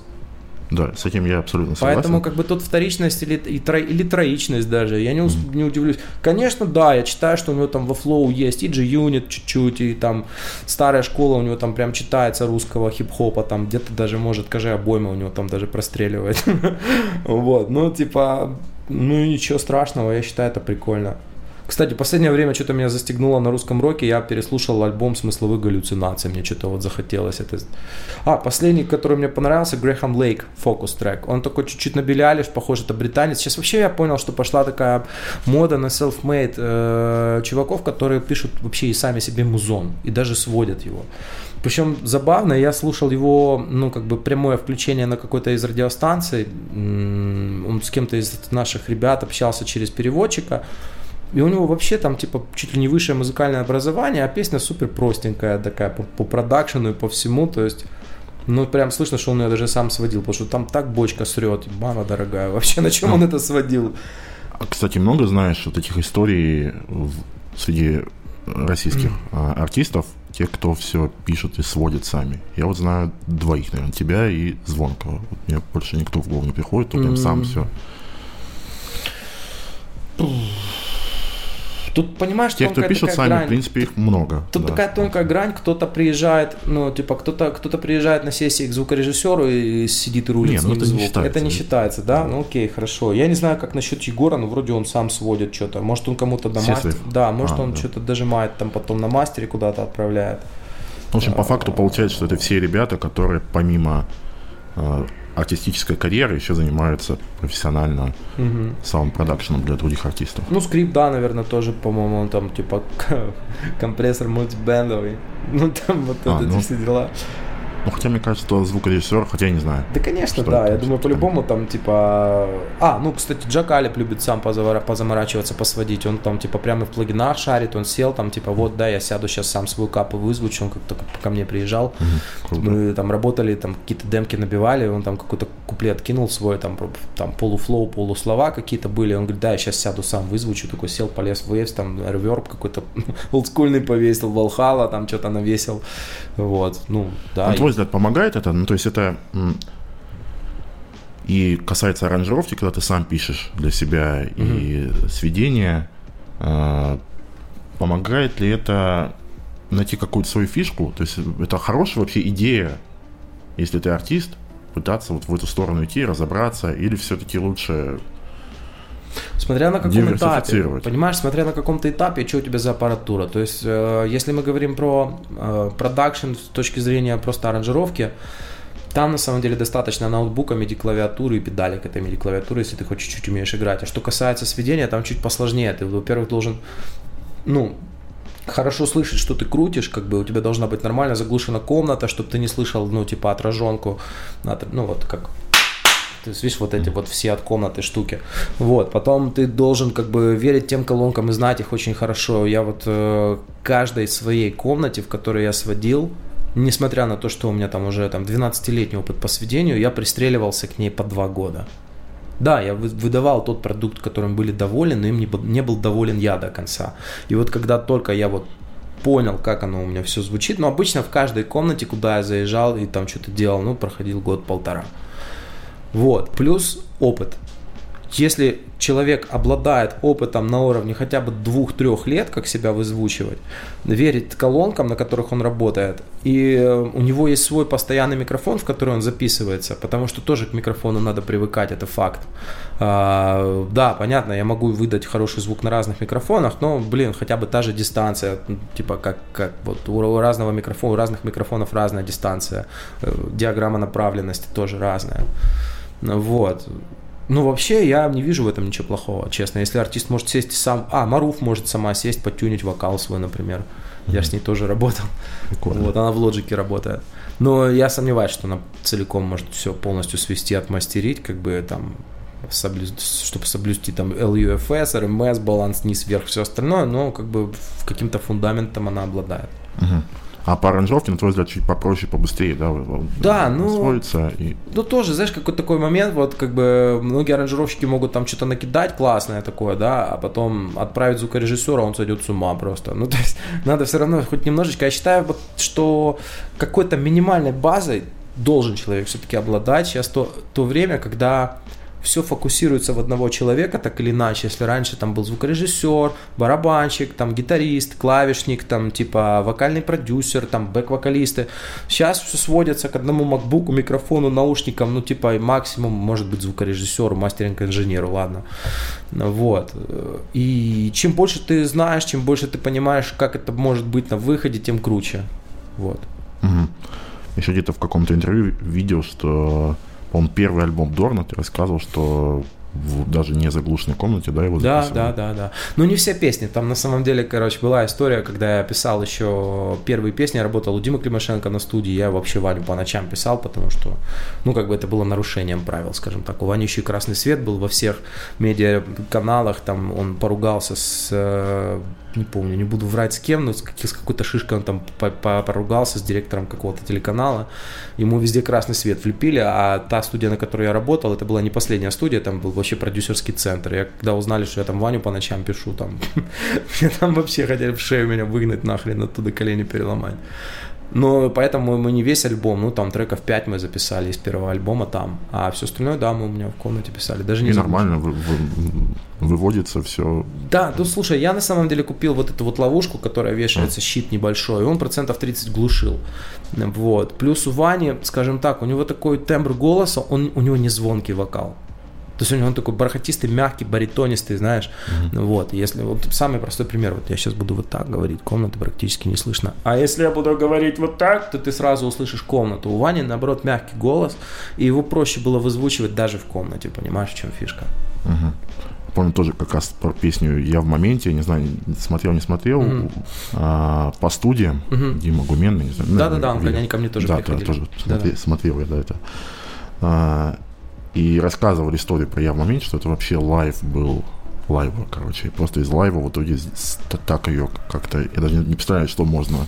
Да, с этим я абсолютно согласен.
Поэтому как бы тут вторичность или, и тро, или троичность даже, я не, mm-hmm. не удивлюсь. Конечно, да, я читаю, что у него там во флоу есть и G-Unit чуть-чуть, и там старая школа у него там прям читается русского хип-хопа, там где-то даже может, скажи, обойма у него там даже простреливает. <laughs> Вот, ну типа, ну ничего страшного, я считаю это прикольно. Кстати, последнее время что-то меня застегнуло на русском роке. Я переслушал альбом смысловых галлюцинаций. Мне что-то вот захотелось это. А, последний, который мне понравился, Грэхэм Лейк, фокус трек. Он такой чуть-чуть на Билли Алиш, похож, это британец. Сейчас вообще я понял, что пошла такая мода на self-made э, чуваков, которые пишут вообще и сами себе музон. И даже сводят его. Причем забавно, я слушал его, ну, как бы прямое включение на какой-то из радиостанций. Он с кем-то из наших ребят общался через переводчика. И у него вообще там типа чуть ли не высшее музыкальное образование, а песня супер простенькая такая по, по продакшену и по всему, то есть ну, прям слышно, что он ее даже сам сводил, потому что там так бочка срет, мама дорогая, <laughs> вообще на чем он это сводил?
А, кстати, много знаешь вот этих историй в, среди российских mm. артистов, тех, кто все пишет и сводит сами. Я вот знаю двоих, наверное, тебя и Звонкого. Вот мне больше никто в голову не приходит, кто прям mm. сам все.
Тут, понимаешь,
Те, кто пишет сами, грань. в принципе, их много.
Тут да. такая тонкая грань, кто-то приезжает, ну, типа, кто-то кто приезжает на сессии к звукорежиссеру и сидит и рулит Нет, с ну, это звук. Не считается. Это не считается, да? Ну, окей, хорошо. Я не знаю, как насчет Егора, но вроде он сам сводит что-то. Может, он кому-то до мастер... Да, может, а, он да. что-то дожимает там потом на мастере куда-то отправляет.
В общем, по факту получается, что это все ребята, которые помимо а, артистической карьеры еще занимаются профессионально угу. саунд-продакшеном для других артистов.
Ну, скрипт, да, наверное, тоже, по-моему, он там типа <laughs> компрессор мультибендовый. Ну, там вот а, это ну, все дела.
Ну, хотя, мне кажется, что звукорежиссер, хотя я не знаю.
Да, конечно, да. Я думаю, по-любому там, типа... А, ну, кстати, Джак Алип любит сам позаморачиваться, посводить. Он там, типа, прямо в плагинах шарит, он сел там, типа, вот, да, я сяду сейчас сам свою капу вызвучу. Он как-то ко мне приезжал. Угу, Мы там работали, там какие-то демки набивали, он там какой-то куплет кинул свой, там, там полуфлоу, полуслова какие-то были. Он говорит, да, я сейчас сяду сам вызвучу. Такой сел, полез в Waves, там, реверб какой-то <laughs> олдскульный повесил, Волхала, там что-то навесил. Вот, ну, да.
А твой взгляд, помогает это? Ну, то есть это И касается аранжировки, когда ты сам пишешь для себя угу. и сведения, э, помогает ли это найти какую-то свою фишку? То есть это хорошая вообще идея, если ты артист, пытаться вот в эту сторону идти, разобраться, или все-таки лучше
Смотря на каком этапе, понимаешь, смотря на каком-то этапе, что у тебя за аппаратура. То есть, э, если мы говорим про э, продакшн с точки зрения просто аранжировки, там на самом деле достаточно ноутбука, MIDI-клавиатуры и педалек этой MIDI-клавиатуры, если ты хоть чуть-чуть умеешь играть. А что касается сведения, там чуть посложнее. Ты, во-первых, должен, ну, хорошо слышать, что ты крутишь, как бы у тебя должна быть нормально заглушена комната, чтобы ты не слышал, ну, типа, отраженку, ну, вот как то есть, видишь, вот эти вот все от комнаты штуки. Вот, потом ты должен как бы верить тем колонкам и знать их очень хорошо. Я вот э, каждой своей комнате, в которой я сводил, несмотря на то, что у меня там уже там 12-летний опыт по сведению, я пристреливался к ней по два года. Да, я выдавал тот продукт, которым были довольны, но им не был, не был доволен я до конца. И вот когда только я вот понял, как оно у меня все звучит, но обычно в каждой комнате, куда я заезжал и там что-то делал, ну, проходил год-полтора. Вот, плюс опыт. Если человек обладает опытом на уровне хотя бы двух-трех лет, как себя вызвучивать, верить колонкам, на которых он работает, и у него есть свой постоянный микрофон, в который он записывается, потому что тоже к микрофону надо привыкать, это факт. А, да, понятно, я могу выдать хороший звук на разных микрофонах, но, блин, хотя бы та же дистанция, типа как, как вот у разного микрофона, у разных микрофонов разная дистанция, э, диаграмма направленности тоже разная. Вот. Ну, вообще, я не вижу в этом ничего плохого, честно. Если артист может сесть сам... А, Маруф может сама сесть, подтюнить вокал свой, например. Mm-hmm. Я с ней тоже работал. Прикольно. Вот, она в лоджике работает. Но я сомневаюсь, что она целиком может все полностью свести, отмастерить, как бы там соблю... чтобы соблюсти там LUFS, RMS, баланс низ, вверх, все остальное, но как бы каким-то фундаментом она обладает.
Угу. А по аранжировке, на твой взгляд, чуть попроще, побыстрее, да?
Да, ну... Освоиться и... Ну, тоже, знаешь, какой такой момент, вот, как бы, многие аранжировщики могут там что-то накидать классное такое, да, а потом отправить звукорежиссера, он сойдет с ума просто. Ну, <laughs> то есть, надо все равно хоть немножечко, я считаю, вот, что какой-то минимальной базой должен человек все-таки обладать. Сейчас то, то время, когда все фокусируется в одного человека, так или иначе. Если раньше там был звукорежиссер, барабанщик, там гитарист, клавишник, там типа вокальный продюсер, там бэк-вокалисты. Сейчас все сводится к одному макбуку, микрофону, наушникам, ну типа максимум может быть звукорежиссеру, мастеринг-инженеру, ладно. Вот. И чем больше ты знаешь, чем больше ты понимаешь, как это может быть на выходе, тем круче. Вот.
Угу. Еще где-то в каком-то интервью видел, что он первый альбом Дорна, ты рассказывал, что в даже не заглушенной комнате, да, его
Да, да, да, да. Ну, не все песни. Там, на самом деле, короче, была история, когда я писал еще первые песни, я работал у Димы Климашенко на студии, я вообще Ваню по ночам писал, потому что, ну, как бы это было нарушением правил, скажем так. У Вани еще и красный свет был во всех медиаканалах, там он поругался с э, не помню, не буду врать с кем, но с, с какой-то шишкой он там поругался с директором какого-то телеканала. Ему везде красный свет влепили, а та студия, на которой я работал, это была не последняя студия, там был вообще продюсерский центр. Я когда узнали, что я там Ваню по ночам пишу, там, <laughs> мне там вообще хотели в шею меня выгнать нахрен, оттуда колени переломать. Но поэтому мы не весь альбом, ну там треков 5 мы записали из первого альбома там, а все остальное, да, мы у меня в комнате писали. Даже не
И нормально вы, вы, выводится все.
Да, ну слушай, я на самом деле купил вот эту вот ловушку, которая вешается, щит небольшой, и он процентов 30 глушил. Вот. Плюс у Вани, скажем так, у него такой тембр голоса, он, у него не звонкий вокал. То есть у него он такой бархатистый, мягкий, баритонистый, знаешь. Mm-hmm. Вот, если вот самый простой пример, вот я сейчас буду вот так говорить, комнаты практически не слышно. А если я буду говорить вот так, то ты сразу услышишь комнату. У Вани, наоборот, мягкий голос, и его проще было вызвучивать даже в комнате, понимаешь, в чем фишка.
Mm-hmm помню тоже как раз про песню «Я в моменте», не знаю, смотрел, не смотрел, mm-hmm. а, по студиям, mm-hmm. Дима Гуменный, не знаю.
Да-да-да, ну, они ко мне тоже
да,
приходили.
Да, тоже смотри, смотрел я, да, это. А, и рассказывали историю про я в моменте, что это вообще live был лайва, короче. просто из лайва в итоге так ее как-то... Я даже не представляю, что можно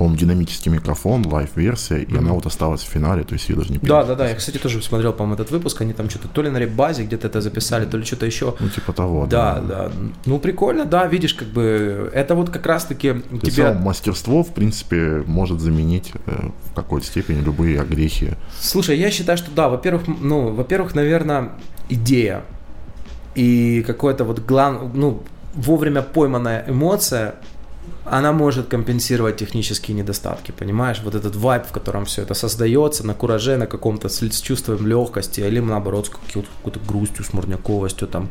по-моему, динамический микрофон, лайв-версия, и mm-hmm. она вот осталась в финале, то есть ее даже не
Да, да, да, я, кстати, тоже смотрел, по-моему, этот выпуск, они там что-то то ли на ребазе где-то это записали, то ли что-то еще.
Ну, типа того,
да. Да, да. Ну, прикольно, да, видишь, как бы, это вот как раз-таки
то тебе... мастерство, в принципе, может заменить э, в какой-то степени любые огрехи.
Слушай, я считаю, что да, во-первых, ну, во-первых, наверное, идея и какое-то вот главное, ну, вовремя пойманная эмоция, она может компенсировать технические недостатки, понимаешь? Вот этот вайп, в котором все это создается, на кураже, на каком-то с, чувством легкости, или наоборот, с какой-то грустью, смурняковостью там.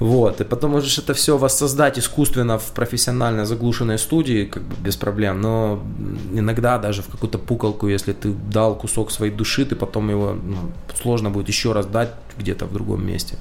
Вот. И потом можешь это все воссоздать искусственно в профессионально заглушенной студии, как бы без проблем. Но иногда даже в какую-то пукалку, если ты дал кусок своей души, ты потом его ну, сложно будет еще раз дать где-то в другом месте.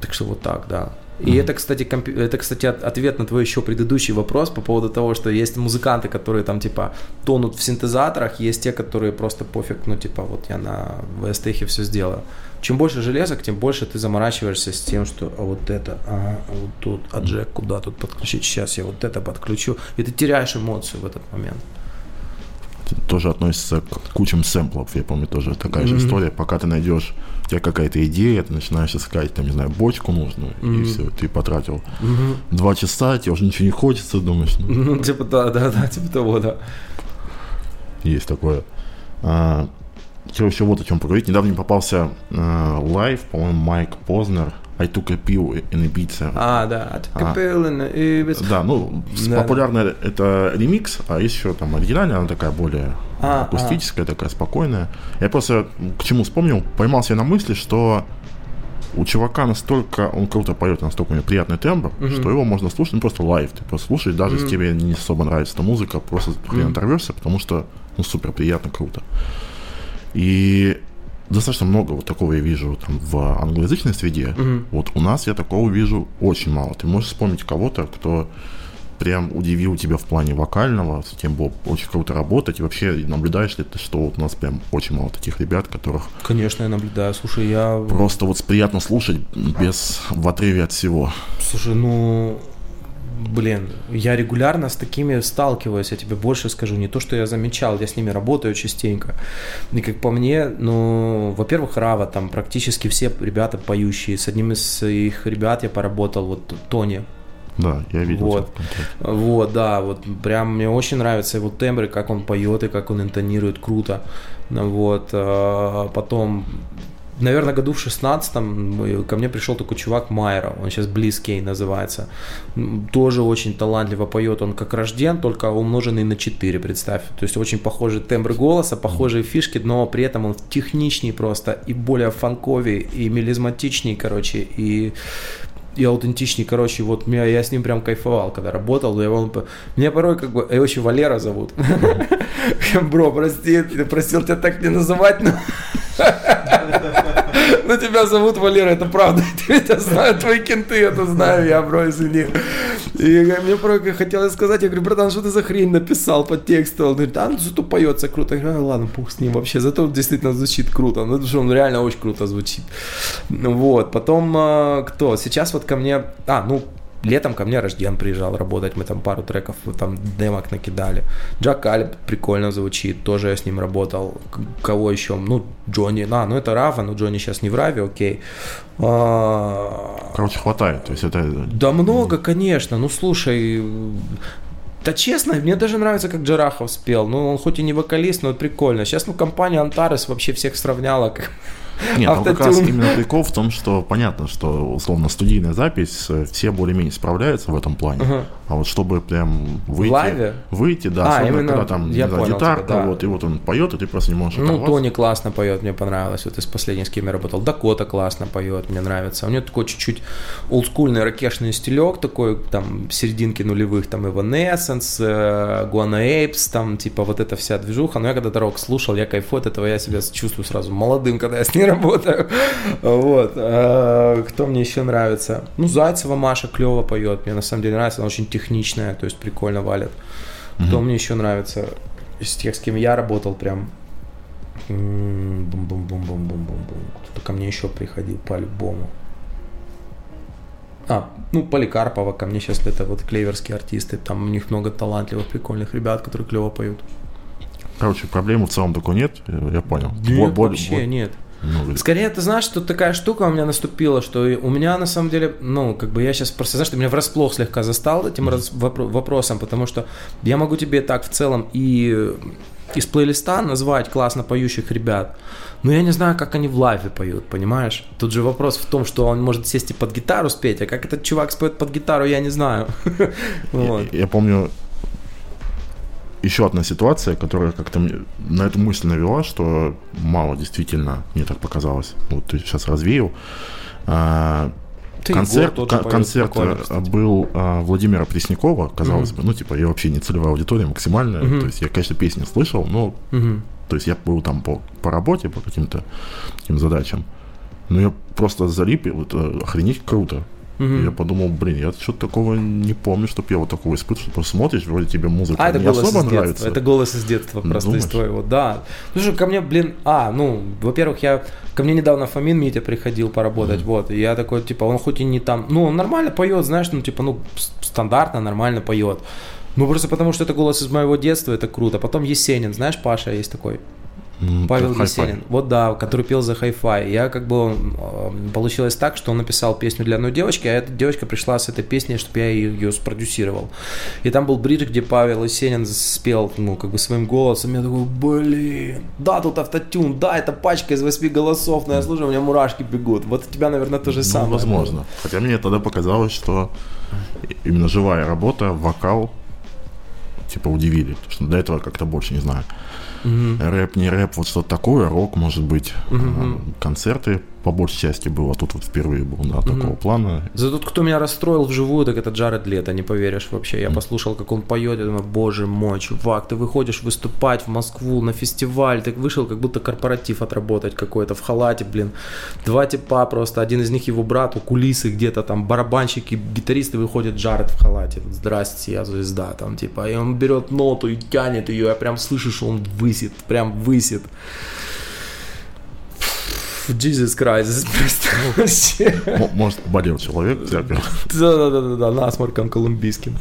Так что вот так, да. И mm-hmm. это, кстати, комп... это, кстати, ответ на твой еще предыдущий вопрос по поводу того, что есть музыканты, которые там, типа, тонут в синтезаторах, есть те, которые просто пофиг, ну, типа, вот я на VST все сделаю. Чем больше железок, тем больше ты заморачиваешься с тем, что а вот это, а вот тут, а джек куда тут подключить, сейчас я вот это подключу. И ты теряешь эмоцию в этот момент
тоже относится к кучам сэмплов. Я помню, тоже такая mm-hmm. же история. Пока ты найдешь, у тебя какая-то идея, ты начинаешь искать, там, не знаю, бочку нужную, mm-hmm. и все, ты потратил mm-hmm. два часа, тебе уже ничего не хочется, думаешь.
Ну, ну типа, да, да, да, типа того, да.
Есть такое. А, хотел еще вот о чем поговорить. Недавно мне попался а, лайв, по-моему, Mike Posner – I took a pill in Ibiza.
А, да, I took a pill in Ibiza.
Да, ну, да. популярный это ремикс, а есть еще там оригинальная, она такая более а, акустическая, а. такая спокойная. Я просто к чему вспомнил, поймал себя на мысли, что у чувака настолько, он круто поет, настолько у него приятный тембр, mm-hmm. что его можно слушать, ну просто лайв, ты просто слушаешь, даже mm-hmm. если тебе не особо нравится эта музыка, просто хрен mm-hmm. оторвешься, потому что, ну, супер приятно, круто. И достаточно много вот такого я вижу там в англоязычной среде. Угу. Вот у нас я такого вижу очень мало. Ты можешь вспомнить кого-то, кто прям удивил тебя в плане вокального, с кем было очень круто работать. И вообще наблюдаешь ли ты, что вот у нас прям очень мало таких ребят, которых...
Конечно, я наблюдаю. Слушай, я...
Просто вот приятно слушать без в отрыве от всего.
Слушай, ну блин, я регулярно с такими сталкиваюсь, я тебе больше скажу, не то, что я замечал, я с ними работаю частенько. И как по мне, ну, во-первых, Рава, там практически все ребята поющие, с одним из их ребят я поработал, вот Тони,
да, я видел.
Вот, вот, да, вот прям мне очень нравится его тембр, как он поет и как он интонирует круто. Вот, а потом наверное, году в 16-м ко мне пришел такой чувак Майера, он сейчас Близкей называется. Тоже очень талантливо поет, он как рожден, только умноженный на 4, представь. То есть очень похожий тембр голоса, похожие фишки, но при этом он техничнее просто и более фанковый, и мелизматичнее, короче, и и аутентичней, короче, вот меня, я с ним прям кайфовал, когда работал, я он, меня порой как бы, его еще Валера зовут, <laughs> бро, прости, просил тебя так не называть, но ну, тебя зовут Валера, это правда. <laughs> Я знаю, твои кенты, это знаю я, бро, извини. И мне просто хотелось сказать, я говорю, братан, что ты за хрень написал по тексту? Он говорит, а, ну, зато поется круто. Я говорю, «А, ладно, пух с ним вообще, зато действительно звучит круто. Ну, потому что он реально очень круто звучит. Вот, потом а, кто? Сейчас вот ко мне, а, ну, Летом ко мне Рожден приезжал работать, мы там пару треков, там демок накидали. Джак Калиб прикольно звучит, тоже я с ним работал. Кого еще? Ну, Джонни, а, ну это Рафа, но Джонни сейчас не в Раве, окей.
А... Короче, хватает, то есть это...
Да много, конечно, ну слушай, да честно, мне даже нравится, как Джарахов спел. Ну, он хоть и не вокалист, но прикольно. Сейчас, ну, компания Антарес вообще всех сравняла. Как...
Нет, ну как раз именно прикол в том, что понятно, что условно студийная запись, э, все более-менее справляются в этом плане. Uh-huh. А вот чтобы прям выйти,
Лайве?
выйти, да, а, особенно когда там я знаю, гитарка, тебя, да. вот, и вот он поет, и ты просто не можешь
Ну, Тони классно поет, мне понравилось, вот из последних, с кем я работал. Дакота классно поет, мне нравится. У него такой чуть-чуть олдскульный ракешный стилек, такой там серединки нулевых, там Evanescence, э, Guana Apes, там типа вот эта вся движуха. Но я когда рок слушал, я кайфую от этого, я себя чувствую сразу молодым, когда я с ней работаю. Вот. А, кто мне еще нравится? Ну, Зайцева Маша клево поет, мне на самом деле нравится, она очень техничная, то есть прикольно валит. Кто мне еще нравится? Из тех, с кем я работал, прям бум-бум-бум-бум-бум-бум-бум. Кто-то ко мне еще приходил по-любому. А, ну, Поликарпова ко мне сейчас это вот клеверские артисты, там у них много талантливых, прикольных ребят, которые клево поют.
Короче, проблемы в целом такой нет, я понял.
Нет, Бо- вообще бо- нет. Ну, Скорее, ты знаешь, что такая штука у меня наступила, что у меня на самом деле, ну, как бы я сейчас просто, знаешь, ты меня врасплох слегка застал этим mm-hmm. вопросом, потому что я могу тебе так в целом и из плейлиста назвать классно поющих ребят, но я не знаю, как они в лайве поют, понимаешь? Тут же вопрос в том, что он может сесть и под гитару спеть, а как этот чувак споет под гитару, я не знаю. <laughs>
Я помню, еще одна ситуация, которая как-то на эту мысль навела, что мало действительно, мне так показалось, вот ты сейчас развеял. А, ты концерт, Егор, концерт э, был а, Владимира Преснякова, казалось mm бы, ну типа я вообще не целевая аудитория максимальная, mm то есть я, конечно, песни слышал, но mm то есть я был там по, по работе, по каким-то таким задачам, но я просто залип, и вот э, охренеть круто. Угу. Я подумал, блин, я что-то такого не помню, чтобы я вот такого испытывал. Просто смотришь, вроде тебе музыка
а, это не особо нравится. Это голос из детства просто Думаешь? из твоего, да. Слушай, ко мне, блин, а, ну, во-первых, я, ко мне недавно Фомин Митя приходил поработать, угу. вот, и я такой, типа, он хоть и не там, ну, он нормально поет, знаешь, ну, типа, ну, стандартно, нормально поет. Ну, просто потому что это голос из моего детства, это круто. Потом Есенин, знаешь, Паша есть такой. Павел Есенин. Вот да, который пел за хай-фай. Я как бы э, получилось так, что он написал песню для одной девочки, а эта девочка пришла с этой песней, чтобы я ее спродюсировал. И там был бридж, где Павел Есенин спел, ну, как бы своим голосом. Я такой, блин, да, тут автотюн, да, это пачка из восьми голосов, но я слушаю, у меня мурашки бегут. Вот у тебя, наверное, то же ну, самое.
возможно. Хотя мне тогда показалось, что именно живая работа, вокал, типа удивили. Потому что до этого как-то больше не знаю. Угу. Рэп, не рэп, вот что-то такое, рок, может быть, угу. концерты по большей части было, а тут вот впервые был, да, такого угу. плана.
За тот, кто меня расстроил вживую, так это Джаред Лето, не поверишь вообще. Я угу. послушал, как он поет, я думаю, боже мой, чувак, ты выходишь выступать в Москву на фестиваль, ты вышел как будто корпоратив отработать какой-то в халате, блин. Два типа просто, один из них его брат, у кулисы где-то там, барабанщики, гитаристы выходят, Джаред в халате. Здрасте, я звезда, там типа, и он берет ноту и тянет ее, я прям слышу, что он высит, прям высит. Jesus Christ,
просто Может, болел человек, всякое.
Да-да-да, насморком колумбийским.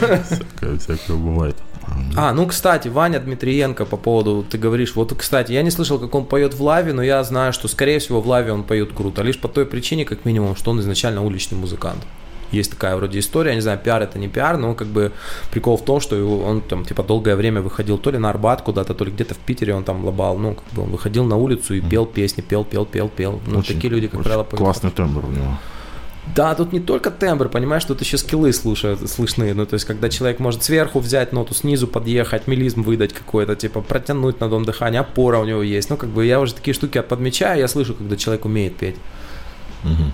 Всякое, всякое бывает.
А, ну, кстати, Ваня Дмитриенко по поводу, ты говоришь, вот, кстати, я не слышал, как он поет в лаве, но я знаю, что, скорее всего, в лаве он поет круто, лишь по той причине, как минимум, что он изначально уличный музыкант. Есть такая вроде история, я не знаю, пиар это не пиар, но как бы прикол в том, что он там типа долгое время выходил то ли на Арбат куда-то, то ли где-то в Питере он там лобал, ну как бы он выходил на улицу и пел песни, пел, пел, пел, пел. Ну очень, такие люди, как правило,
поют. Классный тембр у него.
Да, тут не только тембр, понимаешь, тут еще скиллы слушают, слышны. Ну, то есть, когда человек может сверху взять ноту, снизу подъехать, мелизм выдать какой-то, типа, протянуть на дом дыхания, опора у него есть. Ну, как бы я уже такие штуки подмечаю, я слышу, когда человек умеет петь.
Угу.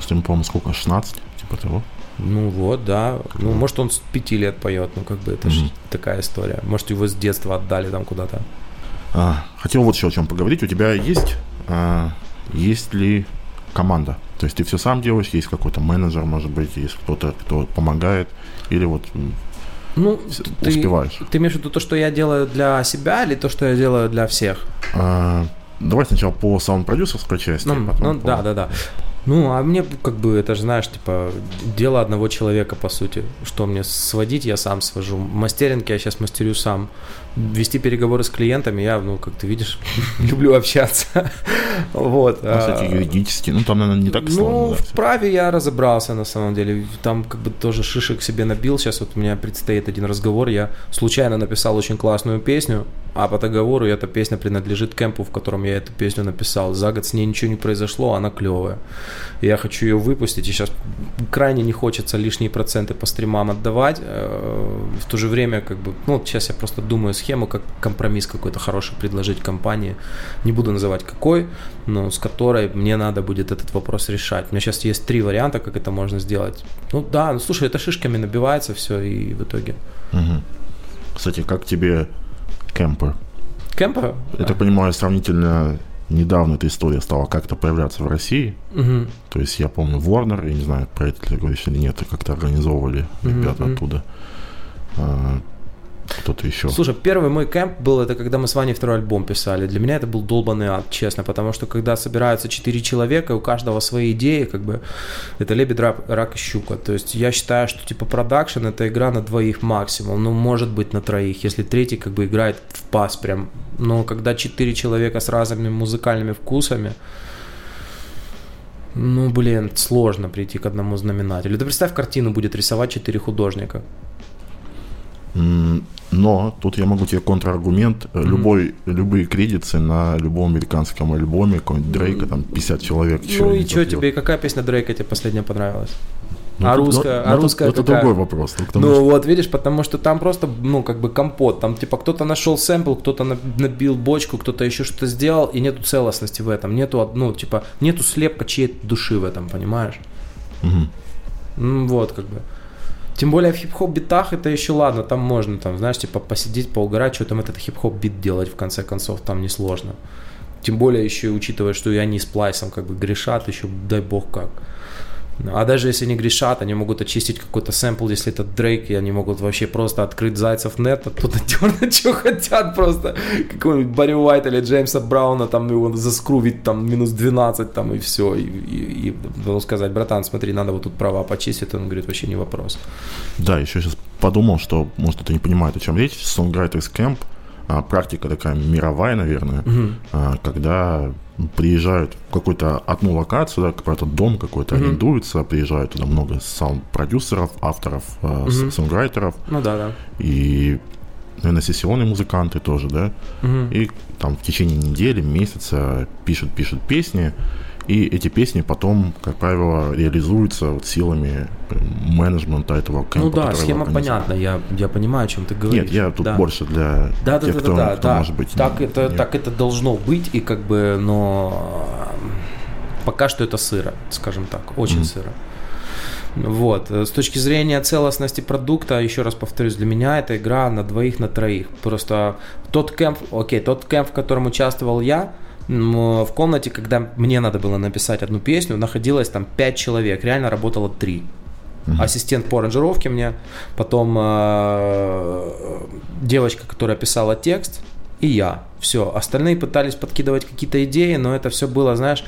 С по-моему, сколько, 16? Того?
Ну вот, да. Ну, может, он с пяти лет поет, ну, как бы это mm-hmm. же такая история. Может, его с детства отдали там куда-то.
А, хотел вот еще о чем поговорить. У тебя есть, а, есть ли команда? То есть ты все сам делаешь, есть какой-то менеджер, может быть, есть кто-то, кто помогает, или вот
ну, успеваешь? Ты, ты имеешь в виду то, что я делаю для себя, или то, что я делаю для всех?
А, давай сначала по саунд-продюсерской части.
Ну, ну по... да, да, да. Ну, а мне как бы это же, знаешь, типа, дело одного человека, по сути. Что мне сводить, я сам свожу. Мастеринг я сейчас мастерю сам вести переговоры с клиентами, я, ну, как ты видишь, <laughs> люблю общаться. <laughs> вот.
А, кстати, юридически, ну, там, наверное, не так сложно.
Ну, в праве я разобрался, на самом деле. Там, как бы, тоже шишек себе набил. Сейчас вот у меня предстоит один разговор. Я случайно написал очень классную песню, а по договору эта песня принадлежит кемпу, в котором я эту песню написал. За год с ней ничего не произошло, она клевая. Я хочу ее выпустить, и сейчас крайне не хочется лишние проценты по стримам отдавать. Э, в то же время, как бы, ну, сейчас я просто думаю, схему, как компромисс какой-то хороший предложить компании. Не буду называть какой, но с которой мне надо будет этот вопрос решать. У меня сейчас есть три варианта, как это можно сделать. Ну да, ну слушай, это шишками набивается все и в итоге.
Угу. Кстати, как тебе кемпер?
Кемпер?
Так понимаю, сравнительно недавно эта история стала как-то появляться в России. Угу. То есть я помню Warner, я не знаю, про это ты говоришь или нет, как-то организовывали ребята угу. оттуда. Кто-то еще?
Слушай, первый мой кемп был, это когда мы с Ваней второй альбом писали. Для меня это был долбанный ад, честно, потому что когда собираются четыре человека, у каждого свои идеи, как бы, это лебедь, рак, рак и щука. То есть я считаю, что типа продакшн это игра на двоих максимум, ну, может быть, на троих, если третий как бы играет в пас прям. Но когда четыре человека с разными музыкальными вкусами, ну, блин, сложно прийти к одному знаменателю. Ты представь, картину будет рисовать четыре художника.
Но тут я могу тебе контраргумент. Mm-hmm. Любой, любые кредиты на любом американском альбоме, какой-нибудь Дрейка, там 50 человек.
Ну и что тебе, какая песня Дрейка тебе последняя понравилась? Ну, а русская,
ну,
а русская
это, это другой вопрос.
Ну что... вот видишь, потому что там просто, ну как бы компот, там типа кто-то нашел сэмпл, кто-то набил бочку, кто-то еще что-то сделал, и нету целостности в этом, нету, ну типа нету слепка чьей души в этом, понимаешь? Угу. Ну, вот как бы. Тем более в хип-хоп битах это еще ладно, там можно, там, знаешь, типа посидеть, поугарать, что там этот хип-хоп бит делать, в конце концов, там несложно. Тем более еще учитывая, что и они с плайсом как бы грешат, еще дай бог как. А даже если они грешат, они могут очистить какой-то сэмпл, если это Дрейк, и они могут вообще просто открыть Зайцев нет, оттуда <laughs> дернуть, что хотят просто. Какого-нибудь Барри Уайт или Джеймса Брауна, там его заскрувить там минус 12, там и все. И, и, и ну, сказать, братан, смотри, надо вот тут права почистить, он говорит, вообще не вопрос.
Да, еще сейчас подумал, что, может, кто-то не понимает, о чем речь. Songwriters Camp а, практика такая мировая, наверное, угу. когда приезжают в какую-то одну локацию, да, какой-то дом какой-то угу. арендуется, приезжают туда много саунд-продюсеров, авторов, угу. сонграйтеров.
Ну да, да.
И наверное, сессионные музыканты тоже, да, угу. и там в течение недели, месяца пишут, пишут песни, и эти песни потом, как правило, реализуются вот силами э, менеджмента этого кемпа.
Ну да, схема понятна, я, я понимаю, о чем ты говоришь.
Нет, я тут да. больше для
да,
тех,
да,
кто,
да,
кто
да,
может быть.
Так, не, это, не... так это должно быть, и как бы, но пока что это сыро, скажем так, очень mm-hmm. сыро. Вот. С точки зрения целостности продукта, еще раз повторюсь, для меня это игра на двоих, на троих. Просто тот кемп, окей, тот кемп, в котором участвовал я, в комнате, когда мне надо было написать одну песню, находилось там 5 человек, реально работало 3. Uh-huh. Ассистент по аранжировке мне, потом э, девочка, которая писала текст, и я. Все. Остальные пытались подкидывать какие-то идеи, но это все было, знаешь,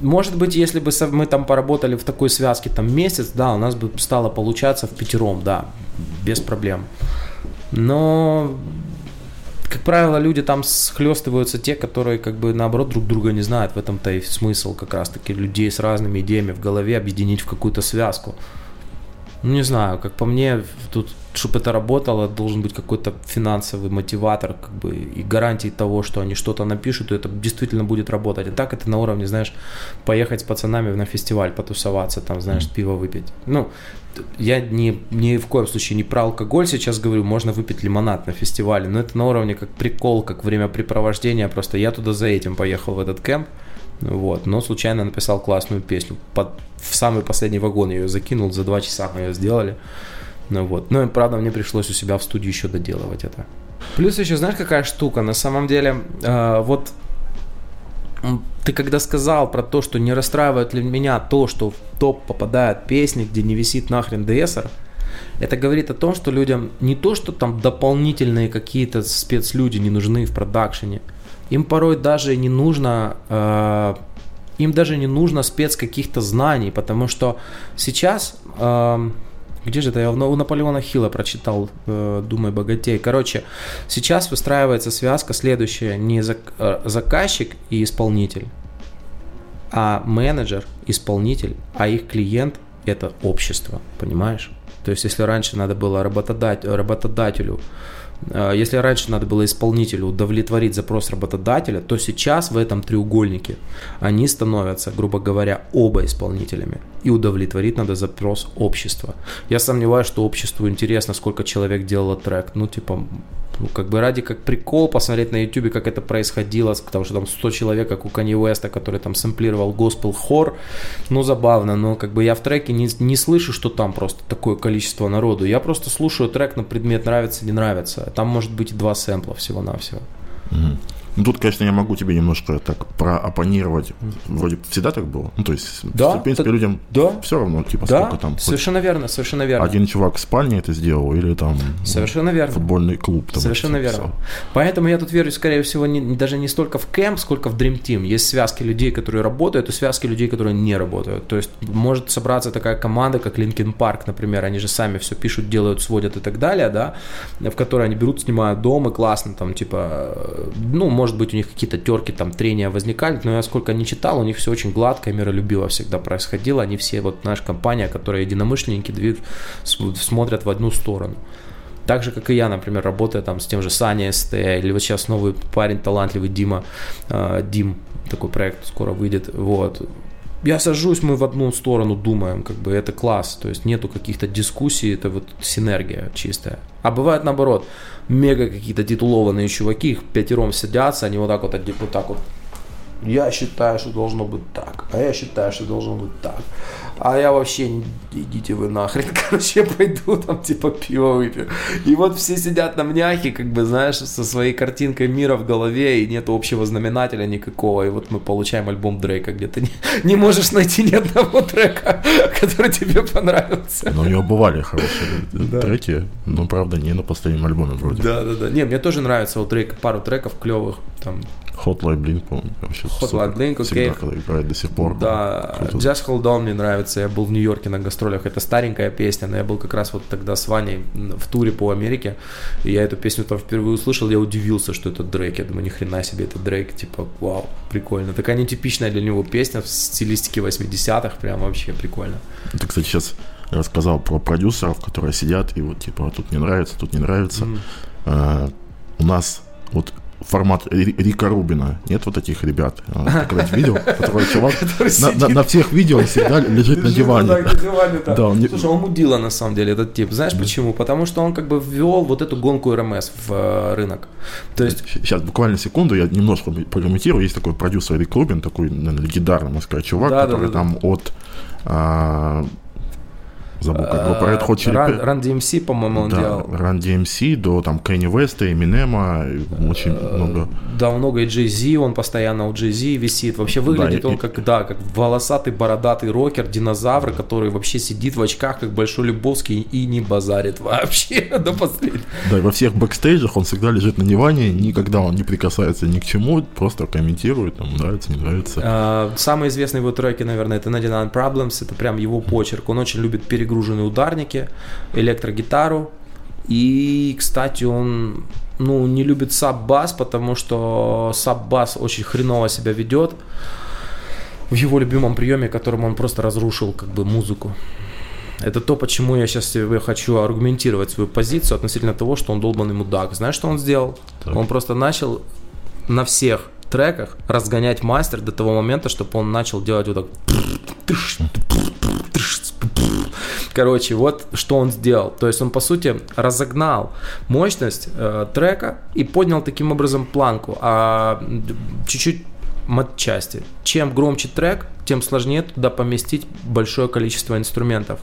может быть, если бы мы там поработали в такой связке там месяц, да, у нас бы стало получаться в пятером, да, без проблем. Но как правило, люди там схлестываются те, которые как бы наоборот друг друга не знают. В этом-то и смысл как раз-таки людей с разными идеями в голове объединить в какую-то связку. Ну, не знаю, как по мне, тут, чтобы это работало, должен быть какой-то финансовый мотиватор, как бы, и гарантии того, что они что-то напишут, и это действительно будет работать. А так это на уровне, знаешь, поехать с пацанами на фестиваль, потусоваться, там, знаешь, пиво выпить. Ну, я не, ни в коем случае не про алкоголь сейчас говорю, можно выпить лимонад на фестивале, но это на уровне как прикол, как времяпрепровождение, просто я туда за этим поехал в этот кемп, вот, но случайно написал классную песню, под, в самый последний вагон я ее закинул, за два часа мы ее сделали, ну вот, но правда мне пришлось у себя в студии еще доделывать это. Плюс еще знаешь какая штука, на самом деле, э, вот ты когда сказал про то, что не расстраивает ли меня то, что в топ попадают песни, где не висит нахрен ДСР, это говорит о том, что людям не то, что там дополнительные какие-то спецлюди не нужны в продакшене, им порой даже не нужно, э, им даже не нужно спец каких-то знаний, потому что сейчас э, где же это? Я у Наполеона Хилла прочитал э, «Думай богатей». Короче, сейчас выстраивается связка следующая. Не э, заказчик и исполнитель, а менеджер, исполнитель, а их клиент – это общество, понимаешь? То есть, если раньше надо было работодателю, работодателю если раньше надо было исполнителю удовлетворить запрос работодателя, то сейчас в этом треугольнике они становятся, грубо говоря, оба исполнителями. И удовлетворить надо запрос общества. Я сомневаюсь, что обществу интересно, сколько человек делало трек. Ну, типа, ну, как бы ради как прикол посмотреть на YouTube, как это происходило, потому что там 100 человек, как у Kanye West, который там сэмплировал госпел хор, ну, забавно, но как бы я в треке не, не слышу, что там просто такое количество народу, я просто слушаю трек на предмет нравится, не нравится, там может быть два сэмпла всего-навсего.
Mm-hmm. Ну, тут, конечно, я могу тебе немножко так проопонировать. Вроде всегда так было. Ну, то есть,
Да,
в принципе,
это-
людям
Да,
все равно, типа,
да,
сколько там.
совершенно верно, совершенно верно.
Один чувак в спальне это сделал, или там
Совершенно верно.
футбольный клуб. Там
Совершенно верно.
всё.
Поэтому я тут верю, скорее всего, не, даже не столько в кемп, сколько в Dream Team. Есть связки людей, которые работают, и связки людей, которые не работают. То есть может собраться такая команда, как Linkin Park, например. Они же сами все пишут, делают, сводят и так далее, да, в которой они берут, снимают дом и классно там, типа, ну, может быть, у них какие-то терки, там, трения возникали, но я сколько не читал, у них все очень гладко и миролюбиво всегда происходило. Они все, вот наша компания, которая единомышленники, двиг, смотрят в одну сторону. Так же, как и я, например, работая там с тем же Саней СТ, или вот сейчас новый парень талантливый Дима, э, Дим, такой проект скоро выйдет, вот. Я сажусь, мы в одну сторону думаем, как бы это класс, то есть нету каких-то дискуссий, это вот синергия чистая. А бывает наоборот, мега какие-то титулованные чуваки, их пятером сидятся, они вот так вот, вот так вот я считаю, что должно быть так, а я считаю, что должно быть так. А я вообще, идите вы нахрен, <laughs> короче, я пойду там типа пиво выпью. И вот все сидят на мняхе, как бы, знаешь, со своей картинкой мира в голове, и нет общего знаменателя никакого. И вот мы получаем альбом Дрейка, где ты не, <laughs> не можешь найти ни одного трека, <laughs> который тебе понравился.
Но у него бывали хорошие треки, но, правда, не на последнем альбоме вроде.
Да, да, да. Не, мне тоже нравится у Дрейка пару треков клевых, там
Hotline Blink, по-моему, вообще
Hotline. Blink,
Всегда,
окей.
когда играет до сих пор.
Да,
Круто.
Just Hold On мне нравится. Я был в Нью-Йорке на гастролях. Это старенькая песня, но я был как раз вот тогда с Ваней в туре по Америке. И я эту песню там впервые услышал. Я удивился, что это Дрейк. Я думаю, ни хрена себе, это Дрейк. Типа, вау, прикольно. Такая нетипичная для него песня в стилистике 80-х. Прям вообще прикольно.
Ты, кстати, сейчас рассказал про продюсеров, которые сидят и вот типа тут не нравится, тут не нравится. А, у нас вот формат Ри- Рика Рубина. Нет вот таких ребят? А, <laughs> когда видел? Который чувак <laughs> на, на- на всех видео он всегда <laughs> лежит на диване. Да, он не-
Слушай, он мудила на самом деле этот тип. Знаешь почему? Потому что он как бы ввел вот эту гонку РМС в э, рынок. То есть
Сейчас, буквально секунду, я немножко прокомментирую. Есть такой продюсер Рик Рубин, такой, наверное, легендарный, можно сказать, чувак,
Да, да,
который
да,
там от... а, забыл, как группа Red Hot Chili Peppers.
Run DMC, по-моему, он
да,
делал.
Run DMC до там Кенни Веста, Эминема, очень много.
Да, много и Jay-Z, он постоянно у Jay-Z висит. Вообще выглядит он
и-
как, да, как волосатый бородатый рокер, динозавр, который вообще сидит в очках, как Большой Любовский, и не базарит вообще <laughs> до последнего.
Да, и во всех бэкстейджах он всегда лежит на диване, никогда он не прикасается ни к чему, просто комментирует, там, нравится, не нравится.
А, Самые известные его треки, наверное, это 99 Problems, это прям его почерк. Он очень любит перегруженные ударники, электрогитару. И, кстати, он ну, не любит саб-бас, потому что саб-бас очень хреново себя ведет в его любимом приеме, которым он просто разрушил как бы музыку. Это то, почему я сейчас себе хочу аргументировать свою позицию относительно того, что он долбанный мудак. Знаешь, что он сделал?
Так.
Он просто начал на всех треках разгонять мастер до того момента, чтобы он начал делать вот так. Короче, вот что он сделал. То есть он, по сути, разогнал мощность э, трека и поднял таким образом планку. А чуть-чуть матчасти. Чем громче трек, тем сложнее туда поместить большое количество инструментов.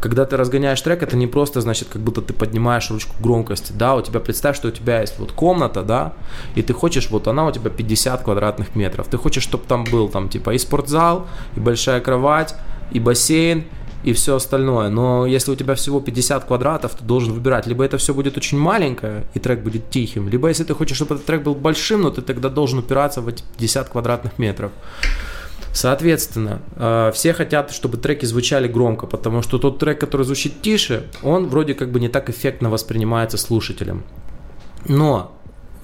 Когда ты разгоняешь трек, это не просто значит, как будто ты поднимаешь ручку громкости, да, у тебя представь, что у тебя есть вот комната, да, и ты хочешь, вот она у тебя 50 квадратных метров, ты хочешь, чтобы там был там типа и спортзал, и большая кровать, и бассейн, и все остальное. Но если у тебя всего 50 квадратов, ты должен выбирать. Либо это все будет очень маленькое, и трек будет тихим, либо если ты хочешь, чтобы этот трек был большим, но ты тогда должен упираться в эти 50 квадратных метров. Соответственно, э, все хотят, чтобы треки звучали громко, потому что тот трек, который звучит тише, он вроде как бы не так эффектно воспринимается слушателем. Но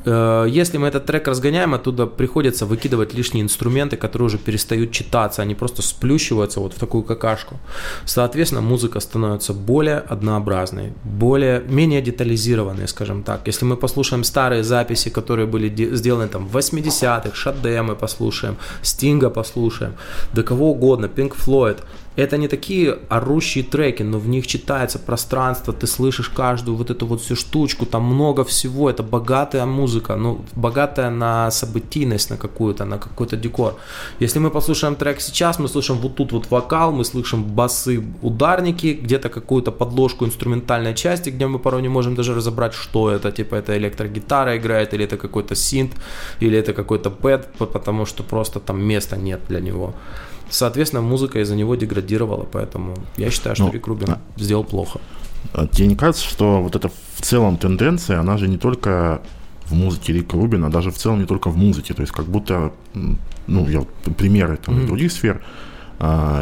если мы этот трек разгоняем, оттуда приходится выкидывать лишние инструменты, которые уже перестают читаться, они просто сплющиваются вот в такую какашку. Соответственно, музыка становится более однообразной, более, менее детализированной, скажем так. Если мы послушаем старые записи, которые были де- сделаны там в 80-х, Шаде послушаем, Стинга послушаем, да кого угодно, Pink Floyd, это не такие орущие треки, но в них читается пространство, ты слышишь каждую вот эту вот всю штучку, там много всего, это богатая музыка, ну, богатая на событийность, на какую-то, на какой-то декор. Если мы послушаем трек сейчас, мы слышим вот тут вот вокал, мы слышим басы, ударники, где-то какую-то подложку инструментальной части, где мы порой не можем даже разобрать, что это, типа это электрогитара играет, или это какой-то синт, или это какой-то пэт, потому что просто там места нет для него. Соответственно, музыка из-за него деградировала, поэтому я считаю, что ну, Рик Рубин а... сделал плохо.
А тебе не кажется, что вот эта в целом тенденция, она же не только в музыке Рика Рубина, даже в целом не только в музыке, то есть как будто, ну, я примеры там mm-hmm. других сфер,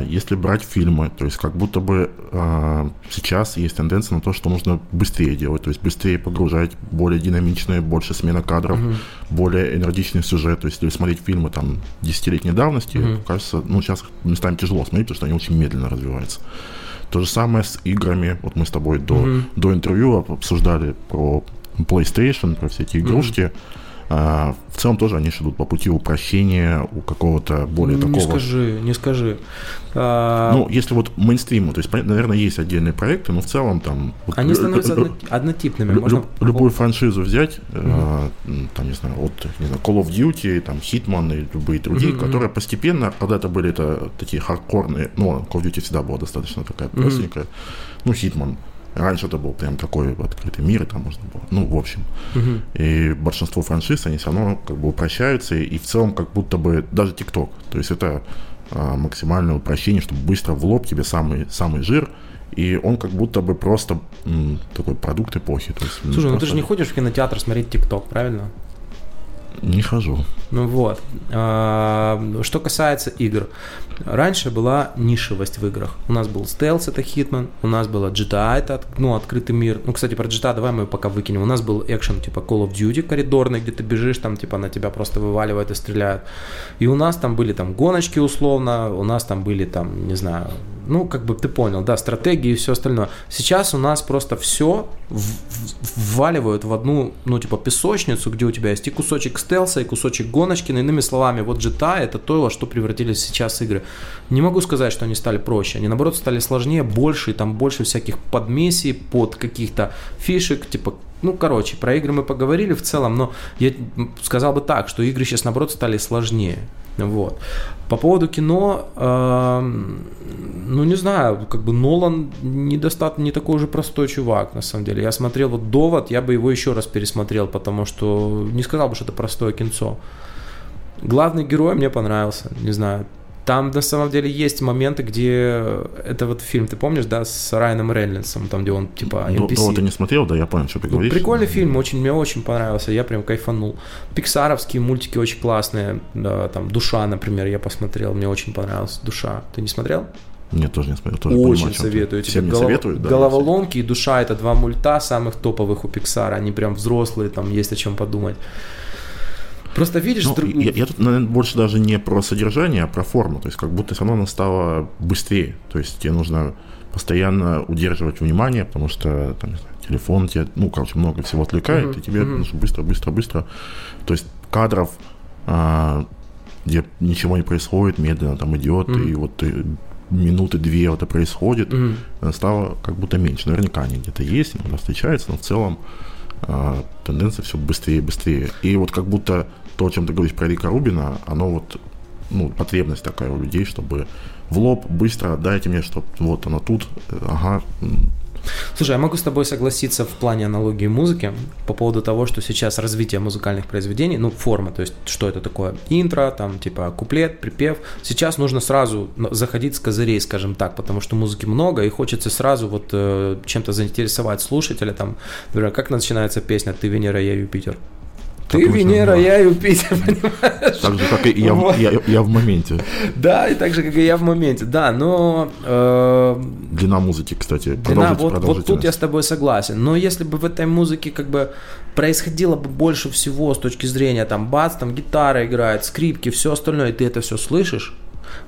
если брать фильмы, то есть как будто бы а, сейчас есть тенденция на то, что нужно быстрее делать, то есть быстрее погружать, более динамичные, больше смена кадров, mm-hmm. более энергичный сюжет. То есть если смотреть фильмы там десятилетней давности, mm-hmm. кажется, ну сейчас местами тяжело смотреть, потому что они очень медленно развиваются. То же самое с играми. Вот мы с тобой до, mm-hmm. до интервью обсуждали про PlayStation, про все эти игрушки. А, в целом тоже они идут по пути упрощения у какого-то более
не
такого...
Не скажи, не скажи.
А... Ну, если вот мейнстриму, то есть, наверное, есть отдельные проекты, но в целом там... Вот,
они становятся одно, однотипными.
Можно... Любую франшизу взять, mm-hmm. э, там, не знаю, от не знаю, Call of Duty, там, Hitman и любые другие, mm-hmm. которые постепенно, когда-то были это такие хардкорные, ну, Call of Duty всегда была достаточно такая простенькая, mm-hmm. ну, Hitman, Раньше это был прям такой открытый мир, и там можно было. Ну, в общем. Угу. И большинство франшиз, они все равно как бы упрощаются, и в целом как будто бы даже ТикТок. То есть это а, максимальное упрощение, чтобы быстро в лоб тебе самый, самый жир, и он как будто бы просто м, такой продукт эпохи. То есть,
Слушай, ну ты же не ходишь в кинотеатр смотреть ТикТок, правильно?
Не хожу.
Ну вот. А, что касается игр. Раньше была нишевость в играх. У нас был стелс, это Hitman, у нас была GTA, это ну, открытый мир. Ну, кстати, про GTA давай мы пока выкинем. У нас был экшен типа Call of Duty коридорный, где ты бежишь, там типа на тебя просто вываливают и стреляют. И у нас там были там гоночки условно, у нас там были там, не знаю, ну, как бы ты понял, да, стратегии и все остальное. Сейчас у нас просто все вваливают в одну, ну, типа, песочницу, где у тебя есть и кусочек стелса, и кусочек гоночки. Но иными словами, вот GTA это то, во что превратились сейчас игры. Не могу сказать, что они стали проще. Они, наоборот, стали сложнее, больше, и там больше всяких подмесий под каких-то фишек, типа ну, короче, про игры мы поговорили в целом, но я сказал бы так, что игры сейчас, наоборот, стали сложнее. Вот. По поводу кино, э, ну не знаю, как бы Нолан недостаточно не такой уже простой чувак, на самом деле. Я смотрел вот Довод, я бы его еще раз пересмотрел, потому что не сказал бы, что это простое кинцо. Главный герой мне понравился, не знаю, там на самом деле есть моменты, где это вот фильм, ты помнишь, да, с Райаном Рейнольдсом, там, где он типа
NPC. Ну, ты не смотрел, да, я понял, что ты ну, говоришь.
Прикольный фильм, очень, мне очень понравился, я прям кайфанул. Пиксаровские мультики очень классные, да, там, «Душа», например, я посмотрел, мне очень понравился «Душа». Ты не смотрел?
Нет, тоже не смотрел. Тоже
Очень понимаю, советую.
Тебе. Голов... советуют, да,
Головоломки и душа это два мульта самых топовых у Пиксара. Они прям взрослые, там есть о чем подумать. Просто видишь... Ну,
друг... я, я тут, наверное, больше даже не про содержание, а про форму. То есть как будто все равно она стала быстрее. То есть тебе нужно постоянно удерживать внимание, потому что там, телефон тебе, ну, короче, много всего отвлекает, uh-huh, и тебе uh-huh. нужно быстро, быстро, быстро. То есть кадров, а, где ничего не происходит, медленно там идет, uh-huh. и вот ты минуты две это происходит, mm-hmm. стало как будто меньше. Наверняка они где-то есть, иногда встречаются, но в целом а, тенденция все быстрее и быстрее. И вот как будто то, о чем ты говоришь про Рика Рубина, оно вот, ну, потребность такая у людей, чтобы в лоб быстро дайте мне, что вот оно тут, ага,
Слушай, я могу с тобой согласиться в плане аналогии музыки по поводу того, что сейчас развитие музыкальных произведений, ну, форма, то есть что это такое, интро, там, типа, куплет, припев. Сейчас нужно сразу заходить с козырей, скажем так, потому что музыки много, и хочется сразу вот э, чем-то заинтересовать слушателя, там, например, как начинается песня? «Ты Венера, я Юпитер», ты Венера, я Юпитер, <laughs> понимаешь?
Так же, как и я, вот. я, я в моменте.
Да, и так же, как и я в моменте, да, но... Э,
длина музыки, кстати,
длина, вот, вот тут я с тобой согласен, но если бы в этой музыке как бы происходило бы больше всего с точки зрения, там, бац, там гитара играет, скрипки, все остальное, и ты это все слышишь,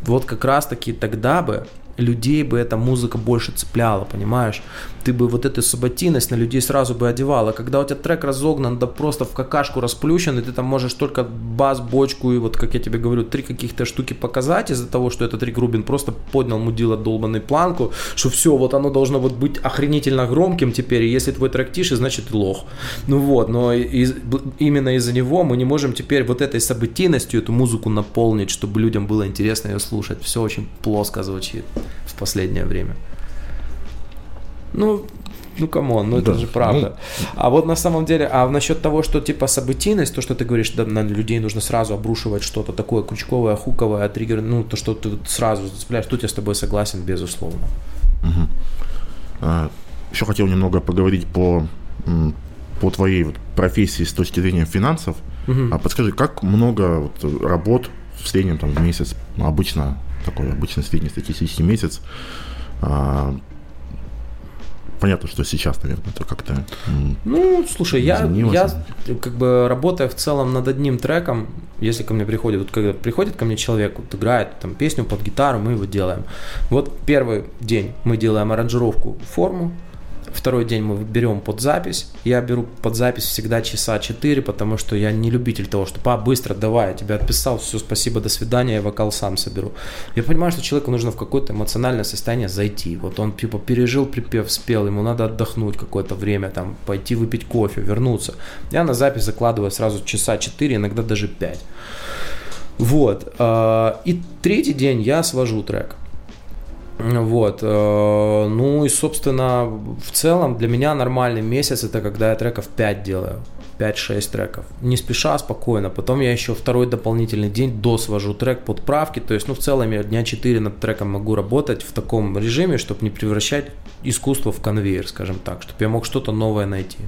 вот как раз таки тогда бы людей бы эта музыка больше цепляла, понимаешь? Ты бы вот эту саботинность на людей сразу бы одевала. Когда у тебя трек разогнан, да просто в какашку расплющен, и ты там можешь только бас, бочку и вот, как я тебе говорю, три каких-то штуки показать из-за того, что этот Рик Рубин просто поднял мудила долбанный планку, что все, вот оно должно вот быть охренительно громким теперь, и если твой трек тише, значит лох. Ну вот, но из, именно из-за него мы не можем теперь вот этой событийностью эту музыку наполнить, чтобы людям было интересно ее слушать. Все очень плоско звучит в последнее время. Ну, ну, come on, ну да. это же правда. Ну... А вот на самом деле, а насчет того, что типа событийность, то, что ты говоришь, да, на людей нужно сразу обрушивать что-то такое крючковое, хуковое, триггер, ну, то, что ты сразу зацепляешь, тут я с тобой согласен, безусловно.
Угу. А, еще хотел немного поговорить по, по твоей вот профессии с точки зрения финансов. Угу. А подскажи, как много вот работ в среднем там в месяц, обычно такой обычный среднестатистический месяц, а, понятно, что сейчас, наверное, это как-то.
Ну, слушай, я, я как бы работая в целом над одним треком, если ко мне приходит, вот когда приходит ко мне человек, вот играет там песню под гитару, мы его делаем. Вот первый день мы делаем аранжировку, форму, Второй день мы берем под запись. Я беру под запись всегда часа 4, потому что я не любитель того, что па, быстро, давай, я тебя отписал, все, спасибо, до свидания, я вокал сам соберу. Я понимаю, что человеку нужно в какое-то эмоциональное состояние зайти. Вот он типа пережил припев, спел, ему надо отдохнуть какое-то время, там, пойти выпить кофе, вернуться. Я на запись закладываю сразу часа 4, иногда даже 5. Вот. А, и третий день я свожу трек. Вот. Э, ну и, собственно, в целом для меня нормальный месяц это когда я треков 5 делаю. 5-6 треков. Не спеша, спокойно. Потом я еще второй дополнительный день досвожу трек под правки. То есть, ну, в целом я дня 4 над треком могу работать в таком режиме, чтобы не превращать искусство в конвейер, скажем так, чтобы я мог что-то новое найти.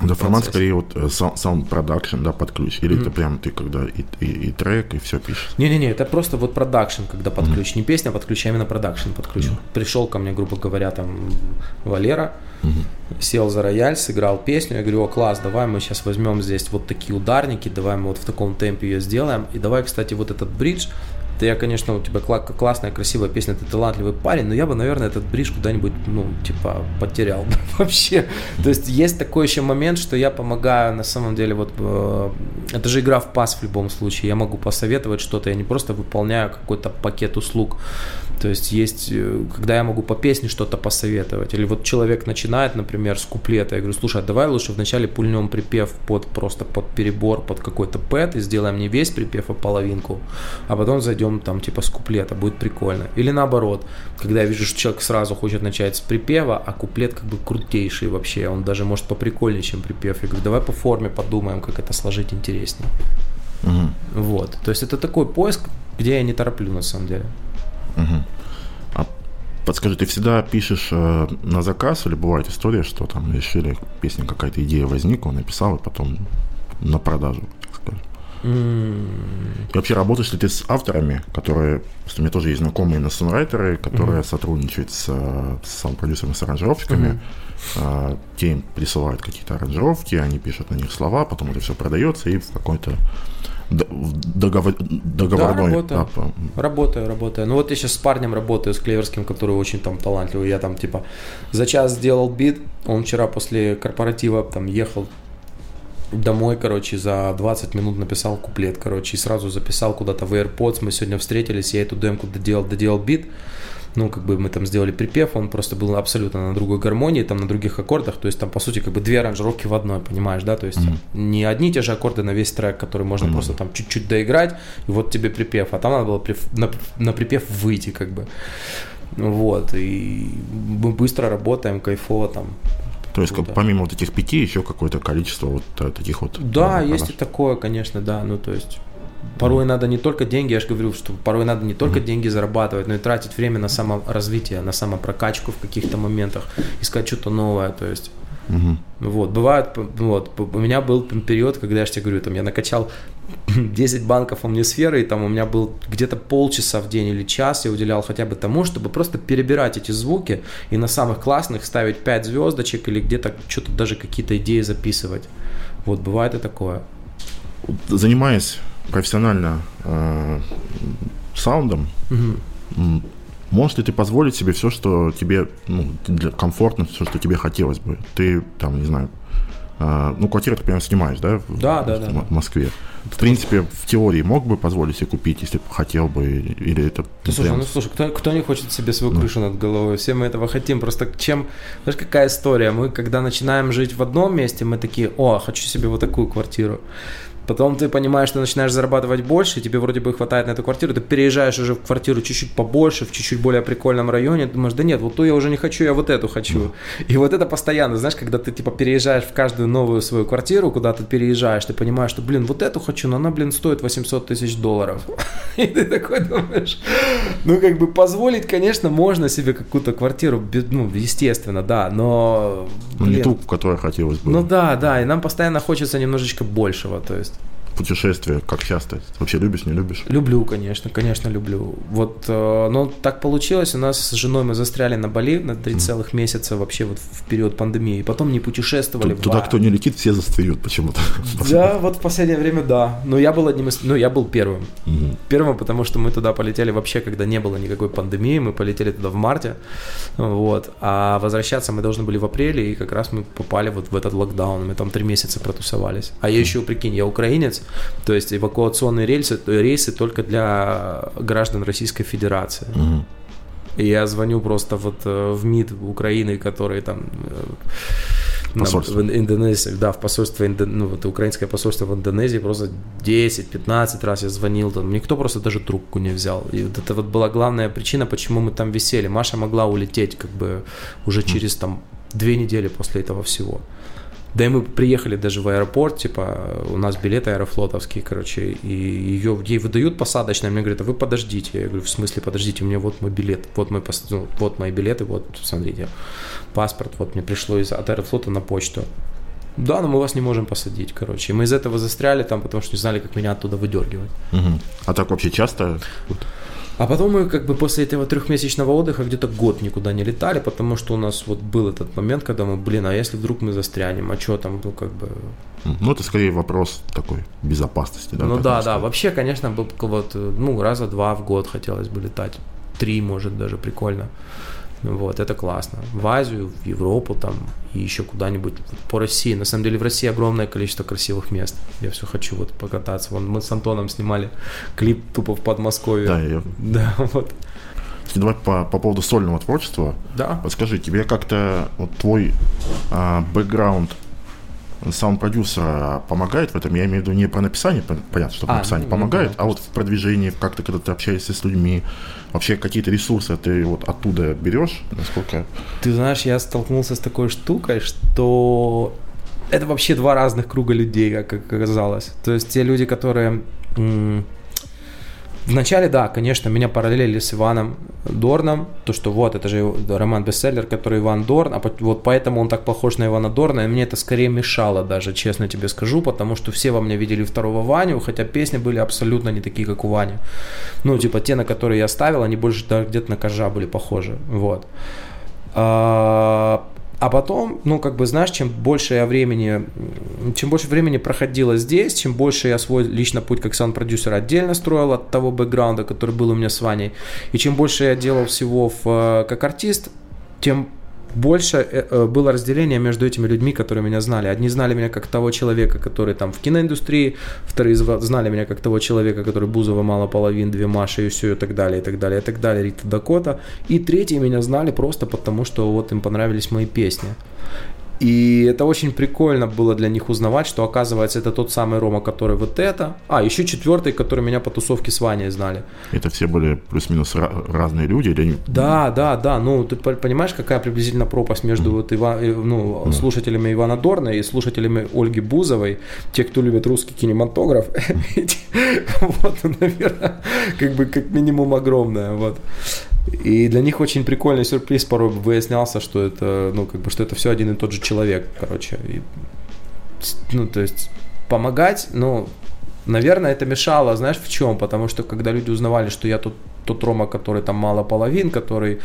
Да, формат скорее вот э, sound production, да, под ключ. Или mm это прям ты когда и, и, и трек, и все пишешь?
Не-не-не, это просто вот продакшн, когда под mm ключ. Не песня под ключ, а именно продакшн под ключ. mm Пришел ко мне, грубо говоря, там Валера, mm сел за рояль, сыграл песню. Я говорю, о, класс, давай мы сейчас возьмем здесь вот такие ударники, давай мы вот в таком темпе ее сделаем. И давай, кстати, вот этот бридж, ты, я, конечно, у тебя классная, красивая песня, ты талантливый парень, но я бы, наверное, этот бридж куда-нибудь, ну, типа, потерял <laughs> вообще. То есть есть такой еще момент, что я помогаю, на самом деле, вот, э, это же игра в пас в любом случае, я могу посоветовать что-то, я не просто выполняю какой-то пакет услуг. То есть есть, э, когда я могу по песне что-то посоветовать, или вот человек начинает, например, с куплета, я говорю, слушай, а давай лучше вначале пульнем припев под просто под перебор, под какой-то пэт, и сделаем не весь припев, а половинку, а потом зайдем начнем там типа с куплета, будет прикольно. Или наоборот, когда я вижу, что человек сразу хочет начать с припева, а куплет как бы крутейший вообще, он даже может поприкольнее, чем припев. Я говорю, давай по форме подумаем, как это сложить интереснее. Угу. Вот. То есть это такой поиск, где я не тороплю на самом деле.
Угу. А подскажи, ты всегда пишешь э, на заказ или бывает история, что там решили, песня какая-то идея возникла, написал, и потом на продажу, так скажем? И вообще работаешь ли ты с авторами, которые, что у меня тоже есть знакомые на сонрайтеры, которые mm-hmm. сотрудничают с, с саунд-продюсерами, с аранжировщиками. Mm-hmm. А, те им присылают какие-то аранжировки, они пишут на них слова, потом это все продается и в какой-то договор, договорной...
Да, работаю, да, работаю, работаю. Ну вот я сейчас с парнем работаю, с Клеверским, который очень там талантливый. Я там типа за час сделал бит, он вчера после корпоратива там ехал домой, короче, за 20 минут написал куплет, короче, и сразу записал куда-то в AirPods. Мы сегодня встретились, я эту демку доделал, доделал бит. Ну, как бы мы там сделали припев, он просто был абсолютно на другой гармонии, там на других аккордах, то есть там, по сути, как бы две аранжировки в одной, понимаешь, да, то есть mm-hmm. не одни и те же аккорды на весь трек, который можно mm-hmm. просто там чуть-чуть доиграть, и вот тебе припев, а там надо было на, на припев выйти, как бы. Вот, и мы быстро работаем, кайфово там,
то есть, как, помимо вот этих пяти, еще какое-то количество вот э, таких вот.
Да, продаж. есть и такое, конечно, да. Ну, то есть, порой mm. надо не только деньги, я же говорю, что порой надо не только mm. деньги зарабатывать, но и тратить время на саморазвитие, на самопрокачку в каких-то моментах, искать что-то новое. То есть, Угу. Вот, бывает, вот, у меня был период, когда я же тебе говорю, там, я накачал <clears throat> 10 банков омнисферы, и там у меня был где-то полчаса в день или час я уделял хотя бы тому, чтобы просто перебирать эти звуки и на самых классных ставить 5 звездочек или где-то что-то даже какие-то идеи записывать. Вот, бывает и такое.
Занимаясь профессионально э, саундом, угу. Можешь ли ты позволить себе все, что тебе ну, для, комфортно, все, что тебе хотелось бы? Ты, там, не знаю, э, ну, квартиру, ты, прям снимаешь, да? В,
да, да,
в,
да.
В Москве. В принципе, в теории мог бы позволить себе купить, если бы хотел бы, или это...
Ну, слушай, ну, слушай, кто, кто не хочет себе свою крышу ну. над головой? Все мы этого хотим. Просто чем... Знаешь, какая история? Мы, когда начинаем жить в одном месте, мы такие, о, хочу себе вот такую квартиру. Потом ты понимаешь, что начинаешь зарабатывать больше, тебе вроде бы хватает на эту квартиру, ты переезжаешь уже в квартиру чуть-чуть побольше, в чуть-чуть более прикольном районе, думаешь, да нет, вот ту я уже не хочу, я вот эту хочу. И вот это постоянно, знаешь, когда ты типа переезжаешь в каждую новую свою квартиру, куда ты переезжаешь, ты понимаешь, что, блин, вот эту хочу, но она, блин, стоит 800 тысяч долларов. <laughs> И ты такой думаешь, ну как бы позволить, конечно, можно себе какую-то квартиру, ну, естественно, да, но...
Ну не ту, в которой хотелось бы.
Ну да, да, и нам постоянно хочется немножечко большего, то есть
путешествия, как часто? Вообще любишь, не любишь?
Люблю, конечно, конечно, люблю. Вот, э, но так получилось, у нас с женой мы застряли на Бали на три целых месяца вообще вот в период пандемии, и потом не путешествовали.
Туда, кто не летит, все застряют почему-то. <laughs>
Да, вот в последнее время да. Но я был одним из, ну я был первым. Угу. Первым, потому что мы туда полетели вообще, когда не было никакой пандемии, мы полетели туда в марте, вот, а возвращаться мы должны были в апреле, и как раз мы попали вот в этот локдаун, мы там три месяца протусовались. А я еще, прикинь, я украинец, то есть эвакуационные рейсы, рейсы только для граждан Российской Федерации. Угу. И я звоню просто вот э, в МИД Украины, который там
э, посольство.
в Индонезии, да, в посольство, ну, вот украинское посольство в Индонезии просто 10-15 раз я звонил, там, никто просто даже трубку не взял. И вот это вот была главная причина, почему мы там висели. Маша могла улететь как бы уже через там две недели после этого всего. Да и мы приехали даже в аэропорт, типа, у нас билеты аэрофлотовские, короче, и ее, ей выдают посадочные, мне говорят, а вы подождите. Я говорю, в смысле подождите, у меня вот мой билет, вот, мой, ну, вот мои билеты, вот, смотрите, паспорт, вот мне пришло из, от аэрофлота на почту. Да, но мы вас не можем посадить, короче. И мы из этого застряли там, потому что не знали, как меня оттуда выдергивать.
Угу. А так вообще часто?
А потом мы как бы после этого трехмесячного отдыха где-то год никуда не летали, потому что у нас вот был этот момент, когда мы, блин, а если вдруг мы застрянем, а что там, ну как бы...
Ну это скорее вопрос такой безопасности, да?
Ну да, да, вообще, конечно, был вот, ну раза два в год хотелось бы летать, три может даже, прикольно. Вот, это классно. В Азию, в Европу там и еще куда-нибудь по России. На самом деле в России огромное количество красивых мест. Я все хочу вот покататься. Вон мы с Антоном снимали клип тупо в Подмосковье.
Да, я... <laughs>
Да, вот.
Давай по, по поводу сольного творчества.
Да.
Подскажи, тебе как-то вот твой а, бэкграунд саунд-продюсера помогает в этом? Я имею в виду не про написание, понятно, что а, написание ну, помогает, ну, да, а вот в продвижении, как-то, когда ты общаешься с людьми, вообще какие-то ресурсы ты вот оттуда берешь, насколько...
Ты знаешь, я столкнулся с такой штукой, что это вообще два разных круга людей, как оказалось. То есть те люди, которые Вначале, да, конечно, меня параллелили с Иваном Дорном, то, что вот, это же роман-бестселлер, который Иван Дорн, а вот поэтому он так похож на Ивана Дорна, и мне это скорее мешало даже, честно тебе скажу, потому что все во мне видели второго Ваню, хотя песни были абсолютно не такие, как у Вани. Ну, типа те, на которые я ставил, они больше где-то на Кожа были похожи, вот. А, а потом, ну, как бы, знаешь, чем больше я времени, чем больше времени проходило здесь, чем больше я свой лично путь как саунд-продюсер отдельно строил от того бэкграунда, который был у меня с Ваней, и чем больше я делал всего в, э, как артист, тем больше э, э, было разделение между этими людьми, которые меня знали. Одни знали меня как того человека, который там в киноиндустрии, вторые знали меня как того человека, который Бузова мало половин, две Маши и все, и так далее, и так далее, и так далее, Рита Дакота. И третьи меня знали просто потому, что вот им понравились мои песни. И это очень прикольно было для них узнавать, что оказывается это тот самый Рома, который вот это. А, еще четвертый, который меня по тусовке с Ваней знали.
Это все были плюс-минус разные люди? Или...
Да, да, да. Ну, ты понимаешь, какая приблизительно пропасть между mm. вот Ива, э, ну, mm. слушателями Ивана Дорна и слушателями Ольги Бузовой, те, кто любит русский кинематограф, <laughs> вот, наверное, как бы как минимум огромная, вот. И для них очень прикольный сюрприз порой выяснялся, что это, ну, как бы, что это все один и тот же человек, короче. И, ну, то есть, помогать, ну, наверное, это мешало, знаешь, в чем? Потому что, когда люди узнавали, что я тот, тот Рома, который там мало половин, который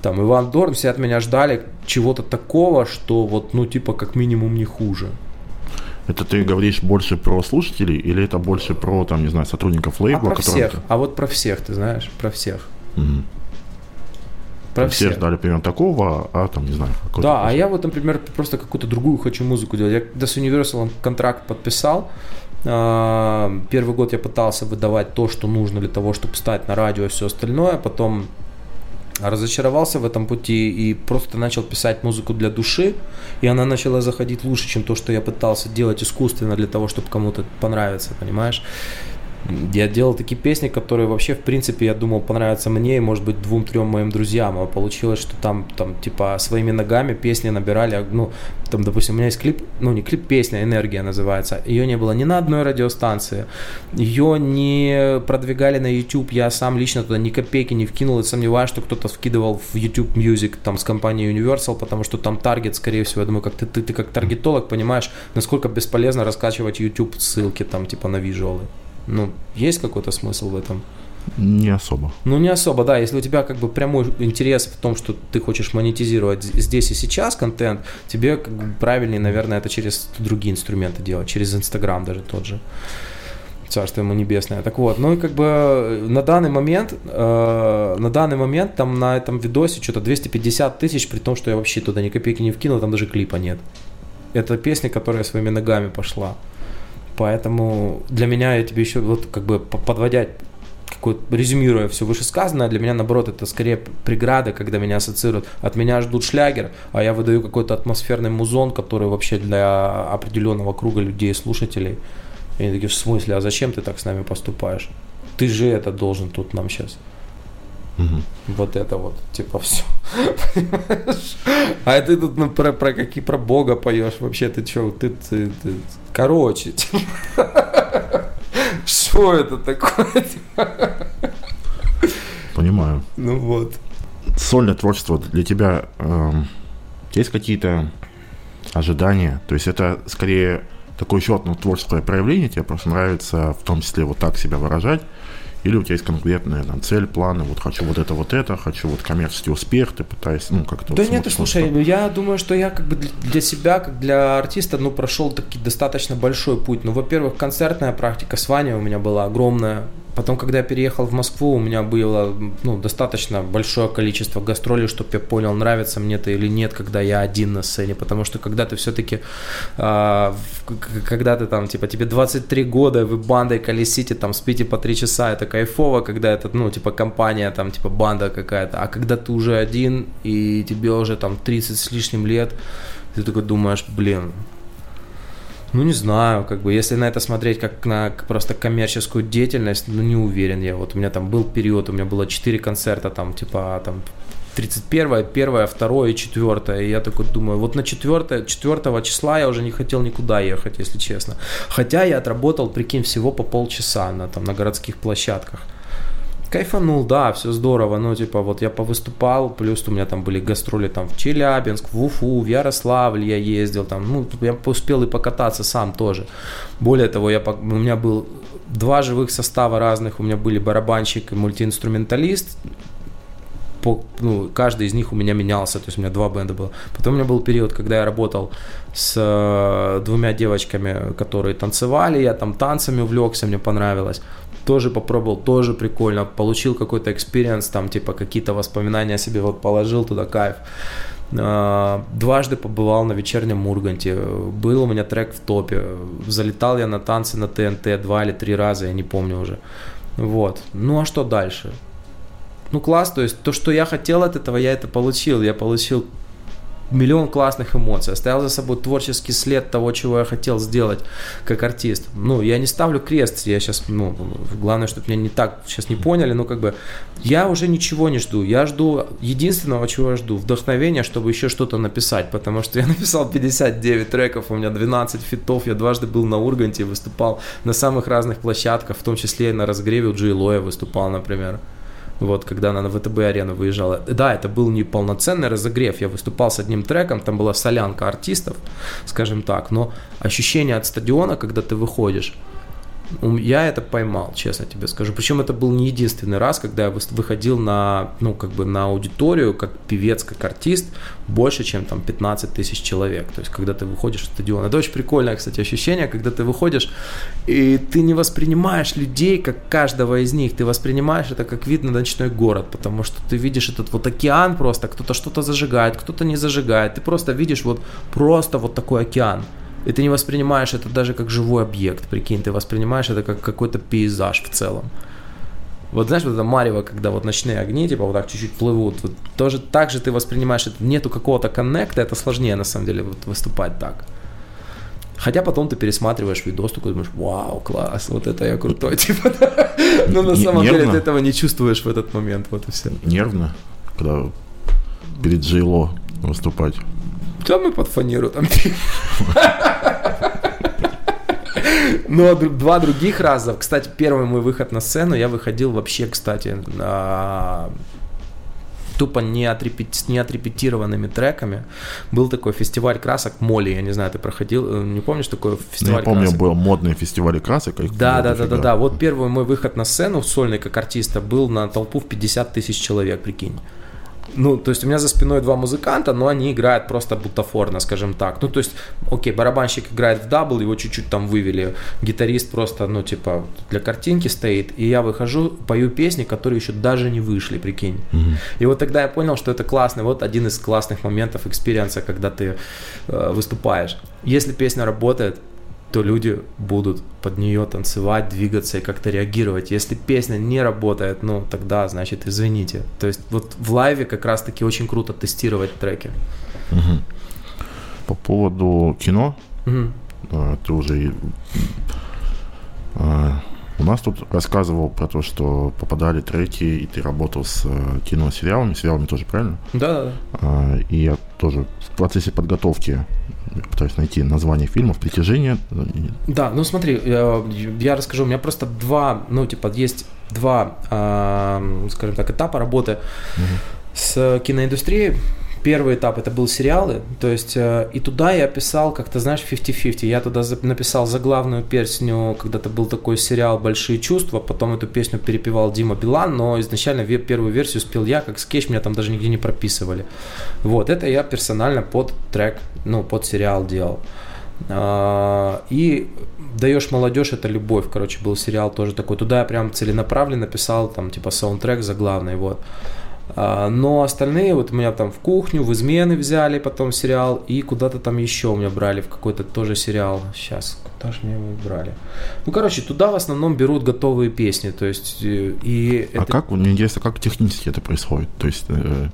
там Иван Дорн, все от меня ждали чего-то такого, что вот, ну, типа, как минимум не хуже.
Это ты говоришь больше про слушателей или это больше про, там, не знаю, сотрудников лейбла?
А про всех, а вот про всех, ты знаешь, про всех. Угу.
Про все ждали примерно такого, а там, не знаю.
Да, а я вот, например, просто какую-то другую хочу музыку делать. Я когда с Universal контракт подписал, а, первый год я пытался выдавать то, что нужно для того, чтобы стать на радио и все остальное. Потом разочаровался в этом пути и просто начал писать музыку для души, и она начала заходить лучше, чем то, что я пытался делать искусственно для того, чтобы кому-то понравиться, понимаешь? Я делал такие песни, которые вообще, в принципе, я думал, понравятся мне и, может быть, двум-трем моим друзьям. А получилось, что там, там, типа, своими ногами песни набирали. Ну, там, допустим, у меня есть клип, ну, не клип, песня, «Энергия» называется. Ее не было ни на одной радиостанции. Ее не продвигали на YouTube. Я сам лично туда ни копейки не вкинул. И сомневаюсь, что кто-то вкидывал в YouTube Music там с компанией Universal, потому что там таргет, скорее всего, я думаю, как ты, ты, ты как таргетолог понимаешь, насколько бесполезно раскачивать YouTube ссылки там, типа, на визуалы. Ну, есть какой-то смысл в этом?
Не особо.
Ну, не особо, да. Если у тебя как бы прямой интерес в том, что ты хочешь монетизировать здесь и сейчас контент, тебе как бы правильнее, наверное, это через другие инструменты делать, через Инстаграм даже тот же. Царство ему небесное. Так вот, ну и как бы на данный момент, э, на данный момент там на этом видосе что-то 250 тысяч, при том, что я вообще туда ни копейки не вкинул, там даже клипа нет. Это песня, которая своими ногами пошла. Поэтому для меня я тебе еще вот как бы подводя резюмируя все вышесказанное, для меня, наоборот, это скорее преграда, когда меня ассоциируют. От меня ждут шлягер, а я выдаю какой-то атмосферный музон, который вообще для определенного круга людей, слушателей. И они такие, в смысле, а зачем ты так с нами поступаешь? Ты же это должен тут нам сейчас. Угу. Вот это вот, типа, все. А ты тут ну, про, про какие про Бога поешь вообще, ты что, ты, ты, ты, короче, что это такое?
Понимаю.
Ну вот.
Сольное творчество для тебя э, есть какие-то ожидания? То есть это скорее такое еще одно творческое проявление, тебе просто нравится в том числе вот так себя выражать, или у тебя есть конкретная там, цель, планы, вот хочу вот это, вот это, хочу вот коммерческий успех, ты пытаешься, ну, как-то...
Да
вот
нет, слушай, что... я думаю, что я как бы для себя, как для артиста, ну, прошел таки достаточно большой путь. Ну, во-первых, концертная практика с Ваней у меня была огромная, Потом, когда я переехал в Москву, у меня было ну, достаточно большое количество гастролей, чтобы я понял, нравится мне это или нет, когда я один на сцене. Потому что когда ты все-таки, э, а, когда ты там, типа, тебе 23 года, вы бандой колесите, там, спите по 3 часа, это кайфово, когда это, ну, типа, компания, там, типа, банда какая-то. А когда ты уже один, и тебе уже там 30 с лишним лет, ты такой думаешь, блин, ну, не знаю, как бы, если на это смотреть как на просто коммерческую деятельность, ну, не уверен я. Вот у меня там был период, у меня было 4 концерта, там, типа, там, 31, 1, 2 и 4. И я такой думаю, вот на 4, 4 числа я уже не хотел никуда ехать, если честно. Хотя я отработал, прикинь, всего по полчаса на, там, на городских площадках. Кайфанул, да, все здорово, ну, типа, вот я повыступал, плюс у меня там были гастроли там в Челябинск, в Уфу, в Ярославль я ездил, там, ну, я успел и покататься сам тоже. Более того, я, у меня был два живых состава разных, у меня были барабанщик и мультиинструменталист, по, ну, каждый из них у меня менялся, то есть у меня два бенда было. Потом у меня был период, когда я работал с э, двумя девочками, которые танцевали, я там танцами увлекся, мне понравилось тоже попробовал, тоже прикольно, получил какой-то experience, там, типа, какие-то воспоминания о себе вот положил туда, кайф. А, дважды побывал на Вечернем Урганте, был у меня трек в топе, залетал я на танцы на ТНТ два или три раза, я не помню уже. Вот. Ну а что дальше? Ну класс, то есть то, что я хотел от этого, я это получил. Я получил миллион классных эмоций, оставил за собой творческий след того, чего я хотел сделать как артист. Ну, я не ставлю крест, я сейчас, ну, главное, чтобы меня не так сейчас не поняли, но как бы я уже ничего не жду. Я жду единственного, чего я жду, вдохновения, чтобы еще что-то написать, потому что я <laughs> написал 59 треков, у меня 12 фитов, я дважды был на Урганте, выступал на самых разных площадках, в том числе и на разгреве у Джей Лоя выступал, например вот, когда она на ВТБ-арену выезжала. Да, это был не полноценный разогрев, я выступал с одним треком, там была солянка артистов, скажем так, но ощущение от стадиона, когда ты выходишь, Я это поймал, честно тебе скажу. Причем это был не единственный раз, когда я выходил на, ну, как бы на аудиторию, как певец, как артист, больше, чем там 15 тысяч человек. То есть, когда ты выходишь в стадион. Это очень прикольное, кстати, ощущение, когда ты выходишь, и ты не воспринимаешь людей, как каждого из них. Ты воспринимаешь это как вид на ночной город, потому что ты видишь этот вот океан просто, кто-то что-то зажигает, кто-то не зажигает. Ты просто видишь вот просто вот такой океан. И ты не воспринимаешь это даже как живой объект, прикинь, ты воспринимаешь это как какой-то пейзаж в целом. Вот знаешь, вот это марево, когда вот ночные огни, типа вот так чуть-чуть плывут, вот тоже так же ты воспринимаешь это, нету какого-то коннекта, это сложнее на самом деле вот выступать так. Хотя потом ты пересматриваешь видос, такой думаешь, вау, класс, вот это я крутой, <laughs> типа, но на самом деле ты этого не чувствуешь в этот момент, вот и все.
Нервно, когда перед Джейло выступать.
Да мы под фанеру там. Но два других раза, кстати, первый мой выход на сцену, я выходил вообще, кстати, на тупо не, отрепет... не отрепетированными треками. Был такой фестиваль красок Холи, я не знаю, ты проходил, э, не помнишь такой фестиваль
Я помню, красок? был модный фестиваль красок.
Их да, да, да, да, да. Вот первый мой выход на сцену сольный как артиста был на толпу в 50 тысяч человек, прикинь ну, то есть у меня за спиной два музыканта, но они играют просто бутафорно, скажем так. Ну, то есть, окей, барабанщик играет в double, его чуть-чуть там вывели, гитарист просто, ну, типа, для картинки стоит, и я выхожу, пою песни, которые еще даже не вышли, прикинь. Mm-hmm. И вот тогда я понял, что это классный, вот один из классных моментов experience а, когда ты э, выступаешь. Если песня работает, то люди будут под нее танцевать, двигаться и как-то реагировать. Если песня не работает, ну тогда, значит, извините. То есть вот в лайве как раз-таки очень круто тестировать треки.
Угу. По поводу кино, угу. ты уже а, у нас тут рассказывал про то, что попадали треки, и ты работал с э, кино-сериалами, сериалами тоже, правильно?
Да, да.
А, и я тоже в процессе подготовки пытаюсь найти название фильмов «Притяжение».
Да, ну смотри, я, я расскажу, у меня просто два, ну типа есть два, э, скажем так, этапа работы угу. с киноиндустрией первый этап это был сериалы, то есть э, и туда я писал как-то, знаешь, 50-50. Я туда написал заглавную песню, когда-то был такой сериал «Большие чувства», потом эту песню перепевал Дима Билан, но изначально первую версию спел я, как скетч, меня там даже нигде не прописывали. Вот, это я персонально под трек, ну, под сериал делал. А, и даешь молодежь это любовь, короче, был сериал тоже такой. Туда я прям целенаправленно писал там типа саундтрек заглавный, вот. А, но остальные, вот меня там в кухню, в измены взяли, потом сериал, и куда-то там еще у меня брали в какой-то тоже сериал. Сейчас, куда же меня его брали? Ну, короче, туда в основном берут готовые песни, то есть, э, и...
А это... как, мне интересно, как технически это происходит? То есть, э,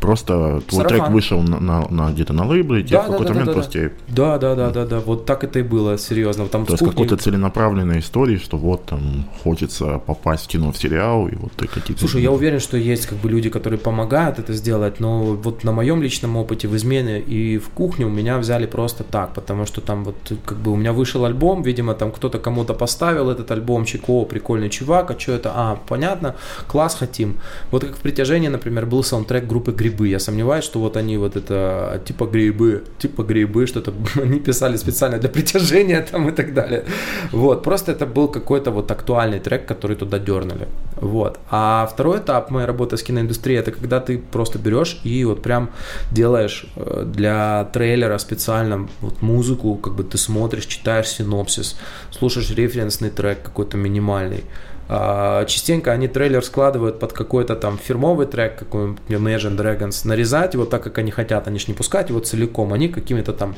Просто твой Сарафан. трек вышел на, на, на где-то на лейбле, да, в какой-то да, момент
да,
просто...
Да. да, да, да, да, вот так это и было, серьезно. Там
То есть кухни... какой-то целенаправленной истории, что вот там хочется попасть в кино, в сериал, и вот ты какие-то...
Слушай, я уверен, что есть как бы люди, которые помогают это сделать, но вот на моем личном опыте в измене и в кухне у меня взяли просто так, потому что там вот как бы у меня вышел альбом, видимо, там кто-то кому-то поставил этот альбомчик, о, прикольный чувак, а что это? А, понятно, класс хотим. Вот как в «Притяжении», например, был саундтрек группы «Гриб» грибы. Я сомневаюсь, что вот они вот это типа грибы, типа грибы, что-то <laughs> они писали специально для притяжения там и так далее. Вот, просто это был какой-то вот актуальный трек, который туда дернули. Вот. А второй этап моей работы с киноиндустрией, это когда ты просто берешь и вот прям делаешь э, для трейлера специально вот музыку, как бы ты смотришь, читаешь синопсис, слушаешь референсный трек какой-то минимальный, частенько они трейлер складывают под какой-то там фирмовый трек, какой-нибудь Imagine Dragons, нарезать его так, как они хотят, они же не пускать его целиком, они какими-то там,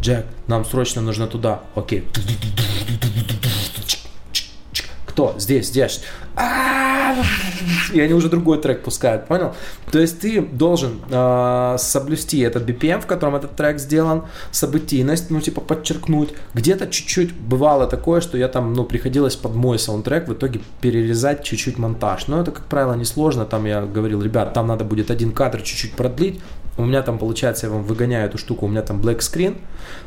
Джек, нам срочно нужно туда, окей, кто? Здесь, здесь. И они уже другой трек пускают, понял? То есть ты должен э, соблюсти этот BPM, в котором этот трек сделан, событийность, ну, типа, подчеркнуть. Где-то чуть-чуть бывало такое, что я там, ну, приходилось под мой саундтрек в итоге перерезать чуть-чуть монтаж. Но это, как правило, несложно. Там я говорил, ребят, там надо будет один кадр чуть-чуть продлить, у меня там, получается, я вам выгоняю эту штуку, у меня там black screen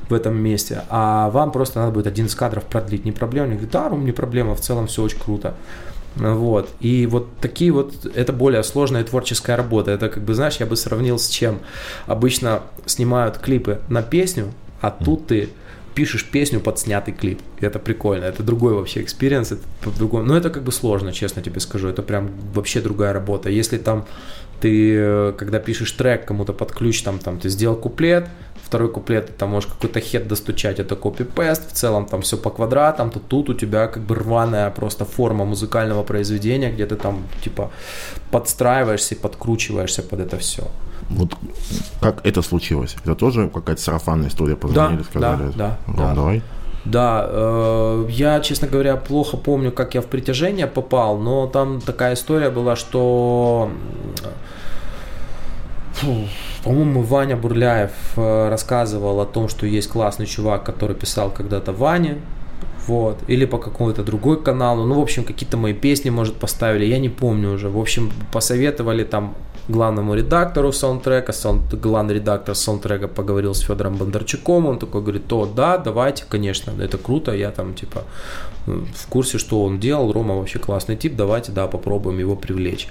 в этом месте, а вам просто надо будет один из кадров продлить. Не проблема. Они говорят, да, не проблема, в целом все очень круто. Вот. И вот такие вот, это более сложная творческая работа. Это как бы, знаешь, я бы сравнил с чем. Обычно снимают клипы на песню, а тут ты пишешь песню под снятый клип. Это прикольно, это другой вообще experience, это по-другому. Но это как бы сложно, честно тебе скажу, это прям вообще другая работа. Если там ты, э, когда пишешь трек кому-то под ключ, там, там ты сделал куплет, второй куплет, ты там можешь какой-то hat достучать, это copy-paste, в целом там все по квадратам, то тут у тебя как бы рваная просто форма музыкального произведения, где ты там типа подстраиваешься и подкручиваешься под это все.
Вот как это случилось? Это тоже какая-то сарафанная история, позвонили,
да,
сказали?
Да,
Ром,
да.
давай.
Да, э, я, честно говоря, плохо помню, как я в притяжение попал, но там такая история была, что Фу, по-моему, Ваня Бурляев э, рассказывал о том, что есть классный чувак, который писал когда-то Ване, вот, или по какому-то другой каналу, ну, в общем, какие-то мои песни, может, поставили, я не помню уже, в общем, посоветовали там главному редактору саундтрека, саунд, главный редактор саундтрека поговорил с Федором Бондарчуком, он такой говорит, то да, давайте, конечно, это круто, я там типа в курсе, что он делал, Рома вообще классный тип, давайте, да, попробуем его привлечь.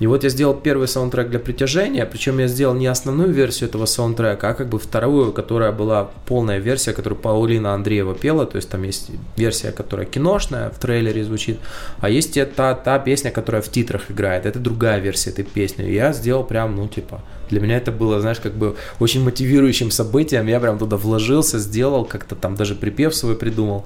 И вот я сделал первый саундтрек для притяжения, причем я сделал не основную версию этого саундтрека, а как бы вторую, которая была полная версия, которую Паулина Андреева пела, то есть там есть версия, которая киношная, в трейлере звучит, а есть та, та песня, которая в титрах играет, это другая версия этой песни. И я сделал прям, ну, типа, для меня это было, знаешь, как бы очень мотивирующим событием, я прям туда вложился, сделал, как-то там даже припев свой придумал.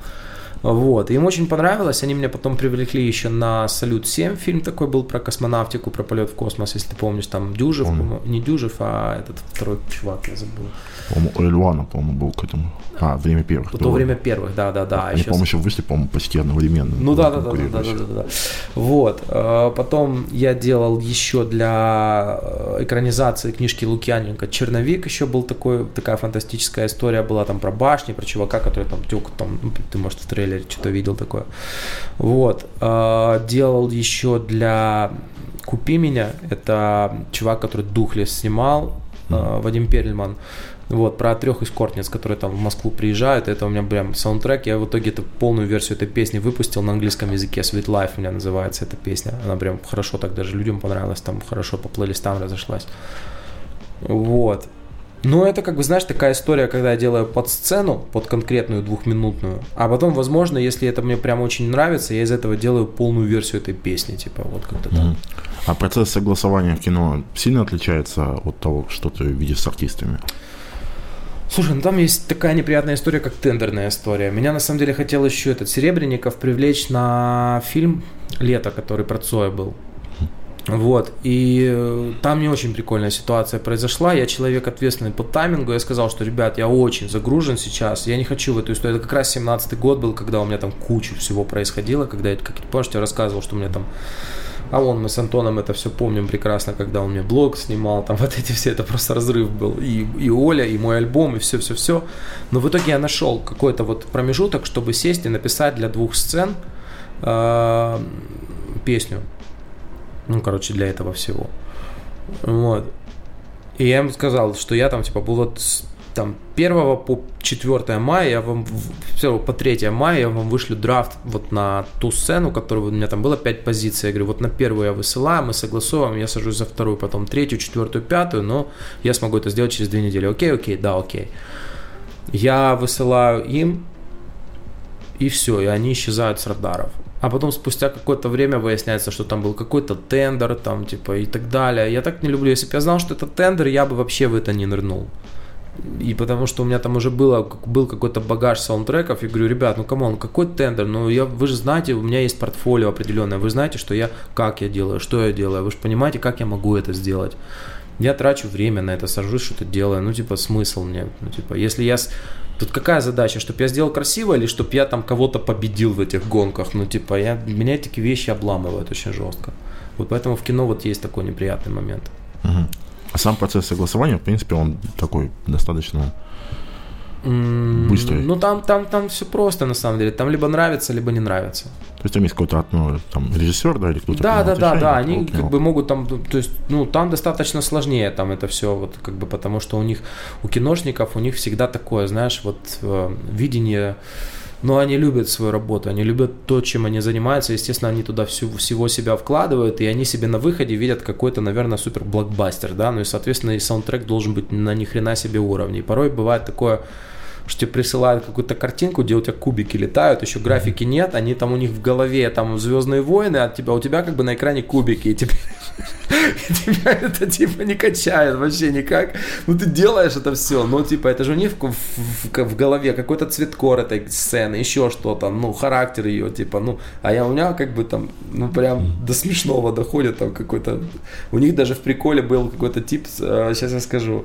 Вот. Им очень понравилось. Они меня потом привлекли еще на «Салют-7». Фильм такой был про космонавтику, про полет в космос, если ты помнишь. Там Дюжев, не Дюжев, а этот второй чувак, я забыл.
По-моему, Эльвана, по-моему, был к этому. А, время первых.
То время первых, да, да, да.
Они, сейчас... по-моему, еще вышли, по-моему, почти одновременно.
Ну да, да, да, да, да, да, да. Вот. Э, потом я делал еще для э, экранизации книжки Лукьяненко «Черновик» еще был такой, такая фантастическая история была там про башни, про чувака, который там тюк, там, ну, ты, может, в трейлере что-то видел такое. Вот. Э, делал еще для «Купи меня», это чувак, который «Духлес» снимал, Вадим Перельман. Вот, про трех эскортниц, которые там в Москву приезжают, это у меня прям саундтрек. Я в итоге эту полную версию этой песни выпустил на английском языке. Sweet Life у меня называется эта песня. Она прям хорошо так даже людям понравилась, там хорошо по плейлистам разошлась. Вот. Но это, как бы, знаешь, такая история, когда я делаю под сцену, под конкретную двухминутную, а потом, возможно, если это мне прям очень нравится, я из этого делаю полную версию этой песни, типа, вот как-то так.
А процесс согласования в кино сильно отличается от того, что ты видишь с артистами?
Слушай, ну там есть такая неприятная история, как тендерная история. Меня на самом деле хотел еще этот Серебренников привлечь на фильм «Лето», который про Цоя был. Вот, и э, там не очень прикольная ситуация произошла. Я человек ответственный по таймингу. Я сказал, что, ребят, я очень загружен сейчас. Я не хочу в эту историю. Это как раз 17-й год был, когда у меня там куча всего происходило. Когда я, как помнишь, я рассказывал, что у меня там а вон мы с Антоном это все помним прекрасно, когда он мне блог снимал, там <laughs> вот эти все, это просто разрыв был. И, и Оля, и мой альбом, и все-все-все. Но в итоге я нашел какой-то вот промежуток, чтобы сесть и написать для двух сцен э, песню. Ну, короче, для этого всего. Вот. И я ему сказал, что я там, типа, был вот там 1 по 4 мая, я вам, все, по 3 мая я вам вышлю драфт вот на ту сцену, которую у меня там было 5 позиций. Я говорю, вот на первую я высылаю, мы согласовываем, я сажусь за вторую, потом третью, четвертую, пятую, но я смогу это сделать через две недели. Окей, окей, да, окей. Я высылаю им, и все, и они исчезают с радаров. А потом спустя какое-то время выясняется, что там был какой-то тендер, там, типа, и так далее. Я так не люблю. Если бы я знал, что это тендер, я бы вообще в это не нырнул. И потому что у меня там уже было, был какой-то багаж саундтреков, и говорю, ребят, ну come on, какой тендер? Ну я, вы же знаете, у меня есть портфолио определенное, вы знаете, что я, как я делаю, что я делаю, вы же понимаете, как я могу это сделать. Я трачу время на это, сажусь, что-то делаю, ну типа смысл мне, ну типа, если я... Тут какая задача, чтобы я сделал красиво или чтобы я там кого-то победил в этих гонках? Ну типа, я, меня такие вещи обламывают очень жестко. Вот поэтому в кино вот есть такой неприятный момент.
Угу. А сам процесс согласования, в принципе, он такой достаточно быстрый.
Ну, там, там, там все просто, на самом деле. Там либо нравится, либо не нравится.
То есть там есть какой-то ну, там, режиссер, да, или кто-то?
Да, да, да, да. Они как бы могут там, то есть, ну, там достаточно сложнее там это все, вот, как бы, потому что у них, у киношников, у них всегда такое, знаешь, вот э, видение но они любят свою работу, они любят то, чем они занимаются, естественно, они туда всю, всего себя вкладывают, и они себе на выходе видят какой-то, наверное, супер блокбастер, да, ну и, соответственно, и саундтрек должен быть на ни хрена себе уровне. И порой бывает такое, что тебе присылают какую-то картинку, где у тебя кубики летают, еще графики нет, они там у них в голове там Звездные войны, а тебя, у тебя как бы на экране кубики, и тебе, <laughs> тебя это типа не качает вообще никак. Ну ты делаешь это все, но типа это же у них в, в, в голове какой-то цветкор этой сцены, еще что-то, ну характер ее, типа, ну, а я у меня как бы там, ну прям до смешного доходит там какой-то, у них даже в приколе был какой-то тип, сейчас я скажу,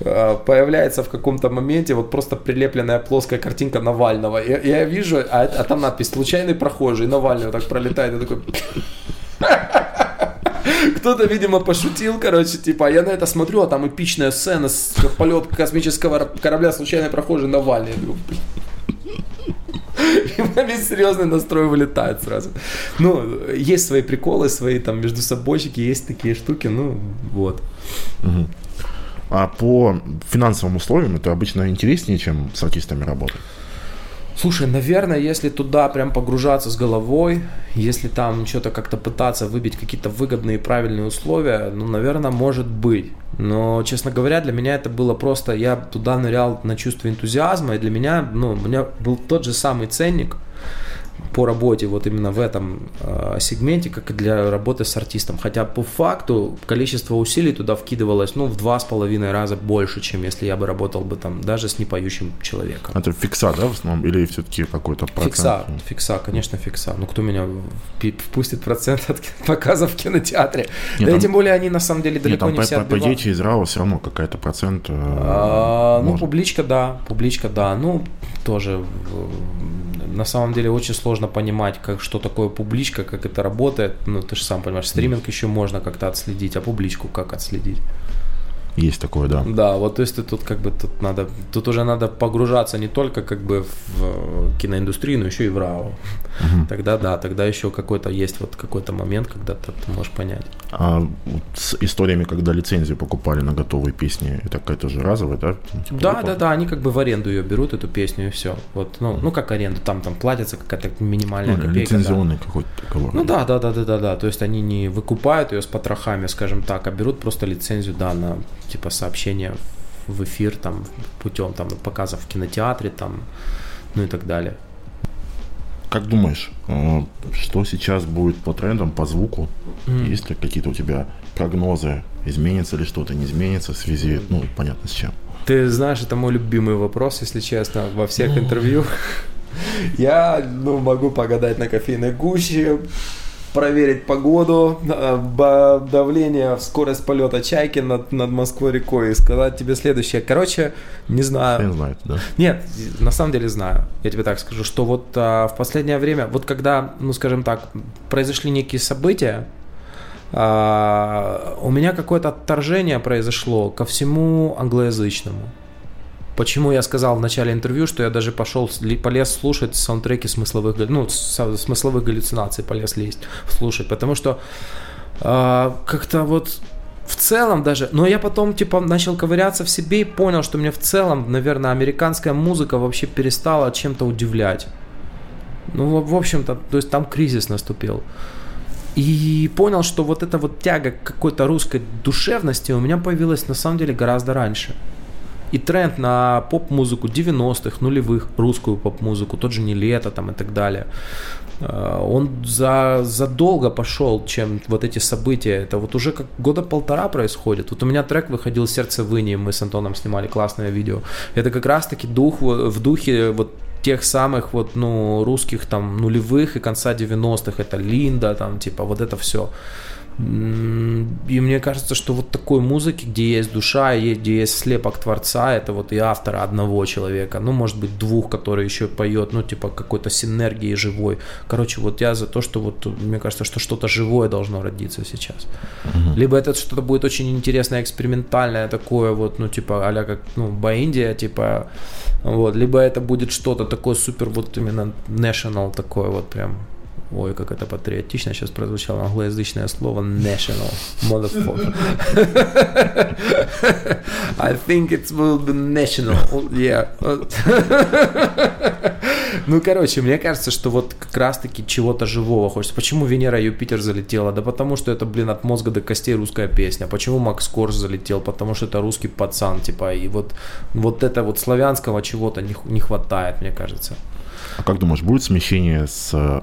э, появляется в каком-то моменте вот просто прилепленная плоская картинка Навального. Я, я вижу, а, а там надпись «Случайный прохожий», Навальный так пролетает, и такой... <laughs> Кто-то, видимо, пошутил, короче, типа, а я на это смотрю, а там эпичная сцена, полет космического корабля, случайный прохожий Навальный. Я думаю, <laughs> и весь серьезный настрой вылетает сразу. Ну, есть свои приколы, свои там между собойчики, есть такие штуки, ну, вот.
Угу. А по финансовым условиям это обычно интереснее, чем с артистами работать?
Слушай, наверное, если туда прям погружаться с головой, если там что-то как-то пытаться выбить какие-то выгодные и правильные условия, ну, наверное, может быть. Но, честно говоря, для меня это было просто, я туда нырял на чувство энтузиазма, и для меня, ну, у меня был тот же самый ценник, по работе вот именно в этом э, сегменте, как и для работы с артистом. Хотя по факту количество усилий туда вкидывалось ну, в два с половиной раза больше, чем если я бы работал бы там даже с непоющим человеком.
Это фикса, да, в основном? Или все-таки какой-то процент?
Фикса, фикса, конечно, фикса. Ну, кто меня впустит процент от показов в кинотеатре? Нет, да там, и тем более они на самом деле далеко нет, там, не все
по, по идее, через РАО все равно какая-то процент... Э,
а, ну, публичка, да, публичка, да. Ну, тоже на самом деле очень сложно понимать, как, что такое публичка, как это работает. Ну, ты же сам понимаешь, стриминг еще можно как-то отследить, а публичку как отследить?
Есть такое, да.
Да, вот то есть тут как бы тут надо, тут уже надо погружаться не только как бы в киноиндустрию, но еще и в РАО. Угу. Тогда да, тогда еще какой-то есть вот какой-то момент, когда ты, ты можешь понять.
А вот с историями, когда лицензию покупали на готовые песни, это какая-то же разовая, да?
Типа да, да, да, они как бы в аренду ее берут, эту песню, и все. Вот, ну, ну как аренду, там, там платится какая-то минимальная ну, копейка.
Лицензионный да. какой-то договор.
Ну да, да, да, да, да, да. То есть они не выкупают ее с потрохами, скажем так, а берут просто лицензию, да, на типа сообщения в эфир там путем там показов в кинотеатре там, ну и так далее.
Как думаешь, э, что сейчас будет по трендам, по звуку? Mm. Есть ли какие-то у тебя прогнозы? Изменится ли что-то, не изменится в связи, ну, понятно, с чем?
Ты знаешь, это мой любимый вопрос, если честно, во всех интервью. <laughs> Я, ну, могу погадать на кофейной гуще, проверить погоду, э, давление, скорость полета чайки над, над Москвой рекой и сказать тебе следующее. Короче, не знаю.
Не знаю, да?
Нет, на самом деле знаю. Я тебе так скажу, что вот а, в последнее время, вот когда, ну скажем так, произошли некие события, а, у меня какое-то отторжение произошло ко всему англоязычному. Почему я сказал в начале интервью, что я даже пошел, полез слушать саундтреки смысловых, ну, смысловых галлюцинаций полез лезть, слушать, потому что э, как-то вот в целом даже, но я потом типа начал ковыряться в себе и понял, что мне в целом, наверное, американская музыка вообще перестала чем-то удивлять. Ну, в общем-то, то есть там кризис наступил. И понял, что вот эта вот тяга к какой-то русской душевности у меня появилась на самом деле гораздо раньше. И тренд на поп-музыку 90-х, нулевых, русскую поп-музыку, тот же «Не лето» там и так далее, э, он за, задолго пошел, чем вот эти события. Это вот уже как года полтора происходит. Вот у меня трек выходил «Сердце в Инии», мы с Антоном снимали классное видео. Это как раз-таки дух, в духе вот тех самых вот, ну, русских там нулевых и конца 90-х. Это Линда, там, типа, вот это все. И мне кажется, что вот такой музыки, где есть душа, где есть слепок творца, это вот и автора одного человека, ну, может быть, двух, который еще поет, ну, типа какой-то синергии живой. Короче, вот я за то, что вот, мне кажется, что что-то живое должно родиться сейчас. Угу. Либо это что-то будет очень интересное, экспериментальное такое, вот, ну, типа, а как, ну, Баиндия, типа, вот, либо это будет что-то такое супер, вот именно national такое, вот прям Ой, как это патриотично сейчас прозвучало англоязычное слово national motherfucker. I think it will be national. Yeah. Ну, короче, мне кажется, что вот как раз-таки чего-то живого хочется. Почему Венера и Юпитер залетела? Да потому что это, блин, от мозга до костей русская песня. Почему Макс Корж залетел? Потому что это русский пацан, типа, и вот, вот это вот славянского чего-то не, не хватает, мне кажется.
А как думаешь, будет смещение с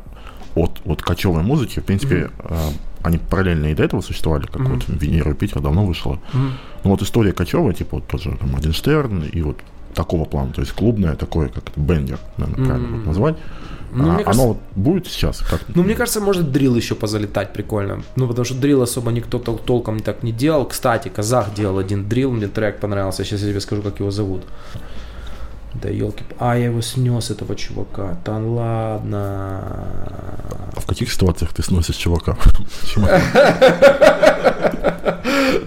от, от кочевой музыки? В принципе, mm-hmm. они параллельно и до этого существовали, как mm-hmm. вот Венера и Питер давно вышла. Mm-hmm. Ну вот история кочевая, типа вот тоже там Моргенштерн и вот такого плана, то есть клубное такое, как это, бендер, наверное, правильно mm-hmm. назвать. Ну, а, кажется, оно вот будет сейчас? Как?
Ну, мне кажется, может дрил еще позалетать прикольно. Ну, потому что дрил особо никто тол- толком так не делал. Кстати, казах делал один дрил, мне трек понравился. Сейчас я тебе скажу, как его зовут. Да елки. А, я его снес, этого чувака. Да ладно.
А в каких ситуациях ты сносишь чувака?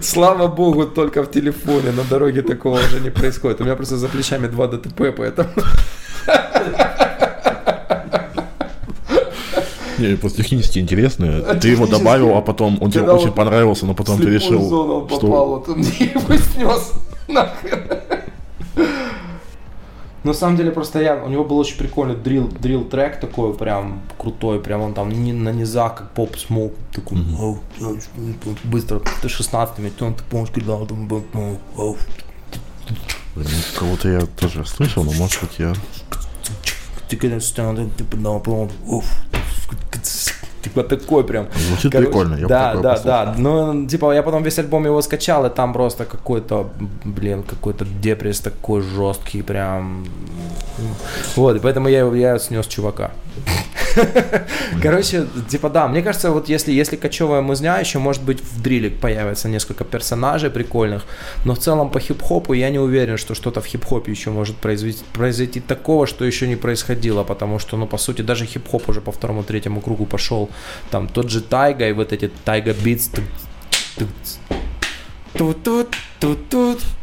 Слава богу, только в телефоне. На дороге такого уже не происходит. У меня просто за плечами два ДТП, поэтому...
Не, просто технически интересно. А ты его добавил, а потом он тебе очень понравился, но потом ты решил,
что... попал, вот он его снес нахрен. На самом деле просто я, у него был очень прикольный дрил, дрил трек такой прям крутой, прям он там не на низах, как поп смог, такой mm-hmm. быстро, ты 16 ты помнишь, когда там
Кого-то я тоже слышал, но может быть я... Ты когда
типа, Типа такой прям.
Звучит Короче, прикольно. Я
да, да, послушал. да. Ну, типа, я потом весь альбом его скачал, и там просто какой-то, блин, какой-то депресс такой жесткий, прям. Вот, и поэтому я, я снес чувака. <laughs> Короче, типа да, мне кажется, вот если, если кочевая музня, еще может быть в дриле появится несколько персонажей прикольных, но в целом по хип-хопу я не уверен, что что-то в хип-хопе еще может произойти, произойти такого, что еще не происходило, потому что, ну, по сути, даже хип-хоп уже по второму, третьему кругу пошел, там, тот же Тайга и вот эти Тайга Битс, тут-тут, тут-тут, тут-тут, тут-тут.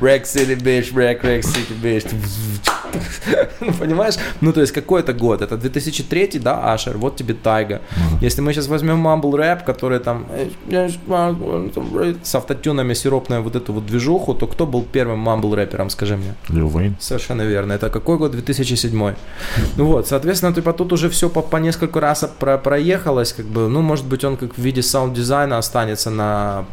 Rack City Bitch, Rack, Rack City Bitch. понимаешь? Ну, то есть какой-то год. Это 2003, да, Ашер, вот тебе Тайга. Если мы сейчас возьмем Mumble Rap, который там с автотюнами сиропная вот эту вот движуху, то кто был первым Mumble рэпером, скажи мне?
Lil Wayne.
Совершенно верно. Это какой год? 2007. Ну вот, соответственно, типа тут уже все по, по несколько раз про проехалось, как бы, ну, может быть, он как в виде саунд-дизайна останется на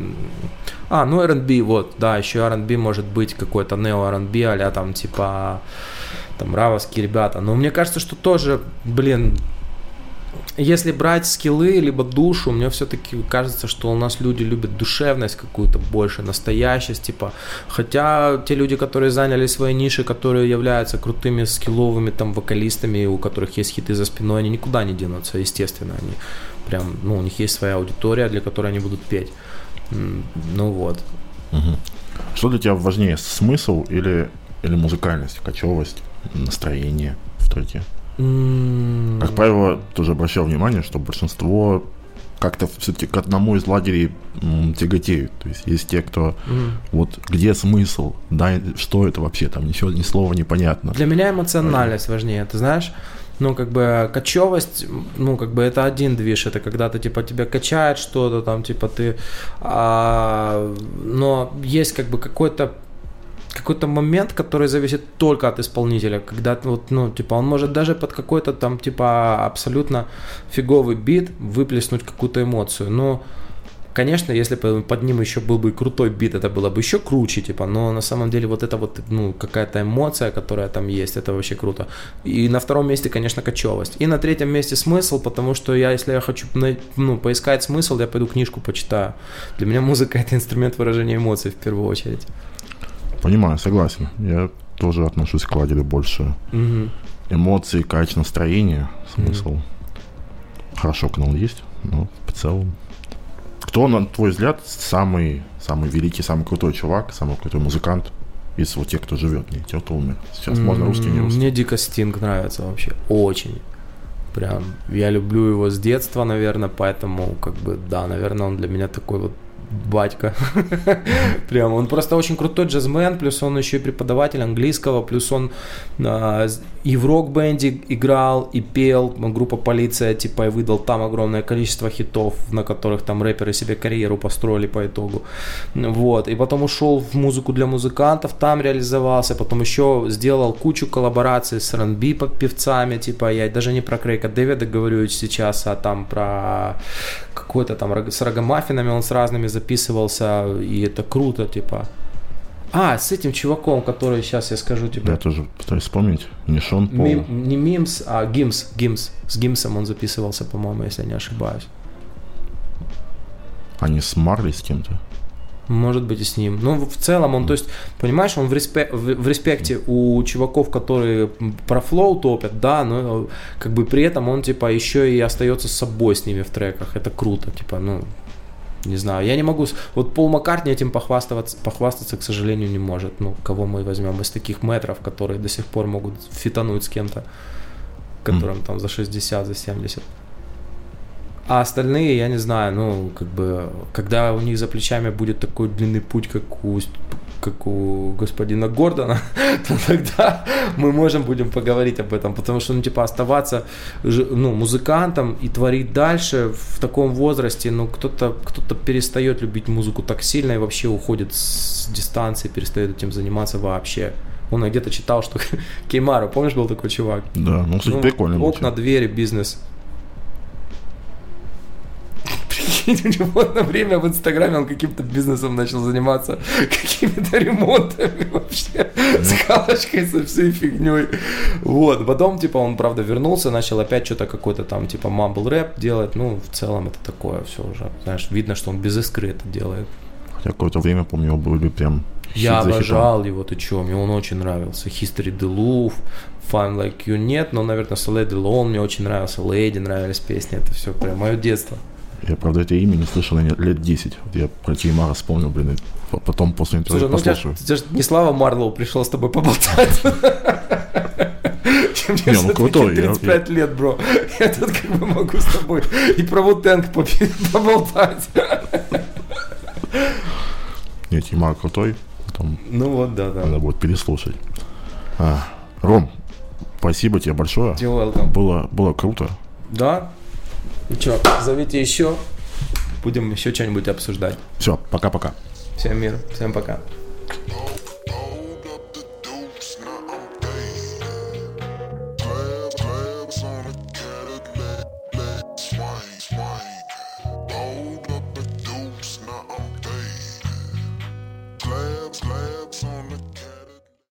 а, ну R&B, вот, да, еще R&B может быть какой-то neo R&B, а там типа там равовские ребята. Но мне кажется, что тоже, блин, если брать скиллы, либо душу, мне все-таки кажется, что у нас люди любят душевность какую-то больше, настоящесть, типа, хотя те люди, которые заняли свои ниши, которые являются крутыми скилловыми там вокалистами, у которых есть хиты за спиной, они никуда не денутся, естественно, они прям, ну, у них есть своя аудитория, для которой они будут петь. Ну вот.
Угу. Что для тебя важнее, смысл или, или музыкальность, кочевость? настроение в треке. Mm. Как правило, тоже обращал внимание, что большинство как-то все-таки к одному из лагерей м, тяготеют. То есть есть те, кто mm. вот где смысл, да, что это вообще, там ничего, ни слова не понятно.
Для меня эмоциональность важнее, ты знаешь? Ну, как бы кочевость, ну, как бы это один движ, это когда то типа, тебя качает что-то, там, типа, ты... А, но есть, как бы, какой-то какой-то момент, который зависит только от исполнителя, когда вот, ну, типа, он может даже под какой-то там, типа, абсолютно фиговый бит выплеснуть какую-то эмоцию, но Конечно, если бы под ним еще был бы крутой бит, это было бы еще круче, типа, но на самом деле вот это вот, ну, какая-то эмоция, которая там есть, это вообще круто. И на втором месте, конечно, кочевость. И на третьем месте смысл, потому что я, если я хочу, ну, поискать смысл, я пойду книжку почитаю. Для меня музыка это инструмент выражения эмоций в первую очередь.
Понимаю, согласен. Я тоже отношусь к лагерю больше. Угу. Эмоции, качество настроения, смысл. Угу. Хорошо, канал есть, но в целом. Кто, на твой взгляд, самый, самый великий, самый крутой чувак, самый крутой музыкант из вот тех, кто живет, не тех, кто умер? Сейчас можно русский, не русский.
Мне Дико Стинг нравится вообще, очень. Прям, я люблю его с детства, наверное, поэтому, как бы, да, наверное, он для меня такой вот батька. <laughs> Прям он просто очень крутой джазмен, плюс он еще и преподаватель английского, плюс он а, и в рок-бенде играл, и пел. Группа «Полиция» типа и выдал там огромное количество хитов, на которых там рэперы себе карьеру построили по итогу. Вот. И потом ушел в музыку для музыкантов, там реализовался, потом еще сделал кучу коллабораций с R&B певцами, типа я даже не про Крейка Дэвида говорю сейчас, а там про какой-то там с рогомаффинами он с разными записывался, и это круто, типа. А, с этим чуваком, который сейчас я скажу тебе.
Я тоже пытаюсь вспомнить. Не Шон Пол.
Мим, не Мимс, а Гимс. Гимс. С Гимсом он записывался, по-моему, если я не ошибаюсь.
Они с Марли с кем-то?
Может быть и с ним. Ну, в целом он, то есть, понимаешь, он в, респе, в, в респекте у чуваков, которые про флоу топят, да, но как бы при этом он, типа, еще и остается с собой с ними в треках. Это круто, типа, ну, не знаю, я не могу... Вот Пол Маккартни этим похвастаться, похвастаться, к сожалению, не может. Ну, кого мы возьмем из таких метров, которые до сих пор могут фитануть с кем-то, которым mm. там за 60, за 70. А остальные, я не знаю, ну, как бы, когда у них за плечами будет такой длинный путь, как у, как у господина Гордона, <laughs> то тогда мы можем будем поговорить об этом, потому что, ну, типа, оставаться, ну, музыкантом и творить дальше в таком возрасте, ну, кто-то кто перестает любить музыку так сильно и вообще уходит с дистанции, перестает этим заниматься вообще. Он где-то читал, что <laughs> Кеймару, помнишь, был такой чувак?
Да, ну, кстати, ну, прикольно.
Окна, двери, бизнес прикинь, у него на время в Инстаграме он каким-то бизнесом начал заниматься, <laughs> какими-то ремонтами вообще, с галочкой, со всей фигней. Вот, потом, типа, он, правда, вернулся, начал опять что-то какой-то там, типа, мамбл рэп делать, ну, в целом это такое все уже, знаешь, видно, что он без искры это делает.
Хотя какое-то время, помню, его были прям
я обожал его, ты чё, мне он очень нравился. History the Louvre, Fun Like You нет, но, наверное, Soleil de Lone мне очень нравился, Lady нравились песни, это все прям мое детство.
Я, правда, это имя не слышал лет 10. Вот я про Кеймара вспомнил, блин, и потом после интервью Слушай, послушаю.
Ну, тебя, тебя не Слава Марлоу пришел с тобой поболтать. <laughs> Мне не, ну крутой. 35 я, лет, бро. Я тут как бы могу с тобой и про Вутенг <laughs> поболтать.
Нет, Тимар крутой. Потом
ну вот, да, да.
Надо будет переслушать. А, Ром, спасибо тебе большое. Было, было круто.
Да, Че, зовите еще. Будем еще что-нибудь обсуждать.
Все, пока-пока.
Всем мир, всем пока.